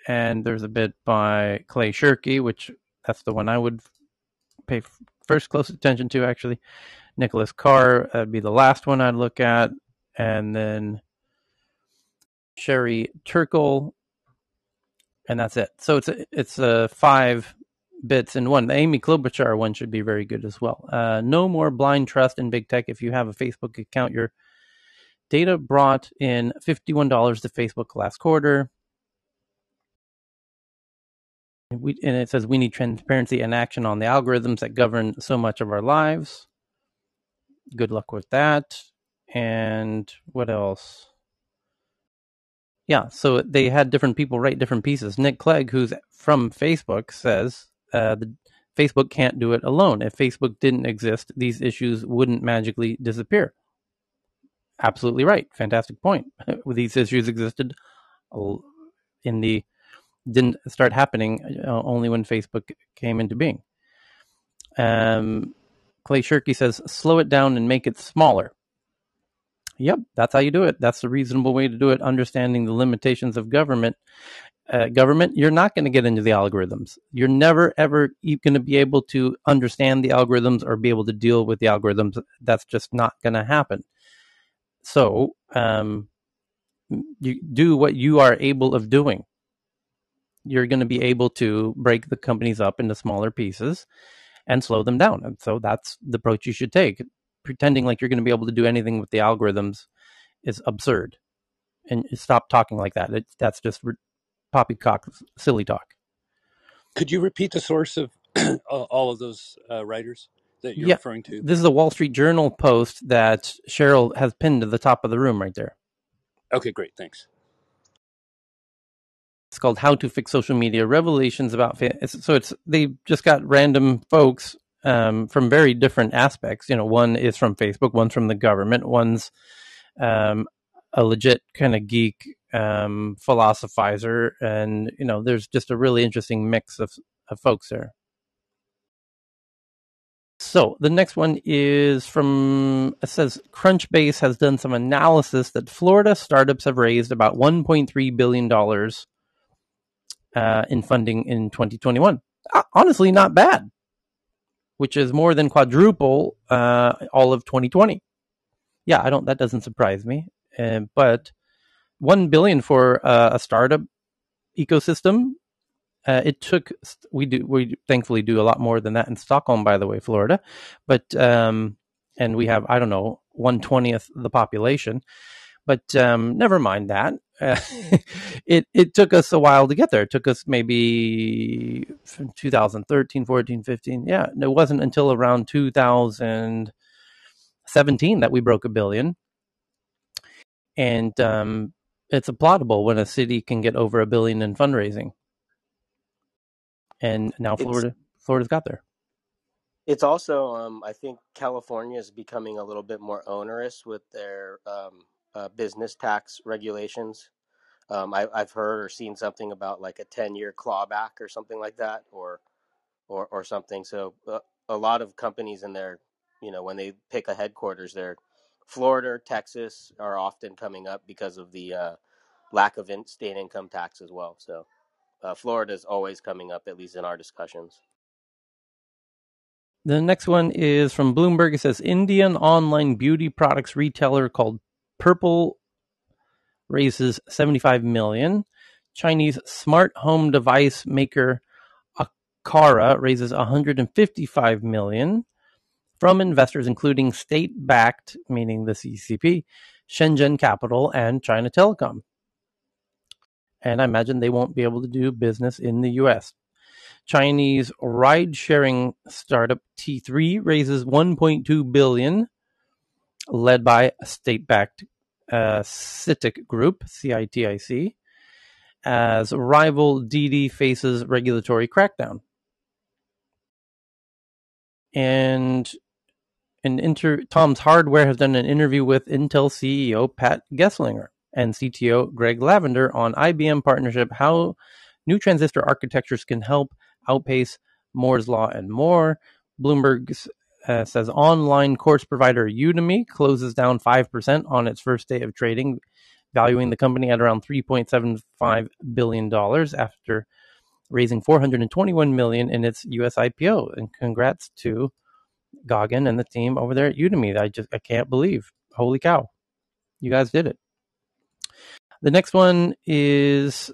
and there's a bit by Clay Shirky, which that's the one I would pay first close attention to. Actually, Nicholas Carr that'd be the last one I'd look at, and then Sherry Turkle, and that's it. So it's a, it's a five bits in one. The Amy Klobuchar one should be very good as well. Uh, no more blind trust in big tech. If you have a Facebook account, your data brought in $51 to Facebook last quarter. We, and it says we need transparency and action on the algorithms that govern so much of our lives. Good luck with that. And what else? Yeah, so they had different people write different pieces. Nick Clegg, who's from Facebook, says uh, the Facebook can't do it alone. If Facebook didn't exist, these issues wouldn't magically disappear. Absolutely right. Fantastic point. (laughs) these issues existed in the didn't start happening uh, only when Facebook came into being. Um, Clay Shirky says, slow it down and make it smaller. Yep, that's how you do it. That's the reasonable way to do it. Understanding the limitations of government. Uh, government, you're not going to get into the algorithms. You're never ever going to be able to understand the algorithms or be able to deal with the algorithms. That's just not going to happen. So, um, you do what you are able of doing. You're going to be able to break the companies up into smaller pieces and slow them down. And so that's the approach you should take pretending like you're going to be able to do anything with the algorithms is absurd. And stop talking like that. It, that's just poppycock, silly talk. Could you repeat the source of (clears throat) all of those uh, writers that you're yeah, referring to? This is a Wall Street Journal post that Cheryl has pinned to the top of the room right there. Okay, great. Thanks. It's called "How to Fix Social Media: Revelations about." Fa-. So it's they just got random folks um, from very different aspects. You know, one is from Facebook, one's from the government, one's um, a legit kind of geek um, philosophizer, and you know, there's just a really interesting mix of, of folks there. So the next one is from it says Crunchbase has done some analysis that Florida startups have raised about 1.3 billion dollars uh, in funding in 2021. Uh, honestly, not bad, which is more than quadruple uh, all of 2020. Yeah, I don't. That doesn't surprise me. Uh, but one billion for uh, a startup ecosystem uh, it took we do we thankfully do a lot more than that in Stockholm, by the way, Florida, but um, and we have I don't know one twentieth the population, but um, never mind that. (laughs) It it took us a while to get there. It took us maybe 2013, 14, 15. Yeah, it wasn't until around 2017 that we broke a billion, and um, it's applaudable when a city can get over a billion in fundraising and now It's Florida Florida's got there. it's also um, I think California is becoming a little bit more onerous with their um, uh, business tax regulations. Um, I, I've heard or seen something about like a ten year clawback or something like that, or or or something. So uh, a lot of companies in there, you know, when they pick a headquarters, there, Florida, Texas are often coming up because of the uh, lack of in- state income tax as well. So uh, Florida is always coming up, at least in our discussions. The next one is from Bloomberg. It says Indian online beauty products retailer called Purplle raises 75 million. Chinese smart home device maker Aqara raises 155 million from investors including state-backed, meaning the CCP, Shenzhen Capital, and China Telecom. And I imagine they won't be able to do business in the US. Chinese ride-sharing startup T3 raises 1.2 billion, led by a state-backed uh, CITIC Group, C-I-T-I-C, as rival Didi faces regulatory crackdown. And an inter Tom's Hardware has done an interview with Intel CEO Pat Gelsinger and CTO Greg Lavender on IBM partnership, how new transistor architectures can help outpace Moore's law and more. Bloomberg uh, says online course provider Udemy closes down 5% on its first day of trading, valuing the company at around $3.75 billion after raising 421 million in its US IPO. And congrats to Goggin and the team over there at Udemy. I just I can't believe. Holy cow. You guys did it. The next one is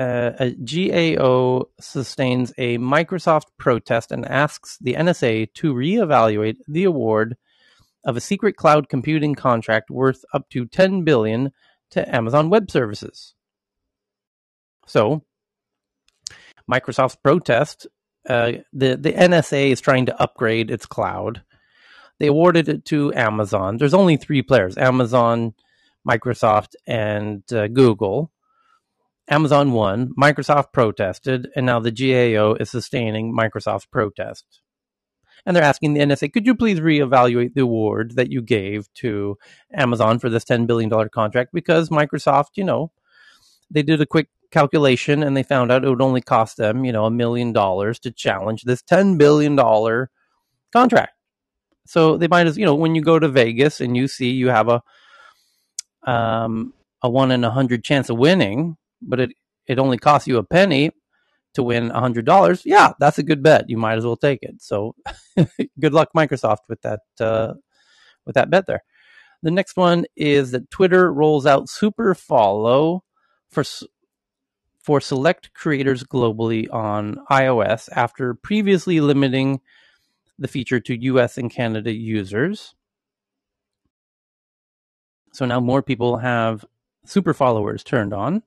uh, a GAO sustains a Microsoft protest and asks the NSA to reevaluate the award of a secret cloud computing contract worth up to 10 billion to Amazon Web Services. So, Microsoft's protest, uh, the the NSA is trying to upgrade its cloud. They awarded it to Amazon. There's only three players: Amazon, Microsoft, and uh, Google. Amazon won, Microsoft protested, and now the GAO is sustaining Microsoft's protest. And they're asking the NSA, could you please reevaluate the award that you gave to Amazon for this $10 billion contract? Because Microsoft, you know, they did a quick calculation and they found out it would only cost them, you know, a million dollars to challenge this $10 billion contract. So they might as, you know, when you go to Vegas and you see you have a, um, a one in a hundred chance of winning, but it, it only costs you a penny to win a hundred dollars. Yeah, that's a good bet. You might as well take it. So (laughs) good luck, Microsoft, with that uh, with that bet there. The next one is that Twitter rolls out Super Follow for for select creators globally on iOS after previously limiting the feature to US and Canada users. So now more people have super followers turned on.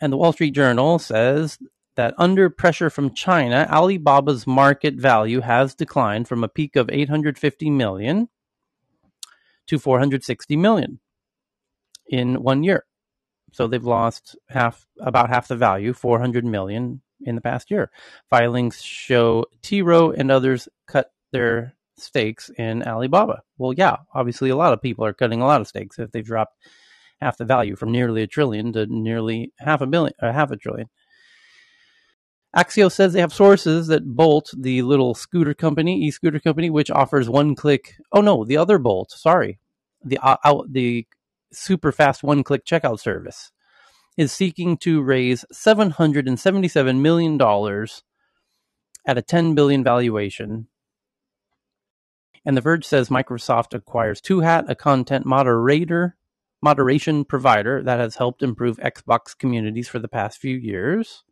And the Wall Street Journal says that under pressure from China, Alibaba's market value has declined from a peak of 850 million to 460 million in one year. So they've lost half, about half the value, 400 million in the past year. Filings show T Rowe and others cut their stakes in Alibaba. Well, yeah, obviously a lot of people are cutting a lot of stakes if they've dropped half the value from nearly a trillion to nearly half a billion or half a trillion. Axios says they have sources that Bolt, the little scooter company, e-scooter company, which offers one-click. Oh no, the other Bolt. Sorry, the uh, the super fast one-click checkout service is seeking to raise seven hundred and seventy-seven million dollars at a ten billion valuation. And The Verge says Microsoft acquires Two Hat, a content moderator moderation provider that has helped improve Xbox communities for the past few years.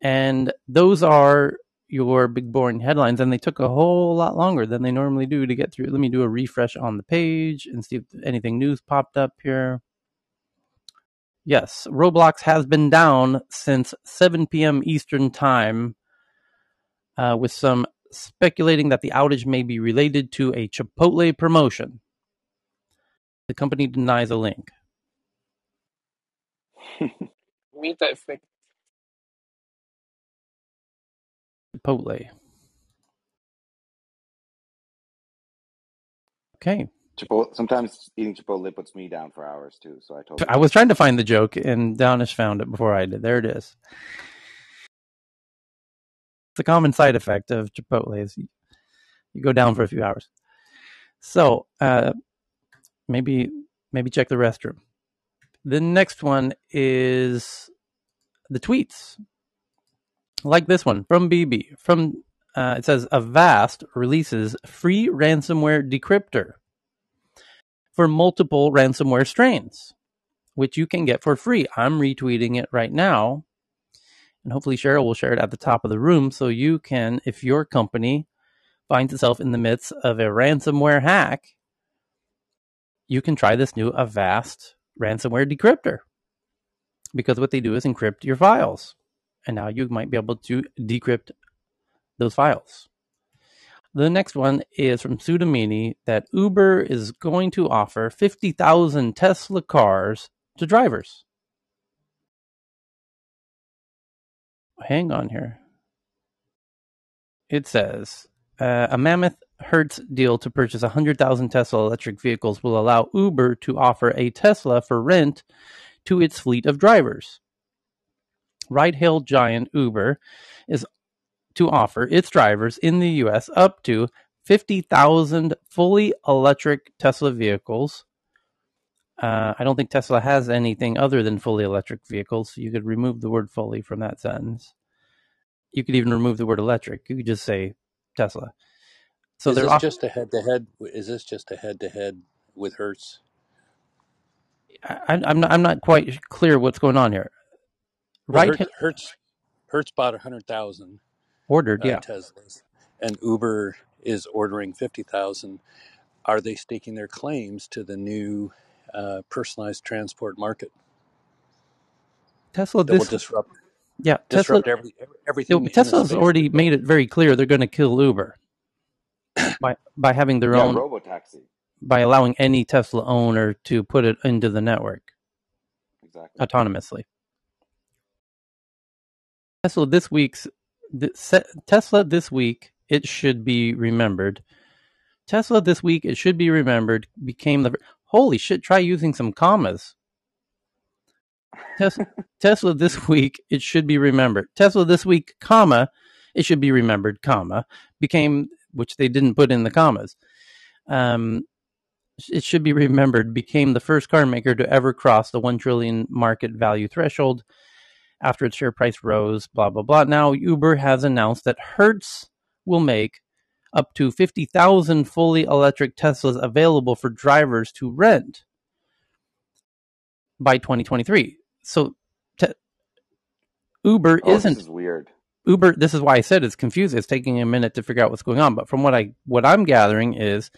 And those are your big boring headlines, and they took a whole lot longer than they normally do to get through. Let me do a refresh on the page and see if anything news popped up here. Yes, Roblox has been down since 7 p.m. Eastern Time, uh, with some speculating that the outage may be related to a Chipotle promotion. The company denies a link. (laughs) Meet that fake. Chipotle. Okay. Chipotle, sometimes eating Chipotle puts me down for hours too, so I told. I was trying to find the joke, and Danish found it before I did. There it is. It's a common side effect of Chipotle is you, go down for a few hours. So uh, maybe maybe check the restroom. The next one is the tweets, like this one from BB. From uh, it says Avast releases free ransomware decryptor for multiple ransomware strains, which you can get for free. I'm retweeting it right now, and hopefully Cheryl will share it at the top of the room so you can, if your company finds itself in the midst of a ransomware hack, you can try this new Avast ransomware decryptor because what they do is encrypt your files. And now you might be able to decrypt those files. The next one is from Sudamini that Uber is going to offer 50,000 Tesla cars to drivers. Hang on here. It says uh, a mammoth Hertz deal to purchase 100,000 Tesla electric vehicles will allow Uber to offer a Tesla for rent to its fleet of drivers. Ride hail giant Uber is to offer its drivers in the US up to 50,000 fully electric Tesla vehicles. Uh, I don't think Tesla has anything other than fully electric vehicles. So you could remove the word fully from that sentence. You could even remove the word electric. You could just say Tesla. So is this off- just a head to head? Is this just a head to head with Hertz? I, I'm not. I'm not quite clear what's going on here. Well, Right, Hertz, Hertz Hertz bought hundred thousand ordered. uh, Yeah, Teslas, and Uber is ordering fifty thousand. Are they staking their claims to the new uh, personalized transport market Tesla. that will disrupt Yeah, Tesla. disrupt every everything? in the Tesla's already we made it very clear they're going to kill Uber (laughs) by by having their Yeah, own robotaxi. by allowing any Tesla owner to put it into the network Exactly. autonomously. Tesla this week's Tesla this week it should be remembered. Tesla this week it should be remembered became the holy shit. Try using some commas. Tes- (laughs) Tesla this week it should be remembered. Tesla this week, comma it should be remembered, comma became which they didn't put in the commas. Um, it should be remembered became the first car maker to ever cross the 1 trillion market value threshold after its share price rose blah blah blah now uber has announced that hertz will make up to 50,000 fully electric teslas available for drivers to rent by 2023 so te- uber Oh, isn't this is weird. uber this is why i said it's confusing it's taking a minute to figure out what's going on but from what i what i'm gathering is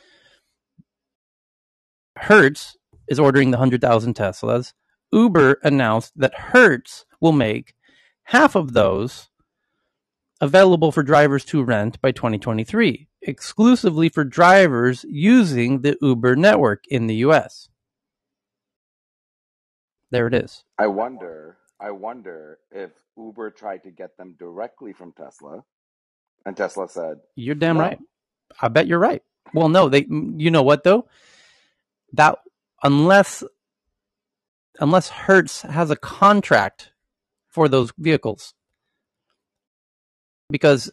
Hertz is ordering the 100,000 Teslas. Uber announced that Hertz will make half of those available for drivers to rent by 2023, exclusively for drivers using the Uber network in the US. There it is. I wonder. I wonder if Uber tried to get them directly from Tesla, and Tesla said You're damn right. I bet you're right. Well, no, they. Mm, you know what though? That unless unless Hertz has a contract for those vehicles, because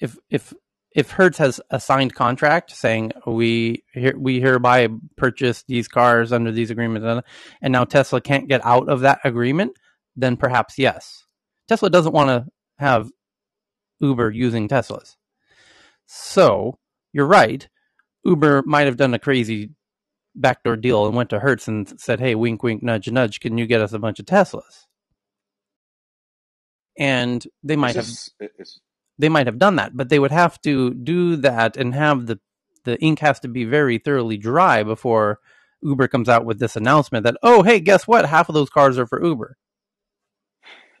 if if if Hertz has a signed contract saying we we hereby purchase these cars under these agreements, and now Tesla can't get out of that agreement, then perhaps yes. Tesla doesn't want to have Uber using Teslas. So you're right. Uber might have done a crazy backdoor deal and went to Hertz and said, "Hey, wink, wink, nudge, nudge. Can you get us a bunch of Teslas?" And they It's might have just they might have done that, but they would have to do that and have the the ink has to be very thoroughly dry before Uber comes out with this announcement that, "Oh, hey, guess what? Half of those cars are for Uber." (laughs)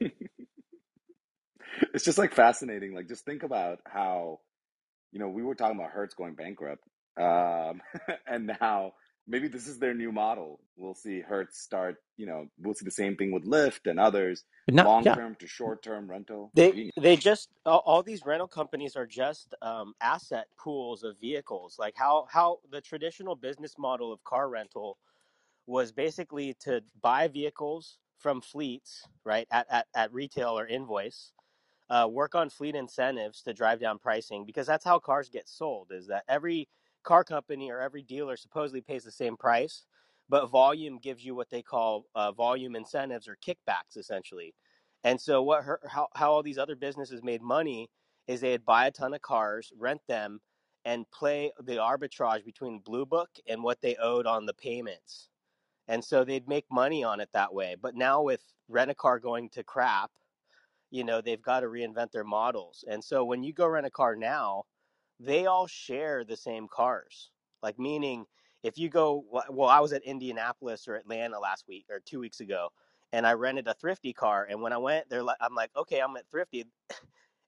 it's just like fascinating. Like just think about how you know we were talking about Hertz going bankrupt, um, (laughs) and now maybe this is their new model. We'll see Hertz start. You know, we'll see the same thing with Lyft and others. Long yeah, term to short term rental. They Genius. they just all, all these rental companies are just um, asset pools of vehicles. Like how how the traditional business model of car rental was basically to buy vehicles from fleets, right, at, at, at retail or invoice, uh, work on fleet incentives to drive down pricing because that's how cars get sold is that every car company or every dealer supposedly pays the same price but volume gives you what they call uh, volume incentives or kickbacks essentially. And so what her, how, how all these other businesses made money is they'd buy a ton of cars rent them and play the arbitrage between blue book and what they owed on the payments. And so they'd make money on it that way. But now with rent a car going to crap you know they've got to reinvent their models. And so when you go rent a car now they all share the same cars. Like meaning if you go well i was at indianapolis or atlanta last week or two weeks ago and i rented a thrifty car and when i went they're like i'm like okay i'm at thrifty. (laughs)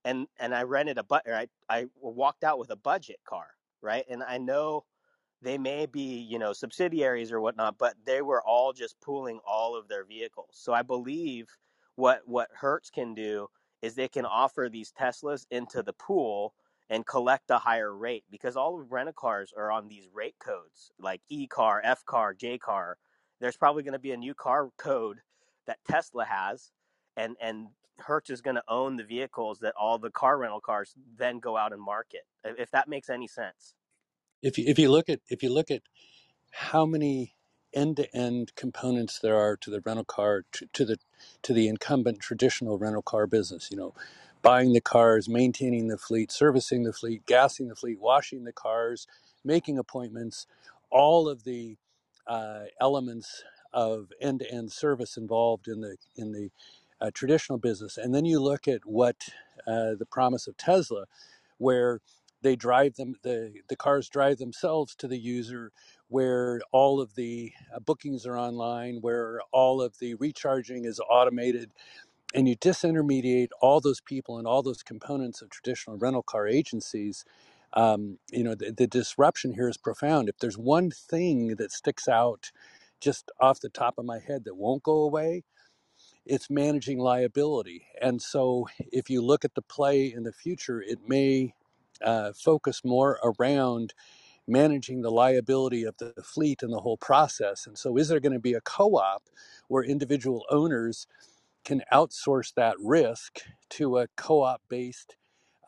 And and i rented a but I, I walked out with a budget car right? And i know they may be you know subsidiaries or whatnot but they were all just pooling all of their vehicles. So i believe what what hertz can do is they can offer these teslas into the pool and collect a higher rate because all of rent cars are on these rate codes like e car f car j car. There's probably going to be a new car code that tesla has and and hertz is going to own the vehicles that all the car rental cars then go out and market if that makes any sense. If you, if you look at if you look at how many end-to-end components there are to the rental car to, to the to the incumbent traditional rental car business you know buying the cars maintaining the fleet servicing the fleet gassing the fleet washing the cars making appointments all of the uh, elements of end-to-end service involved in the in the uh, traditional business. And then you look at what uh, the promise of tesla where they drive them the, the cars drive themselves to the user where all of the uh, bookings are online where all of the recharging is automated and you disintermediate all those people and all those components of traditional rental car agencies um, you know the, the disruption here is profound if there's one thing that sticks out just off the top of my head that won't go away it's managing liability. And so, if you look at the play in the future, it may uh, focus more around managing the liability of the fleet and the whole process. And so, is there going to be a co op where individual owners can outsource that risk to a co op based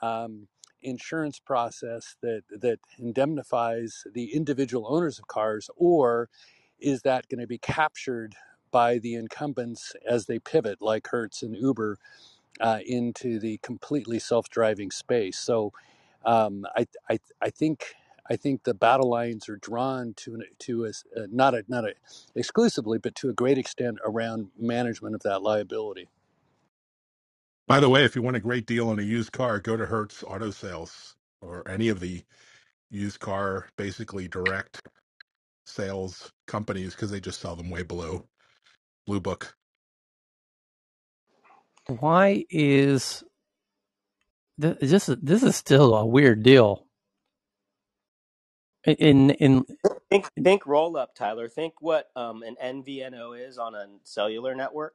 um, insurance process that, that indemnifies the individual owners of cars? Or is that going to be captured by the incumbents as they pivot, like Hertz and Uber, uh, into the completely self-driving space? So, um, I, I, I think I think the battle lines are drawn to an, to a, uh, not a, not a, exclusively, but to a great extent around management of that liability. By the way, if you want a great deal on a used car, go to Hertz Auto Sales or any of the used car, basically direct sales companies, because they just sell them way below Blue Book. why is this? This is still a weird deal. In in Think think roll up, Tyler. Think what um, an MVNO is on a cellular network.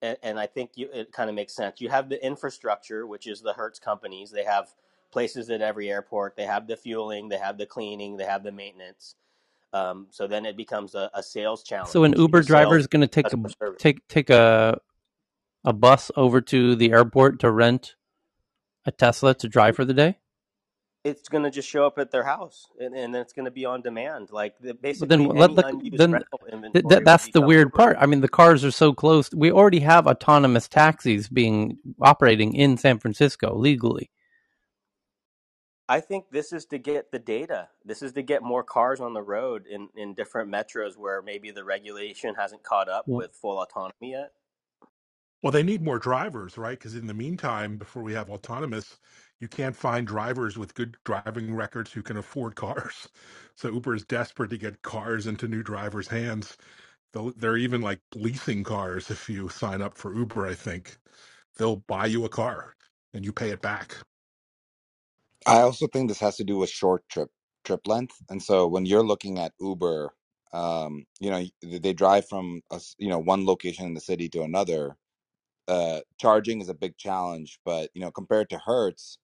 and, and I think you, it kind of makes sense. You have the infrastructure, which is the Hertz companies. They have places at every airport. They have the fueling, they have the cleaning, they have the maintenance. Um, so then it becomes a, a sales So an challenge Uber driver is going to take a customer service. take take a a bus over to the airport to rent a Tesla to drive for the day. It's going to just show up at their house, and, and it's going to be on demand. Like the, But then basically let the then th- th- that's the weird part. I mean, the cars are so close. We already have autonomous taxis being operating in San Francisco legally. I think this is to get the data. This is to get more cars on the road in, in different metros where maybe the regulation hasn't caught up with full autonomy yet. Well, they need more drivers, right? Because in the meantime, before we have autonomous, you can't find drivers with good driving records who can afford (laughs) cars. So Uber is desperate to get cars into new drivers' hands. They'll, they're even like leasing cars if you sign up for Uber, I think. They'll buy you a car and you pay it back. I also think this has to do with short trip trip length, and so when you're looking at Uber, um, you know they drive from you know one location in the city to another. Uh, charging is a big challenge, but you know compared to Hertz,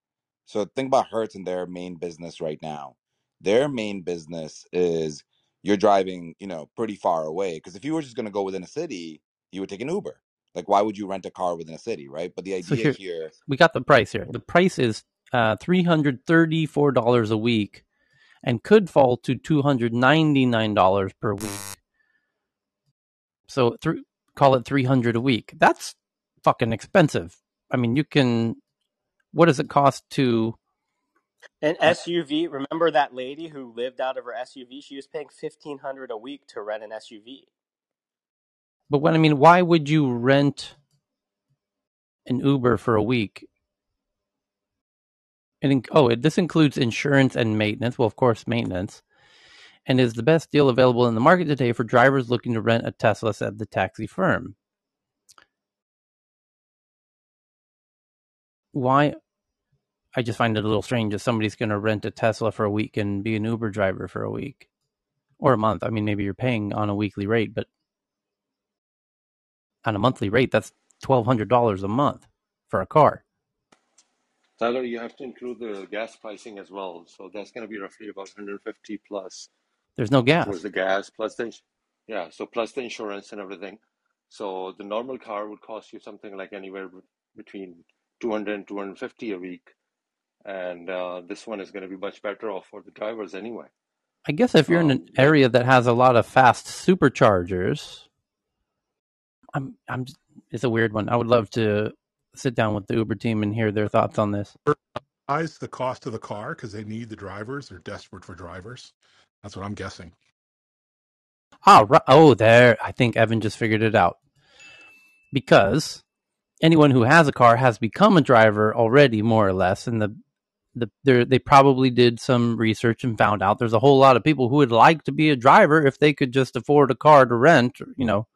so think about Hertz and their main business right now. Their main business is you're driving, you know, pretty far away. Because if you were just going to go within a city, you would take an Uber. Like, why would you rent a car within a city, right? But the (laughs) So idea here here, we got the price here. The price is uh, three hundred thirty four dollars a week, and could fall to two hundred ninety nine dollars per week. So through call it three hundred a week. That's fucking expensive. I mean, you can. What does it cost to? An uh, SUV, remember that lady who lived out of her SUV? She was paying 1500 a week to rent an SUV. But what I mean, why would you rent an Uber for a week? And oh, it, this includes insurance and maintenance. Well, of course, maintenance, and is the best deal available in the market today for drivers looking to rent a Tesla, said the taxi firm. Why? I just find it a little strange if somebody's going to rent a Tesla for a week and be an Uber driver for a week or a month. I mean, maybe you're paying on a weekly rate, but on a monthly rate, that's twelve hundred dollars a month for a car. Tyler, you have to include the gas pricing as well. So that's going to be roughly about 150 plus There's no gas. the gas plus the yeah, so plus the insurance and everything. So the normal car would cost you something like anywhere between 200 and 250 a week, and uh, this one is going to be much better off for the drivers anyway. I guess if you're in an Um, area that has a lot of fast superchargers, I'm I'm it's a weird one. I would love to sit down with the Uber team and hear their thoughts on this. Rise the cost of the car because they need the drivers. They're desperate for drivers. That's what I'm guessing. Ah, right. oh, there. I think Evan just figured it out because anyone who has a car has become a driver already, more or less, and the the they probably did some research and found out there's a whole lot of people who would like to be a driver if they could just afford a car to rent, you know,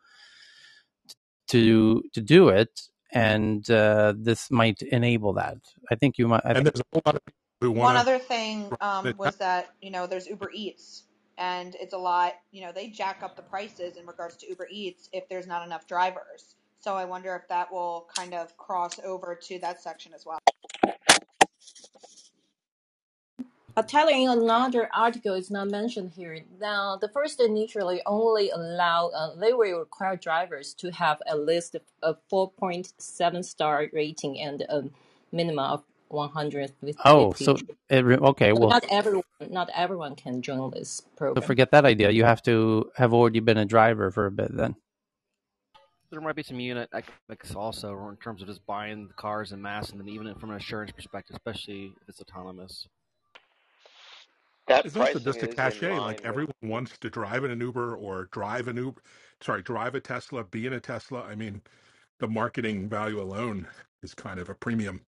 to to do it, and uh, this might enable that. I think you might. I And think there's a whole lot of people who want One other thing um, was that you know there's Uber Eats, and it's a lot. You know they jack up the prices in regards to Uber Eats if there's not enough drivers. So I wonder if that will kind of cross over to that section as well. I'll tell you in another article, it's not mentioned here. Now, the first initially only allow, uh, they will require drivers to have at least a 4.7 star rating and a minimum of one hundred. Oh, 150. so it, okay. So Well, not everyone, not everyone can join this so program. forget that idea. You have to have already been a driver for a bit then. There might be some unit economics also in terms of just buying the cars and mass, and then even from an insurance perspective, especially if it's autonomous. That It's also pricing just a is in cachet. Like line with everyone wants to drive in an Uber or drive an Uber. Sorry, drive a Tesla, be in a Tesla. I mean, the marketing value alone is kind of a premium.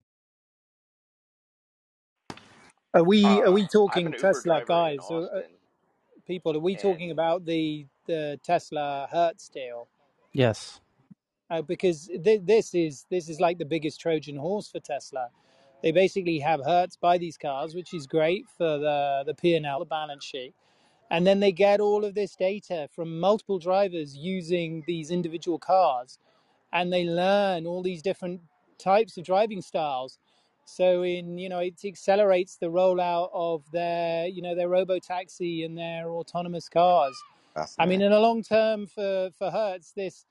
Are we are Uh, we I'm talking an Uber Tesla driver in guys? Or, uh, Austin, people, are we talking about the the Tesla Hertz deal? Yes. Uh, because th- this is this is like the biggest Trojan horse for Tesla. They basically have Hertz buy these cars, which is great for the the P and L, the balance sheet, and then they get all of this data from multiple drivers using these individual cars, and they learn all these different types of driving styles. So in you know it accelerates the rollout of their you know their robo taxi and their autonomous cars. I mean, in the long term for for Hertz, this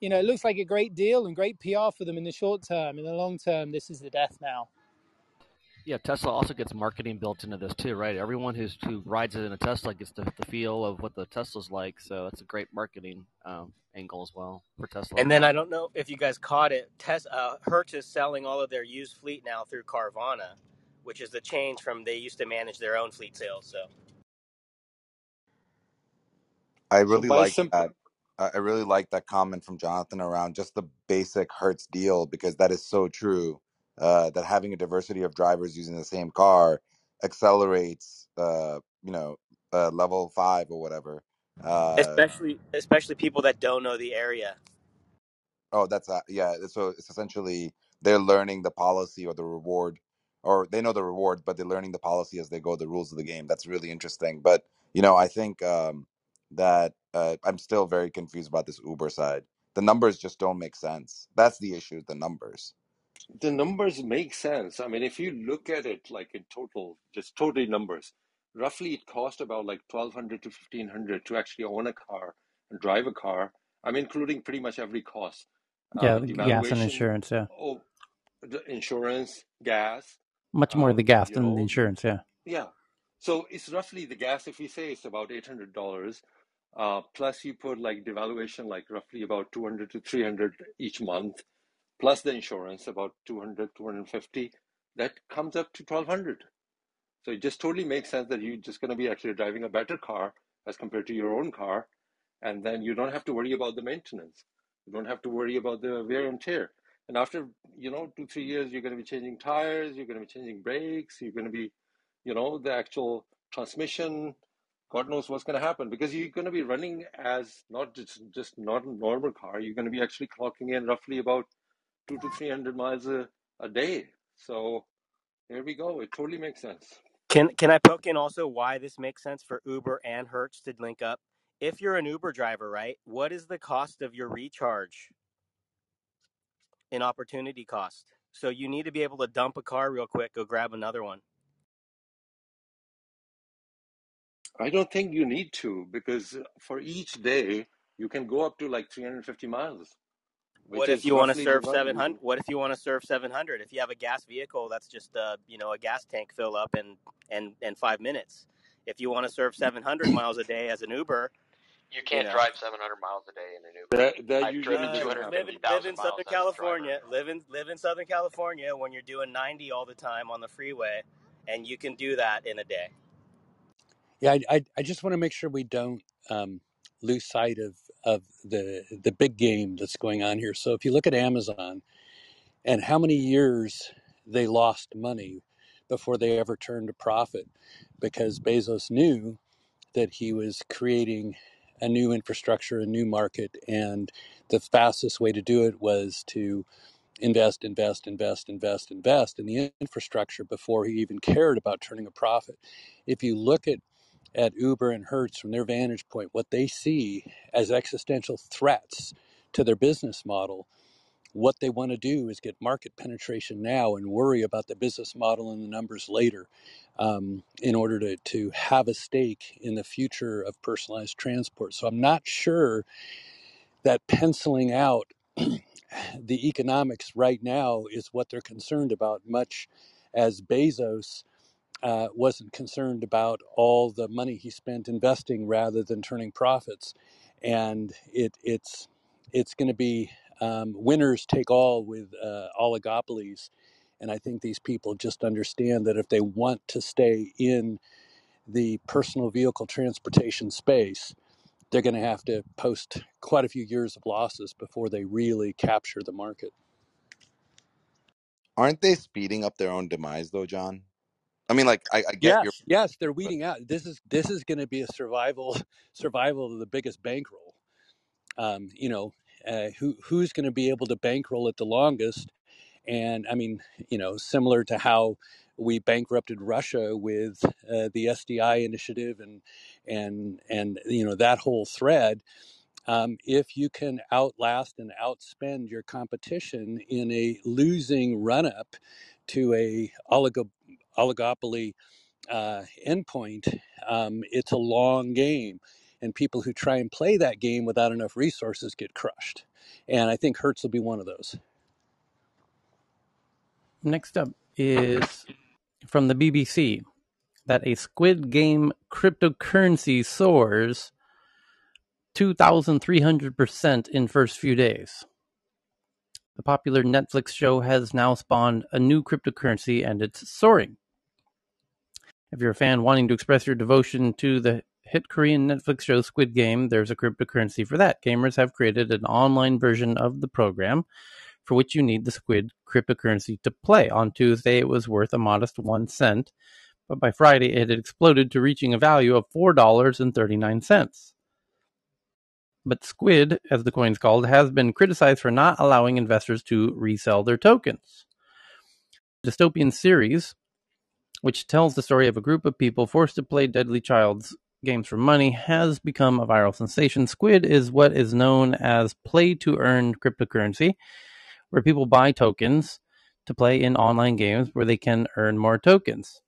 you know it looks like a great deal and great PR for them in the short term. In the long term, this is the death now. Yeah, Tesla also gets marketing built into this too, right? Everyone who's who rides it in a Tesla gets the, the feel of what the Tesla's like, so that's a great marketing um, angle as well for Tesla. And then I don't know if you guys caught it. Tes- uh, Hertz is selling all of their used fleet now through Carvana, which is the change from they used to manage their own fleet sales. So I really by like simple, that. I I really like that comment from Jonathan around just the basic Hertz deal because that is so true. Uh, that having a diversity of drivers using the same car accelerates, uh, you know, uh, level five or whatever. Uh, especially especially people that don't know the area. oh, that's uh, yeah. So it's essentially they're learning the policy or the reward, or they know the reward, but they're learning the policy as they go, the rules of the game. That's really interesting. But you know, I think um, that uh, I'm still very confused about this Uber side. The numbers just don't make sense. That's the issue. The numbers. The numbers make sense. I mean, if you look at it like in total, just totally numbers, roughly it cost about like 1200 to 1500 to actually own a car and drive a car. I'm including pretty much every cost. Yeah, Uh, gas and insurance. Yeah, oh, the insurance, gas, much more the um, gas you than the insurance. Yeah, yeah. So it's roughly the gas, if we say it's about $800, uh, plus you put like devaluation, like roughly about 200 to 300 each month plus the insurance about 200 250 that comes up to 1200 so it just totally makes sense that you're just going to be actually driving a better car as compared to your own car and then you don't have to worry about the maintenance. You don't have to worry about the wear and tear. And after you know two three years you're going to be changing tires you're going to be changing brakes you're going to be you know the actual transmission. God knows what's going to happen because you're going to be running as not just just not a normal car. You're going to be actually clocking in roughly about two to three hundred miles a, a day. So there we go. It totally makes sense. Can can I poke in also why this makes sense for Uber and Hertz to link up? If you're an Uber driver, right, what is the cost of your recharge in opportunity cost? So you need to be able to dump a car real quick, go grab another one. I don't think you need to because for each day you can go up to like 350 miles, What if you want to serve 700? What if you want to serve 700? If you have a gas vehicle, that's just uh, you know, a gas tank fill up in and and 5 minutes. If you want to serve 700 miles a day as an Uber, You you can't know, drive 700 miles a day in an Uber. That that I've usually driven Uh, doesn't live in live in miles Southern a driver. California. Live in live in Southern California when you're doing 90 all the time on the freeway, and you can do that in a day. Yeah, I, I, I just want to make sure we don't um, lose sight of, of the the big game that's going on here. So if you look at Amazon and how many years they lost money before they ever turned a profit, because Bezos knew that he was creating a new infrastructure, a new market, and the fastest way to do it was to invest, invest, invest, invest, invest in the infrastructure before he even cared about turning a profit. If you look at at Uber and Hertz from their vantage point, what they see as existential threats to their business model, what they want to do is get market penetration now and worry about the business model and the numbers later um, in order to, to have a stake in the future of personalized transport. So I'm not sure that penciling out the economics right now is what they're concerned about, much as Bezos uh, wasn't concerned about all the money he spent investing rather than turning profits, and it it's it's going to be um, winners take all with uh, oligopolies, and I think these people just understand that if they want to stay in the personal vehicle transportation space, they're going to have to post quite a few years of losses before they really capture the market. Aren't they speeding up their own demise though, John? I mean, like I, I get your, Yes, yes, they're but weeding out. This is this is going to be a survival (laughs) survival of the biggest bankroll. um, you know, uh, who who's going to be able to bankroll it the longest? And I mean, you know, similar to how we bankrupted Russia with uh, the SDI initiative and and and you know that whole thread. um, if you can outlast and outspend your competition in a losing run up to a oligo, oligopoly uh, endpoint, um, it's a long game. And people who try and play that game without enough resources get crushed. And I think Hertz will be one of those. Next up is from the BBC that a Squid Game cryptocurrency soars 2,300% in first few days. The popular Netflix show has now spawned a new cryptocurrency and it's soaring. If you're a fan wanting to express your devotion to the hit Korean Netflix show Squid Game, there's a cryptocurrency for that. Gamers have created an online version of the program for which you need the Squid cryptocurrency to play. On Tuesday, it was worth a modest one cent, but by Friday, it had exploded to reaching a value of $4.39. But Squid, as the coin's called, has been criticized for not allowing investors to resell their tokens. Dystopian series, which tells the story of a group of people forced to play Deadly Child's games for money, has become a viral sensation. Squid is what is known as play to earn cryptocurrency, where people buy tokens to play in online games where they can earn more tokens.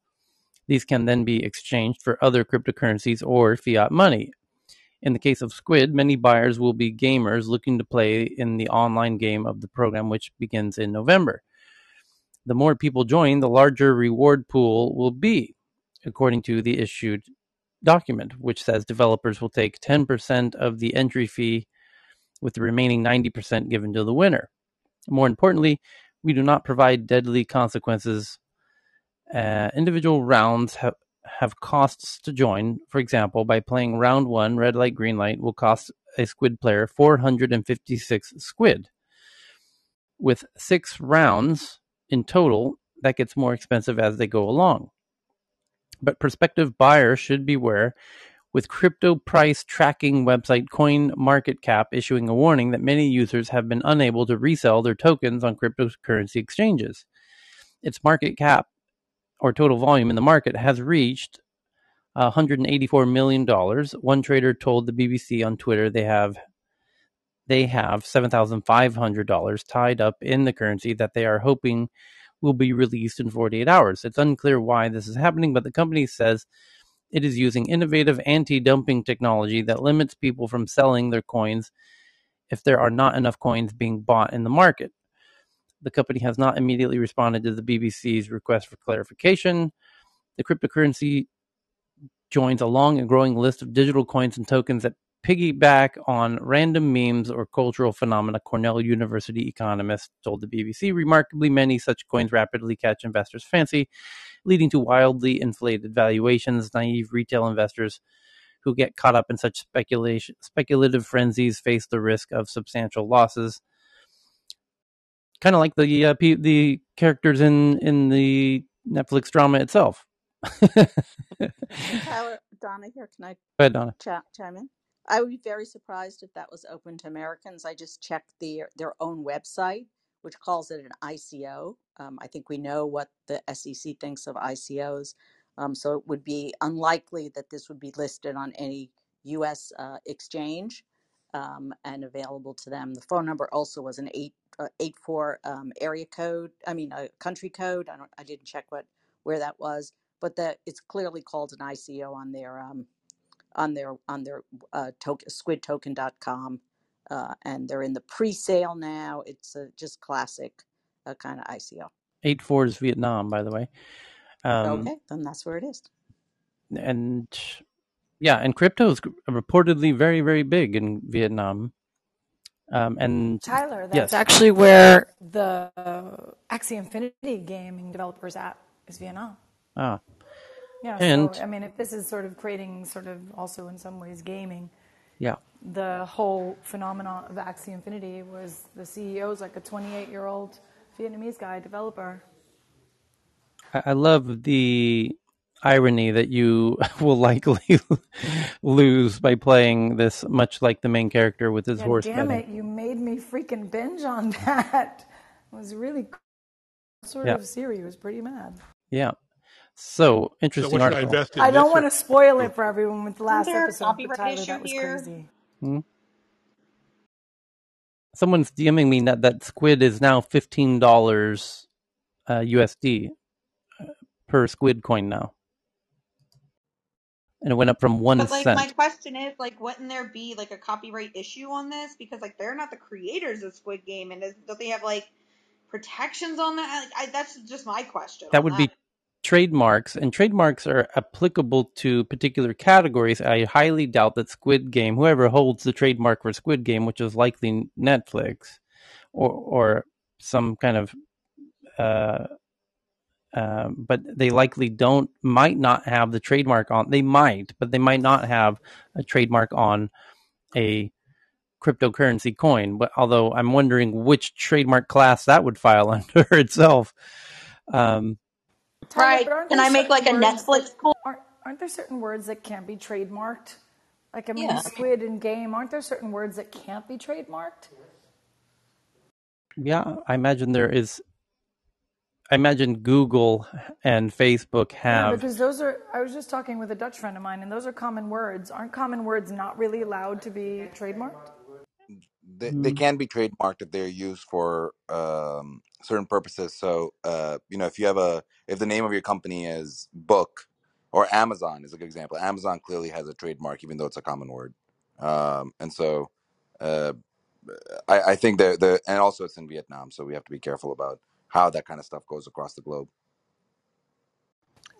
These can then be exchanged for other cryptocurrencies or fiat money. In the case of Squid, many buyers will be gamers looking to play in the online game of the program, which begins in November. The more people join, the larger reward pool will be, according to the issued document, which says developers will take 10% of the entry fee, with the remaining 90% given to the winner. More importantly, we do not provide deadly consequences. Uh, individual rounds have have costs to join. For example, by playing round one, red light, green light will cost a squid player 456 squid. With six rounds in total, that gets more expensive as they go along. But prospective buyers should beware with crypto price tracking website CoinMarketCap issuing a warning that many users have been unable to resell their tokens on cryptocurrency exchanges. Its market cap or total volume in the market has reached $184 million. One trader told the BBC on Twitter they have they have $7,500 tied up in the currency that they are hoping will be released in 48 hours. It's unclear why this is happening, but the company says it is using innovative anti dumping technology that limits people from selling their coins if there are not enough coins being bought in the market. The company has not immediately responded to the BBC's request for clarification. The cryptocurrency joins a long and growing list of digital coins and tokens that piggyback on random memes or cultural phenomena, Cornell University economist told the BBC. Remarkably, many such coins rapidly catch investors' fancy, leading to wildly inflated valuations. Naive retail investors who get caught up in such speculation, speculative frenzies face the risk of substantial losses. Kind of like the uh, the characters in in the Netflix drama itself. (laughs) Tyler, Donna here. Can I Go ahead, Donna. cha- chime in? I would be very surprised if that was open to Americans. I just checked the, their own website, which calls it an ICO. Um, I think we know what the SEC thinks of ICOs. Um, so it would be unlikely that this would be listed on any U.S. Uh, exchange um, and available to them. The phone number also was an eight uh, eight four um, area code. I mean, a country code. I don't. I didn't check what where that was, but that it's clearly called an ICO on their um, on their on their uh, token, squidtoken.com uh, and they're in the pre-sale now it's a just classic uh, kind of ico Eight four is Vietnam, by the way. Um, okay then that's where it is and yeah, and crypto is reportedly very, very big in Vietnam. Um, and Tyler, that's yes, actually where the Axie Infinity gaming developers at is Vietnam. ah, Yeah, so I mean, if this is sort of creating sort of also in some ways gaming, yeah, the whole phenomenon of Axie Infinity was the CEO is like a 28 year old Vietnamese guy developer. I, I love the irony that you (laughs) will likely (laughs) lose by playing this, much like the main character with his Yeah, horse damn betting. it, you made me freaking binge on (laughs) that. It was really cool. sort Yeah, of Siri was pretty mad. yeah. So So interesting what should I article. I in this don't want to spoil it for everyone with the last there episode, but copyright Tyler, issue that was here? crazy. Hmm? someone's DMing me that that squid is now fifteen dollars uh, USD per squid coin now, and it went up from one But like my question is like wouldn't there be like a copyright issue on this because like they're not the creators of Squid Game and does, don't they have like protections on that? Like, I, that's just my question That would that. be trademarks, and trademarks are applicable to particular categories. I highly doubt that Squid Game, whoever holds the trademark for Squid Game, which is likely Netflix or or some kind of uh, um, but they likely don't might not have the trademark on they might but they might not have a trademark on a cryptocurrency coin but although i'm wondering which trademark class that would file (laughs) under itself um, Tanya, Right. but Can I make like a words that Netflix pool? aren't aren't there certain words that can't be trademarked? Like I mean, Yeah. squid and game. Aren't there certain words that can't be trademarked? yeah i imagine there is i imagine google and facebook Yeah, have because those are. I was just talking with a Dutch friend of mine, and those are common words. Aren't common words not really allowed to be trademarked? They, they mm, can be trademarked if they're used for um, certain purposes. So, uh, you know, if you have a, if the name of your company is book or Amazon is a good example. Amazon clearly has a trademark, even though it's a common word. Um, and so, uh, I, I think the the and also it's in Vietnam, so we have to be careful about how that kind of stuff goes across the globe.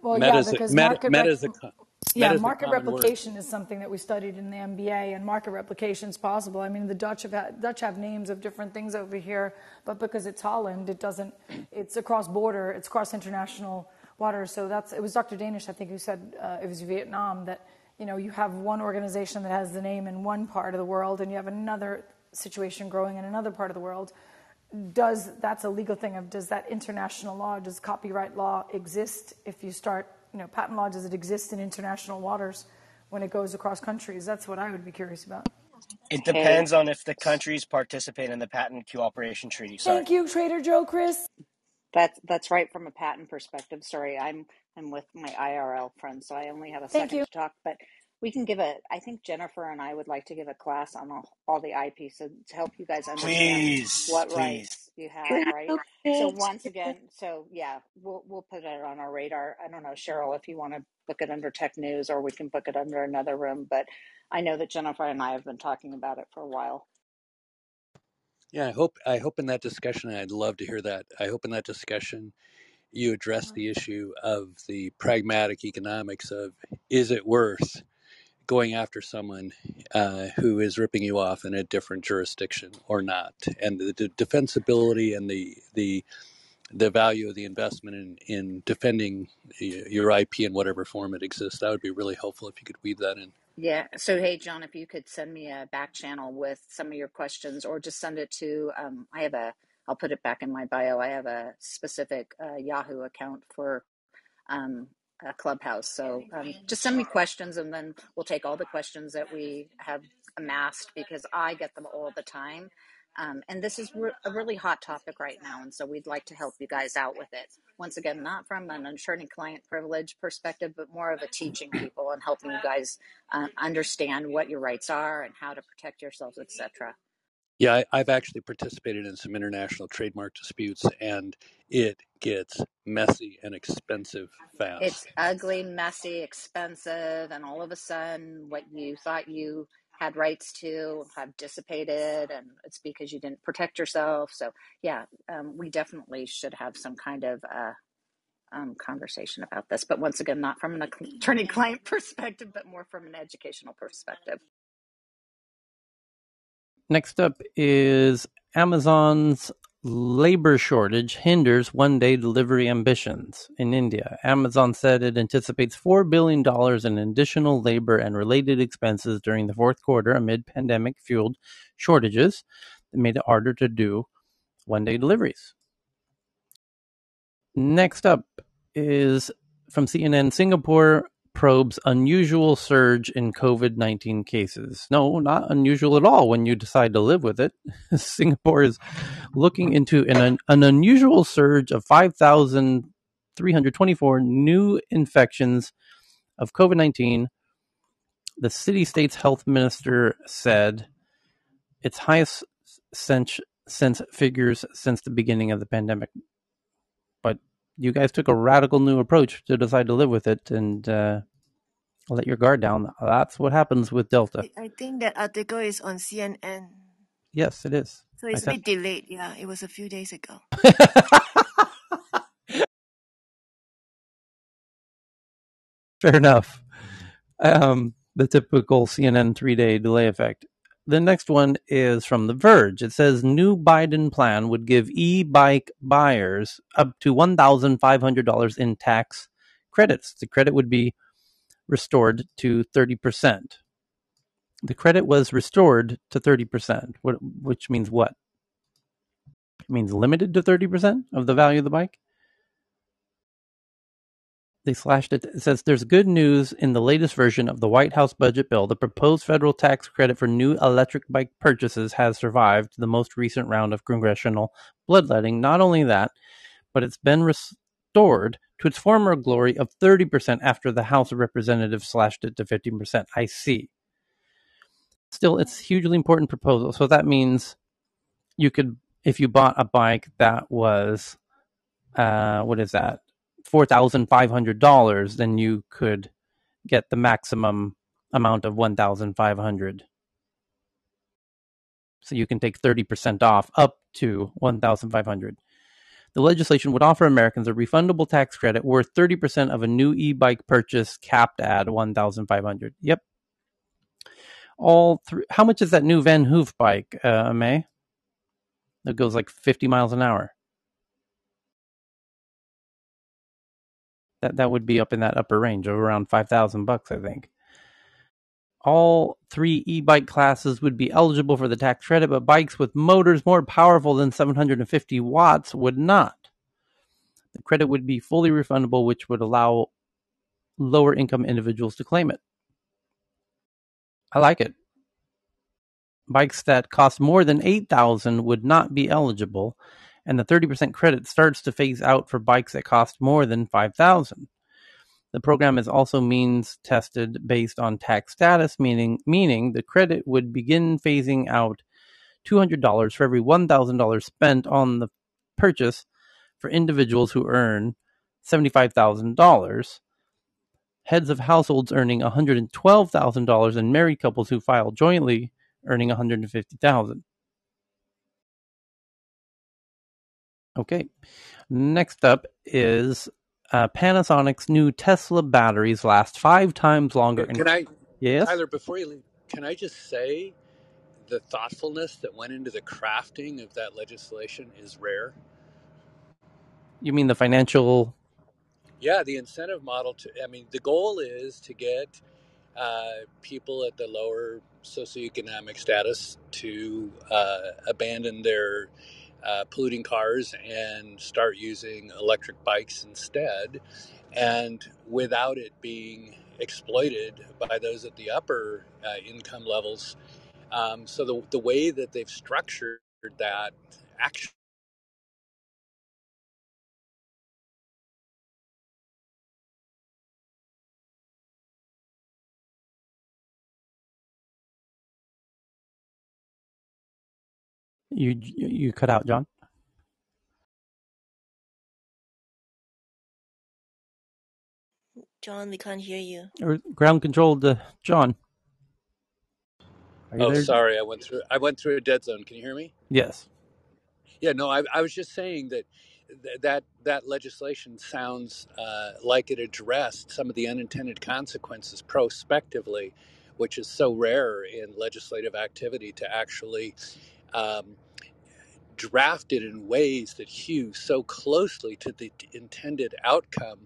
Well, Meta yeah, is a, because meta, market meta rec- is a co- Yeah, meta is a market common word. replication is something that we studied in the MBA, and market replication is possible. I mean, the Dutch have had, Dutch have names of different things over here, but because it's Holland, it doesn't. It's across border. It's cross international waters. So that's. It was Dr. Danish, I think, who said uh, it was Vietnam that you know you have one organization that has the name in one part of the world, and you have another situation growing in another part of the world does that's a legal thing of does that international law does copyright law exist if you start you know patent law does it exist in international waters when it goes across countries that's what i would be curious about It depends on if the countries participate in the patent cooperation treaty. Sorry. thank you trader joe chris that's that's right from a patent perspective. Sorry, I'm I'm with my IRL friends, so I only have a thank second you to talk. But we can give a. I think Jennifer and I would like to give a class on all, all the IP, so to help you guys understand Please, what please. rights you have, right? So once again, so yeah, we'll we'll put it on our radar. I don't know, Cheryl, if you want to book it under Tech News, or we can book it under another room. But I know that Jennifer and I have been talking about it for a while. Yeah, I hope I hope in that discussion, I'd love to hear that. I hope in that discussion you address mm-hmm. the issue of the pragmatic economics of is it worth going after someone uh, who is ripping you off in a different jurisdiction or not, and the, the defensibility and the the the value of the investment in in defending your IP in whatever form it exists. That would be really helpful if you could weave that in. Yeah. So, hey, John, if you could send me a back channel with some of your questions or just send it to, um, I have a, I'll put it back in my bio. I have a specific uh, Yahoo account for um, a clubhouse. So um, just send me questions and then we'll take all the questions that we have amassed because I get them all the time. Um, and this is re- a really hot topic right now. And so we'd like to help you guys out with it. Once again, not from an attorney client privilege perspective, but more of a teaching people and helping you guys uh, understand what your rights are and how to protect yourselves, etc. Yeah, I, I've actually participated in some international trademark disputes, and it gets messy and expensive fast. It's ugly, messy, expensive, and all of a sudden, what you thought you had rights to have dissipated, and it's because you didn't protect yourself. So, yeah, um, we definitely should have some kind of uh, um, conversation about this. But once again, not from an attorney client (laughs) perspective, but more from an educational perspective. Next up is Amazon's labor shortage hinders one day delivery ambitions in India. Amazon said it anticipates $4 billion in additional labor and related expenses during the fourth quarter amid pandemic fueled shortages that made it harder to do one day deliveries. Next up is from CNN Singapore probes unusual surge in COVID 19 cases. No, not unusual at all when you decide to live with it. (laughs) Singapore is looking into an, an unusual surge of 5,324 new infections of COVID 19. The city state's health minister said its highest since since figures since the beginning of the pandemic. You guys took a radical new approach to decide to live with it and uh, let your guard down. That's what happens with Delta. I, think that article is on CNN. Yes, it is. So I it's a said. bit delayed. Yeah, it was a few days ago. (laughs) Fair enough. Um, the typical CNN three day delay effect. The next one is from The Verge. It says new Biden plan would give e bike buyers up to $1,500 in tax credits. The credit would be restored to 30%. The credit was restored to 30%, which means what? It means limited to 30% of the value of the bike? They slashed it. It says there's good news in the latest version of the White House budget bill. The proposed federal tax credit for new electric bike purchases has survived the most recent round of congressional bloodletting. Not only that, but it's been restored to its former glory of 30% after the House of Representatives slashed it to 15%. I see. Still, it's a hugely important proposal. So that means you could, if you bought a bike that was, uh, what is that? Four thousand five hundred dollars, then you could get the maximum amount of one thousand five hundred. So you can take thirty percent off up to one thousand five hundred. The legislation would offer Americans a refundable tax credit worth 30% of a new e-bike purchase capped at 1500. Yep. All three How much is that new VanMoof bike, uh, May? That goes like 50 miles an hour. That that would be up in that upper range of around 5000 bucks i think. All three e-bike classes would be eligible for the tax credit but bikes with motors more powerful than 750 watts would not. The credit would be fully refundable which would allow lower income individuals to claim it. I like it. Bikes that cost more than 8000 would not be eligible and the 30% credit starts to phase out for bikes that cost more than 5000 The program is also means tested based on tax status, meaning meaning the credit would begin phasing out $200 for every $1,000 spent on the purchase for individuals who earn $75,000, heads of households earning $112,000 and married couples who file jointly earning $150,000. Okay. Next up is uh, Panasonic's new Tesla batteries last five times longer. Can I, yes, Tyler, before you leave, can I just say the thoughtfulness that went into the crafting of that legislation is rare? you mean the financial? Yeah, the incentive model to, I mean, the goal is to get uh, people at the lower socioeconomic status to uh, abandon their uh, polluting cars and start using electric bikes instead, and without it being exploited by those at the upper uh, income levels. Um, so the the way that they've structured that actually. You you cut out, John. John, we can't hear you. Or ground control uh, John. Are you Oh, there? sorry, I went through I went through a dead zone. Can you hear me? Yes. Yeah, no, I, I was just saying that th- that that legislation sounds uh, like it addressed some of the unintended consequences prospectively, which is so rare in legislative activity to actually um, drafted in ways that hew so closely to the intended outcome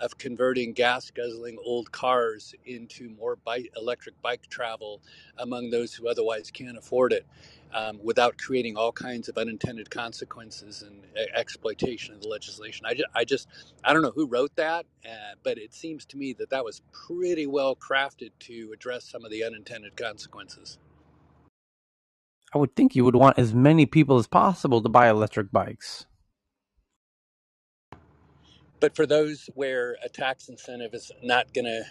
of converting gas guzzling old cars into more bike, electric bike travel among those who otherwise can't afford it um, without creating all kinds of unintended consequences and exploitation of the legislation. I just, I just, I don't know who wrote that, uh, but it seems to me that that was pretty well crafted to address some of the unintended consequences. I would think you would want as many people as possible to buy electric bikes. but for those where a tax incentive is not gonna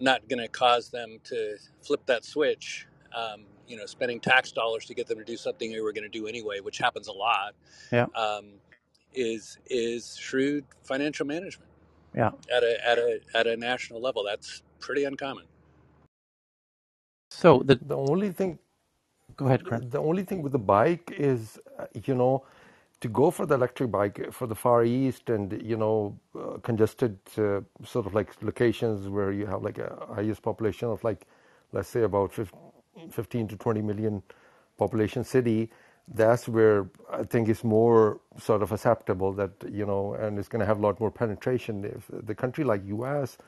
not gonna cause them to flip that switch, um, you know, spending tax dollars to get them to do something they were going to do anyway, which happens a lot, Yeah. um, is is shrewd financial management Yeah. at a at a at a national level. That's pretty uncommon. So the The only thing go ahead, Grant. the only thing with the bike is, uh, you know, to go for the electric bike for the Far East and you know uh, congested uh, sort of like locations where you have like a highest population of like, let's say about 15 to 20 million population city. That's where I think it's more sort of acceptable that you know, and it's going to have a lot more penetration. If the country like U.S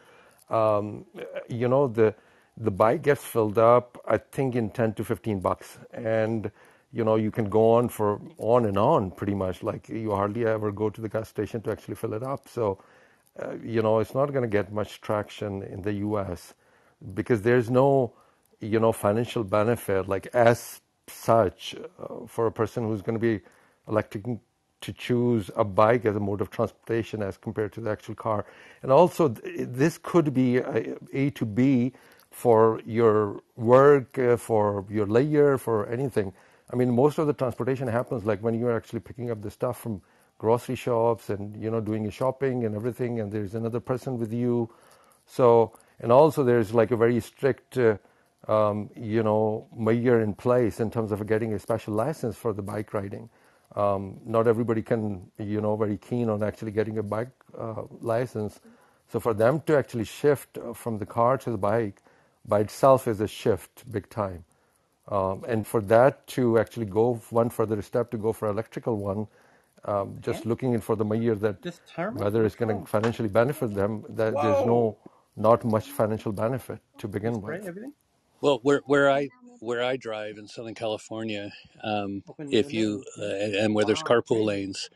um, you know the the bike gets filled up i think in 10 to 15 bucks. And you know you can go on for on and on pretty much. Like you hardly ever go to the gas station to actually fill it up. So uh, you know it's not going to get much traction in the us because there's no you know financial benefit like as such uh, for a person who's going to be electing to choose a bike as a mode of transportation as compared to the actual car. And also, this could be a, a to B for your work, uh, for your layer, for anything. I mean, most of the transportation happens like when you're actually picking up the stuff from grocery shops and you know doing your shopping and everything, and there's another person with you. So, and also there's like a very strict, uh, um, you know, measure in place in terms of getting a special license for the bike riding. Um, not everybody can, you know, very keen on actually getting a bike uh, license. So for them to actually shift uh, from the car to the bike by itself is a shift big time. Um, and for that to actually go one further step to go for electrical one, um, just looking in for the year that whether it's going to financially benefit them, that Whoa. there's no not much financial benefit to begin with. Right, everything? Well, where where I where I drive in Southern California, um, if you uh, and where there's carpool lanes,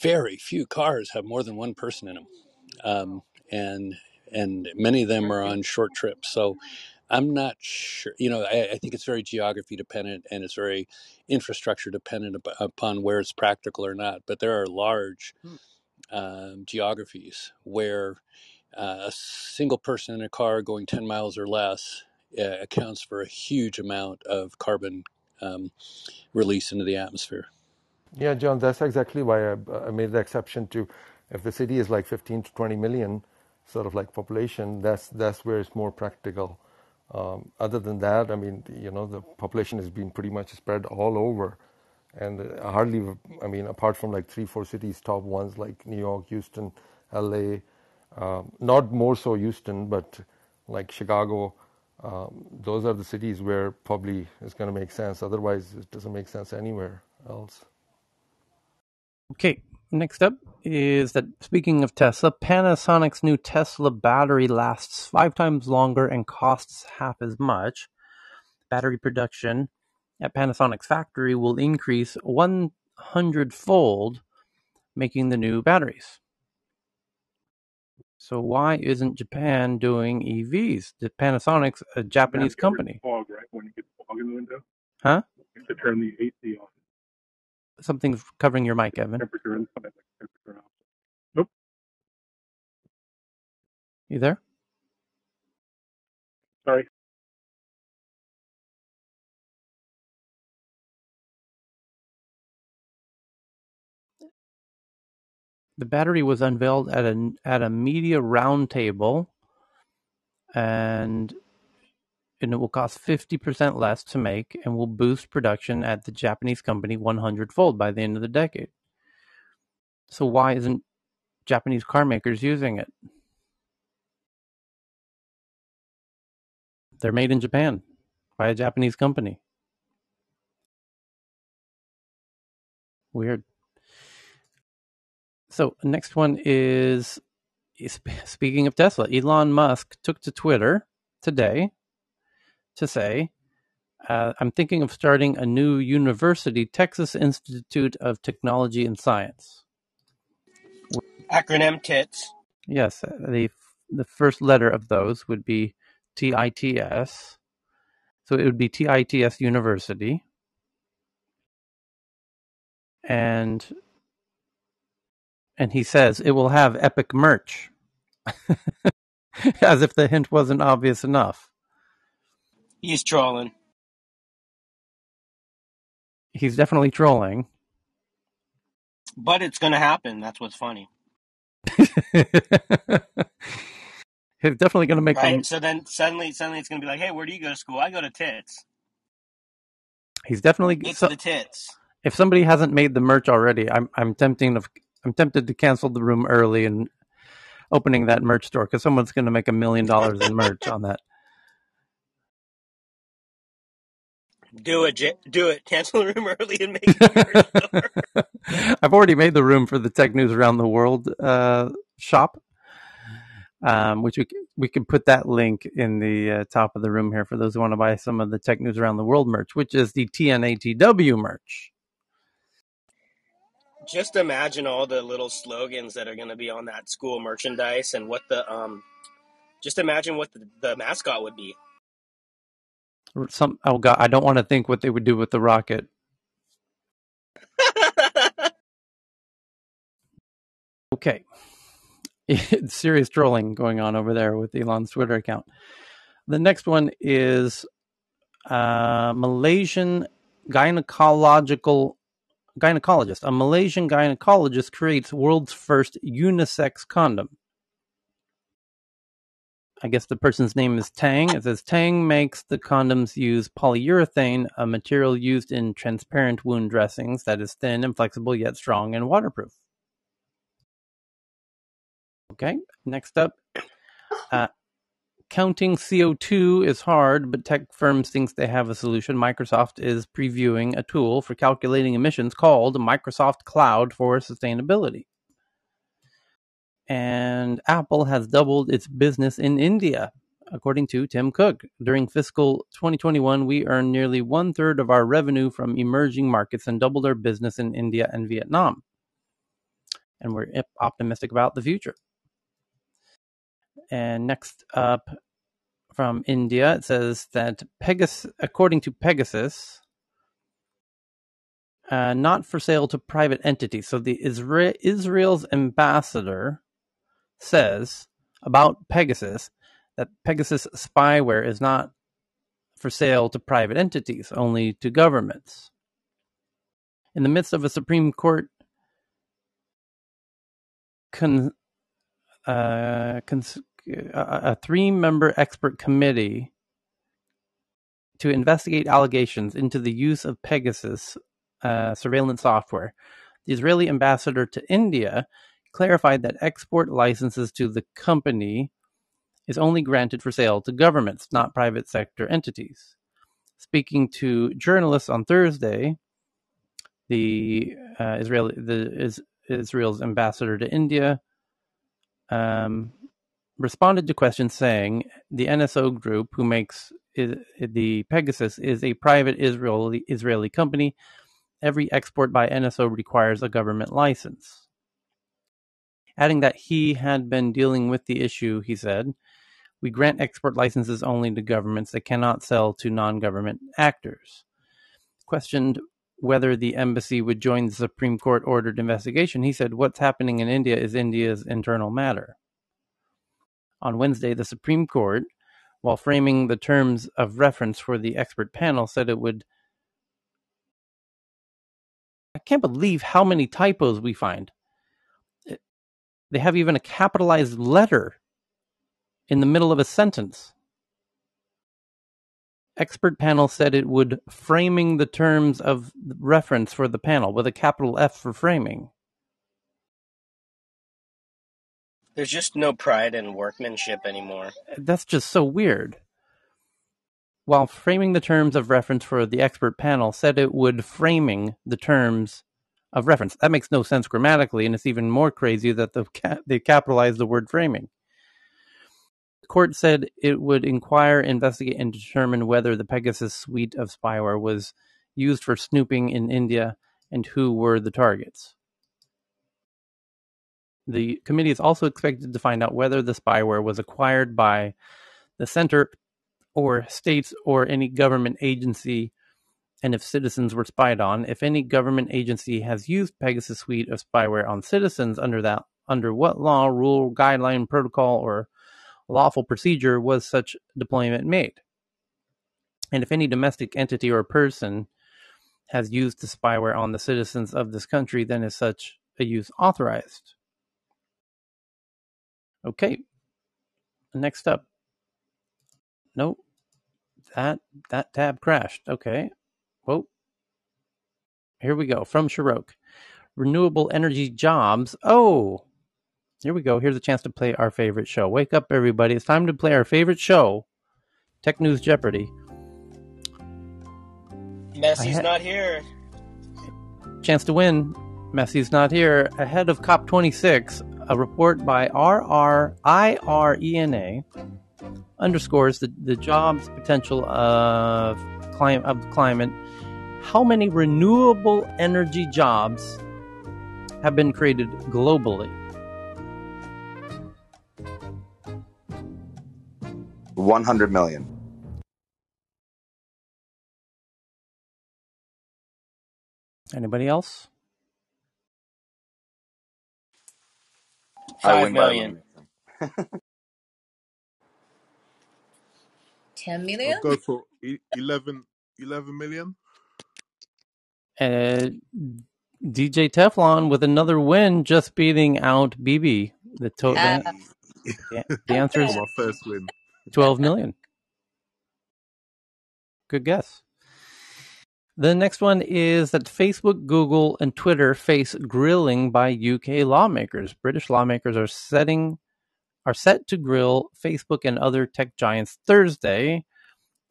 very few cars have more than one person in them, um, and and many of them are on short trips. So I'm not sure. You know, I, I think it's very geography dependent and it's very infrastructure dependent up, upon where it's practical or not. But there are large um, geographies where uh, a single person in a car going 10 miles or less uh, accounts for a huge amount of carbon um, release into the atmosphere. Yeah, John, that's exactly why I, I made the exception to if the city is like 15 to 20 million, sort of like population, that's that's where it's more practical. Um, other than that, I mean, you know, the population has been pretty much spread all over, and uh, hardly, I mean, apart from like three, four cities, top ones like New York, Houston, L.A., um, not more so Houston, but like Chicago, um, those are the cities where probably it's going to make sense. Otherwise, it doesn't make sense anywhere else. Okay, next up is that speaking of Tesla, Panasonic's new Tesla battery lasts five times longer and costs half as much. Battery production at Panasonic's factory will increase 100 fold, making the new batteries. So why isn't Japan doing EVs? The Panasonic's a Japanese company. Fog, right? When you get fog in the window. Huh? You have to turn the AC off. Something's covering your mic, Evan. Temperature inside, like temperature outside. Nope. You there? Sorry. The battery was unveiled at a at a media roundtable, and and it will cost fifty percent less to make, and will boost production at the Japanese company one hundred fold by the end of the decade. So why isn't Japanese car makers using it? They're made in Japan by a Japanese company. Weird. So next one is speaking of Tesla, Elon Musk took to Twitter today to say, uh, "I'm thinking of starting a new university, Texas Institute of Technology and Science." Acronym TITS. Yes, the the first letter of those would be TITS. So it would be TITS University. And and he says it will have epic merch. (laughs) As if the hint wasn't obvious enough. He's trolling. He's definitely trolling. But it's gonna happen. That's what's funny. (laughs) He's definitely going to make them. So then suddenly suddenly it's gonna be like, hey, where do you go to school? I go to tits. He's definitely It's so. the tits. If somebody hasn't made the merch already, I'm I'm tempting of I'm tempted to cancel the room early and opening that merch store because someone's going to make a million dollars in merch on that. Do it, J- do it. (laughs) Cancel the room early and make. (laughs) I've already made the room for the tech news around the world uh, shop, um, which we we can put that link in the uh, top of the room here for those who want to buy some of the tech news around the world merch, which is the TNATW merch. Just imagine all the little slogans that are gonna be on that school merchandise and what the um just imagine what the, the mascot would be. Some oh god, I don't want to think what they would do with the rocket. (laughs) Okay, it's (laughs) serious trolling going on over there with Elon's Twitter account. The next one is uh, Malaysian gynecological gynecologist. A Malaysian gynecologist creates world's first unisex condom. I guess the person's name is Tang. It says Tang makes the condoms use polyurethane, a material used in transparent wound dressings that is thin and flexible yet strong and waterproof. Okay, next up. Uh, counting CO2 is hard, but tech firms think they have a solution. Microsoft is previewing a tool for calculating emissions called Microsoft Cloud for Sustainability. And Apple has doubled its business in India, according to Tim Cook. During fiscal 2021, we earned nearly one third of our revenue from emerging markets and doubled our business in India and Vietnam. And we're optimistic about the future. And next up from India, it says that Pegasus, according to Pegasus, uh, not for sale to private entities. So the Isra- Israel's ambassador says about Pegasus that Pegasus spyware is not for sale to private entities, only to governments. In the midst of a Supreme Court con, uh, cons- a three member expert committee to investigate allegations into the use of Pegasus uh, surveillance software. The Israeli ambassador to India clarified that export licenses to the company is only granted for sale to governments, not private sector entities. Speaking to journalists on Thursday, the uh, Israeli the is, Israel's ambassador to India um, responded to questions saying the NSO group, who makes the Pegasus, is a private Israeli Israeli company. Every export by NSO requires a government license. Adding that he had been dealing with the issue, he said, "We grant export licenses only to governments that cannot sell to non-government actors." Questioned whether the embassy would join the Supreme Court ordered investigation, he said, "What's happening in India is India's internal matter." On Wednesday, the Supreme Court, while framing the terms of reference for the expert panel, said it would. I can't believe how many typos we find. They have even a capitalized letter in the middle of a sentence. Expert panel said it would framing the terms of reference for the panel with a capital F for framing. There's just no pride in workmanship anymore. That's just so weird. While framing the terms of reference for the expert panel said it would framing the terms of reference. That makes no sense grammatically, and it's even more crazy that the they capitalized the word framing. The court said it would inquire, investigate, and determine whether the Pegasus suite of spyware was used for snooping in India and who were the targets. The committee is also expected to find out whether the spyware was acquired by the center or states or any government agency and if citizens were spied on. If any government agency has used Pegasus suite of spyware on citizens under that under what law, rule, guideline, protocol, or lawful procedure was such deployment made? And if any domestic entity or person has used the spyware on the citizens of this country, then is such a use authorized? Okay, next up. Nope, that that tab crashed. Okay, whoa. Here we go from Shirok. Renewable energy jobs. Oh, here we go. Here's a chance to play our favorite show. Wake up, everybody! It's time to play our favorite show, Tech News Jeopardy. Messi's ha- not here. Chance to win. Messi's not here. Ahead of COP26, a report by IRENA underscores the, the jobs potential of, clim- of the climate. How many renewable energy jobs have been created globally? One hundred million. Anybody else? I Five win by million. elimination. (laughs) 10 I'll go for 11, 11 million. Uh, DJ Teflon with another win, just beating out BB. The, to- Uh, the, the, (laughs) the answer is my first win. 12 million. Good guess. The next one is that Facebook, Google, and Twitter face grilling by UK lawmakers. British lawmakers are setting are set to grill Facebook and other tech giants Thursday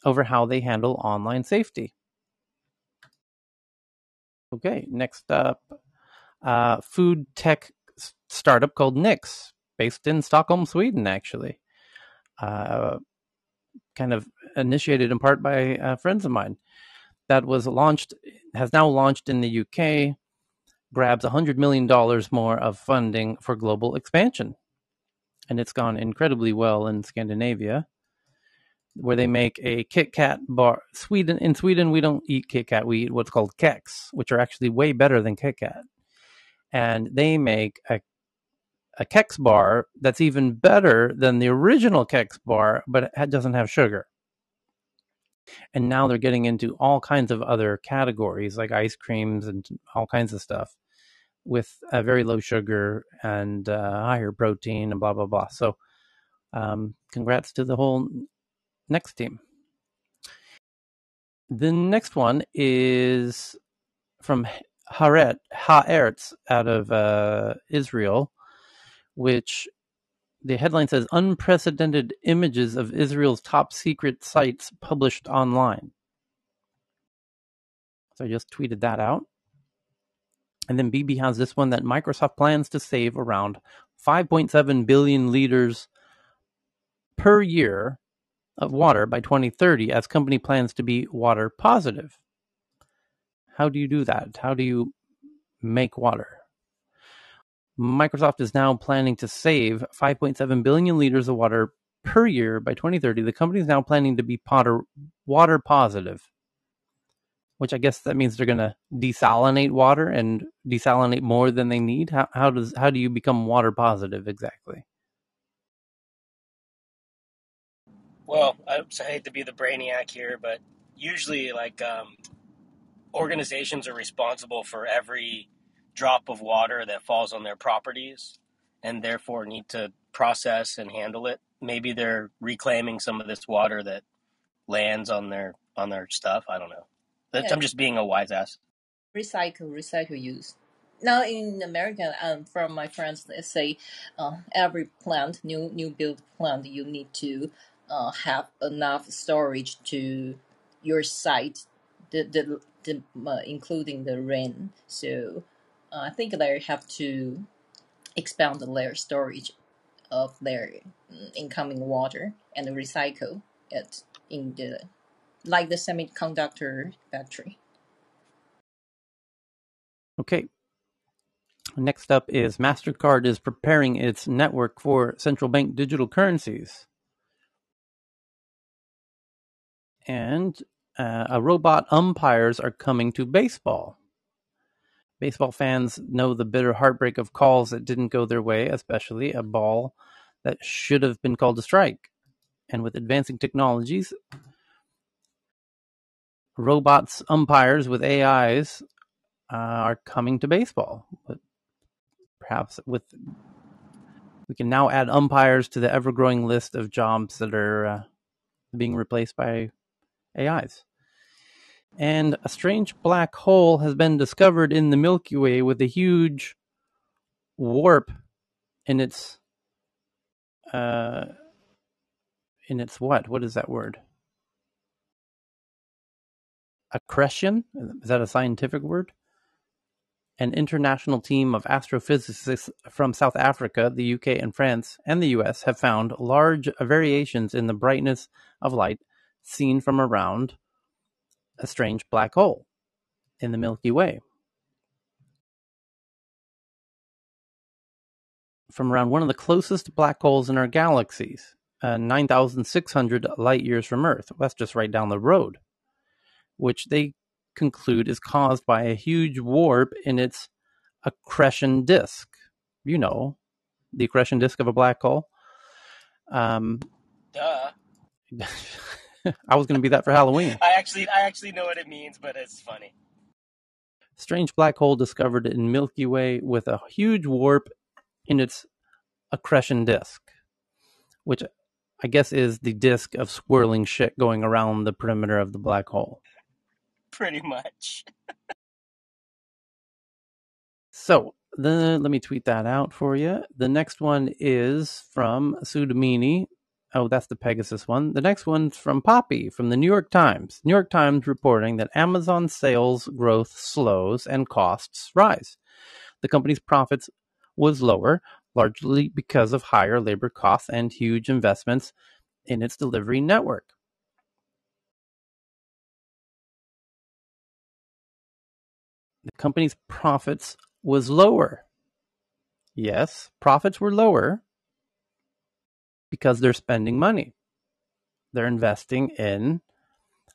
over how they handle online safety. Okay, next up, uh, food tech startup called Nick's, based in Stockholm, Sweden, actually. Uh, kind of initiated in part by uh, friends of mine. That was launched, has now launched in the UK, grabs $100 million more of funding for global expansion. And it's gone incredibly well in Scandinavia, where they make a Kit Kat bar. Sweden In Sweden, we don't eat Kit Kat, we eat what's called Kex, which are actually way better than Kit Kat. And they make a a Kex bar that's even better than the original Kex bar, but it doesn't have sugar. And now they're getting into all kinds of other categories like ice creams and all kinds of stuff with a very low sugar and uh, higher protein and blah blah blah. So, um, congrats to the whole Nick's team. The next one is from Haaret Haaretz out of uh, Israel, which the headline says unprecedented images of Israel's top secret sites published online. So I just tweeted that out. And then BB has this one that Microsoft plans to save around 5.7 billion liters per year of water by 2030 as company plans to be water positive. How do you do that? How do you make water? Microsoft is now planning to save 5.7 billion liters of water per year by 2030. The company is now planning to be potter, water positive, which I guess that means they're going to desalinate water and desalinate more than they need. How, how does how do you become water positive exactly? Well, I I hate to be the brainiac here, but usually, like, um, organizations are responsible for every drop of water that falls on their properties and therefore need to process and handle it. Maybe they're reclaiming some of this water that lands on their on their stuff. I don't know. Yeah, I'm just being a wise ass. recycle, recycle use. Now in America, um, from my friends, they say uh, every plant, new new build plant, you need to uh, have enough storage to your site, the the, the uh, including the rain. So uh, I think they have to expand their storage of their mm, incoming water and recycle it in the like the semiconductor factory. Okay. Next up is MasterCard is preparing its network for central bank digital currencies. And uh, a robot umpires are coming to baseball. Baseball fans know the bitter heartbreak of calls that didn't go their way, especially a ball that should have been called a strike. And with advancing technologies, robots umpires with AIs uh, are coming to baseball. But perhaps with we can now add umpires to the ever-growing list of jobs that are uh, being replaced by AIs. And a strange black hole has been discovered in the Milky Way with a huge warp in its uh, in its what? What is that word? Accretion? Is that a scientific word? An international team of astrophysicists from South Africa, the UK, and France, and the US have found large variations in the brightness of light seen from around a strange black hole in the Milky Way. From around one of the closest black holes in our galaxies, uh, 9,600 light years from Earth. That's just right down the road, which they conclude is caused by a huge warp in its accretion disk. You know, the accretion disk of a black hole. Um, Duh. (laughs) (laughs) I was going to be that for Halloween. I actually I actually know what it means, but it's funny. Strange black hole discovered in Milky Way with a huge warp in its accretion disk, which I guess is the disk of swirling shit going around the perimeter of the black hole. Pretty much. (laughs) So the let me tweet that out for you. The next one is from Sudamini. Oh, that's the Pegasus one. The next one's from Poppy from the New York Times. New York Times reporting that Amazon sales growth slows and costs rise. The company's profits was lower, largely because of higher labor costs and huge investments in its delivery network. The company's profits was lower. Yes, profits were lower because they're spending money. They're investing in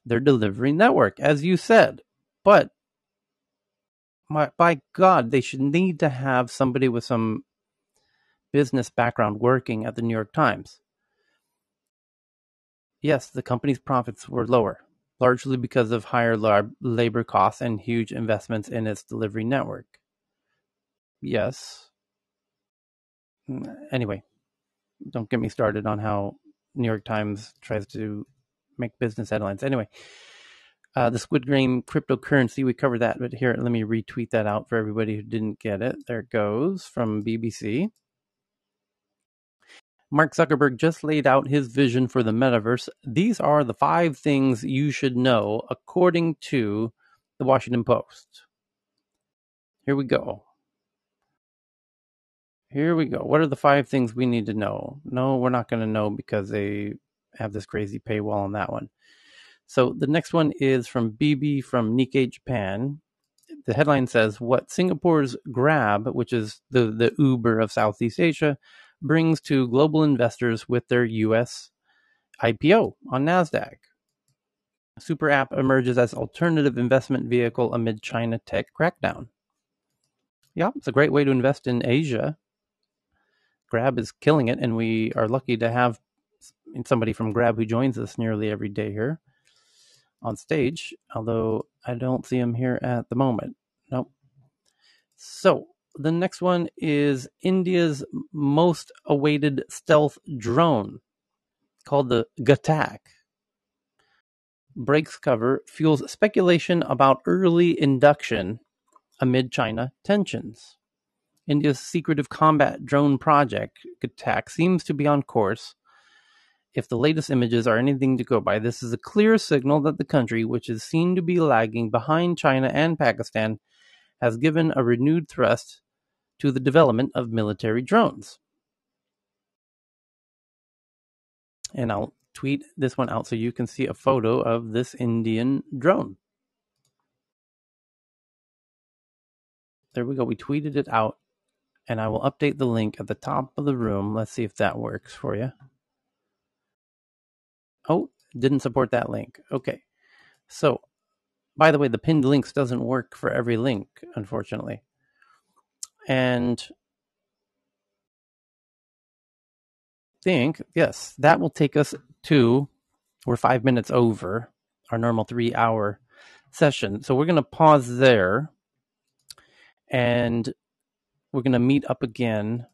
their delivery network, as you said. But my, by God, they should need to have somebody with some business background working at the New York Times. Yes, the company's profits were lower, largely because of higher labor costs and huge investments in its delivery network. Yes. Mm, anyway, don't get me started on how New York Times tries to make business headlines. Anyway, uh, the Squid Game cryptocurrency, we covered that, but here, let me retweet that out for everybody who didn't get it. There it goes from BBC. Mark Zuckerberg just laid out his vision for the metaverse. These are the five things you should know, according to the Washington Post. Here we go. Here we go. What are the five things we need to know? No, we're not going to know because they have this crazy paywall on that one. So the next one is from BB from Nikkei Japan. The headline says what Singapore's Grab, which is the, the Uber of Southeast Asia, brings to global investors with their US IPO on NASDAQ. Super app emerges as alternative investment vehicle amid China tech crackdown. Yeah, it's a great way to invest in Asia Grab is killing it, and we are lucky to have somebody from Grab who joins us nearly every day here on stage, although I don't see him here at the moment. Nope. So the next one is India's most awaited stealth drone called the Ghatak. Breaks cover fuels speculation about early induction amid China tensions. India's secretive combat drone project Ghatak seems to be on course. If the latest images are anything to go by, this is a clear signal that the country, which is seen to be lagging behind China and Pakistan, has given a renewed thrust to the development of military drones. And I'll tweet this one out so you can see a photo of this Indian drone. There we go. We tweeted it out and I will update the link at the top of the room. Let's see if that works for you. Oh, didn't support that link. Okay. So, by the way, the pinned links doesn't work for every link, unfortunately. And think, yes, that will take us to, we're five minutes over our normal three hour session. So we're going to pause there and we're going to meet up again,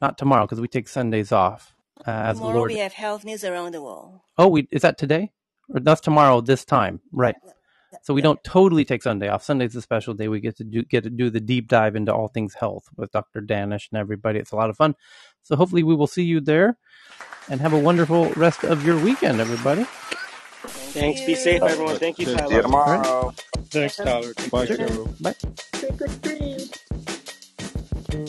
not tomorrow because we take Sundays off. Uh, as Tomorrow Lord. we have health news around the world. Oh, we is that today? Or that's tomorrow this time. Right. So we yeah. don't totally take Sunday off. Sunday's a special day. We get to do get to do the deep dive into all things health with Dr. Danish and everybody. It's a lot of fun. So hopefully we will see you there and have a wonderful rest of your weekend, everybody. Thanks. Be safe, everyone. Thank you, See you Tyler. See you tomorrow. Thanks, Tyler. Bye, Sure. Carol. Bye.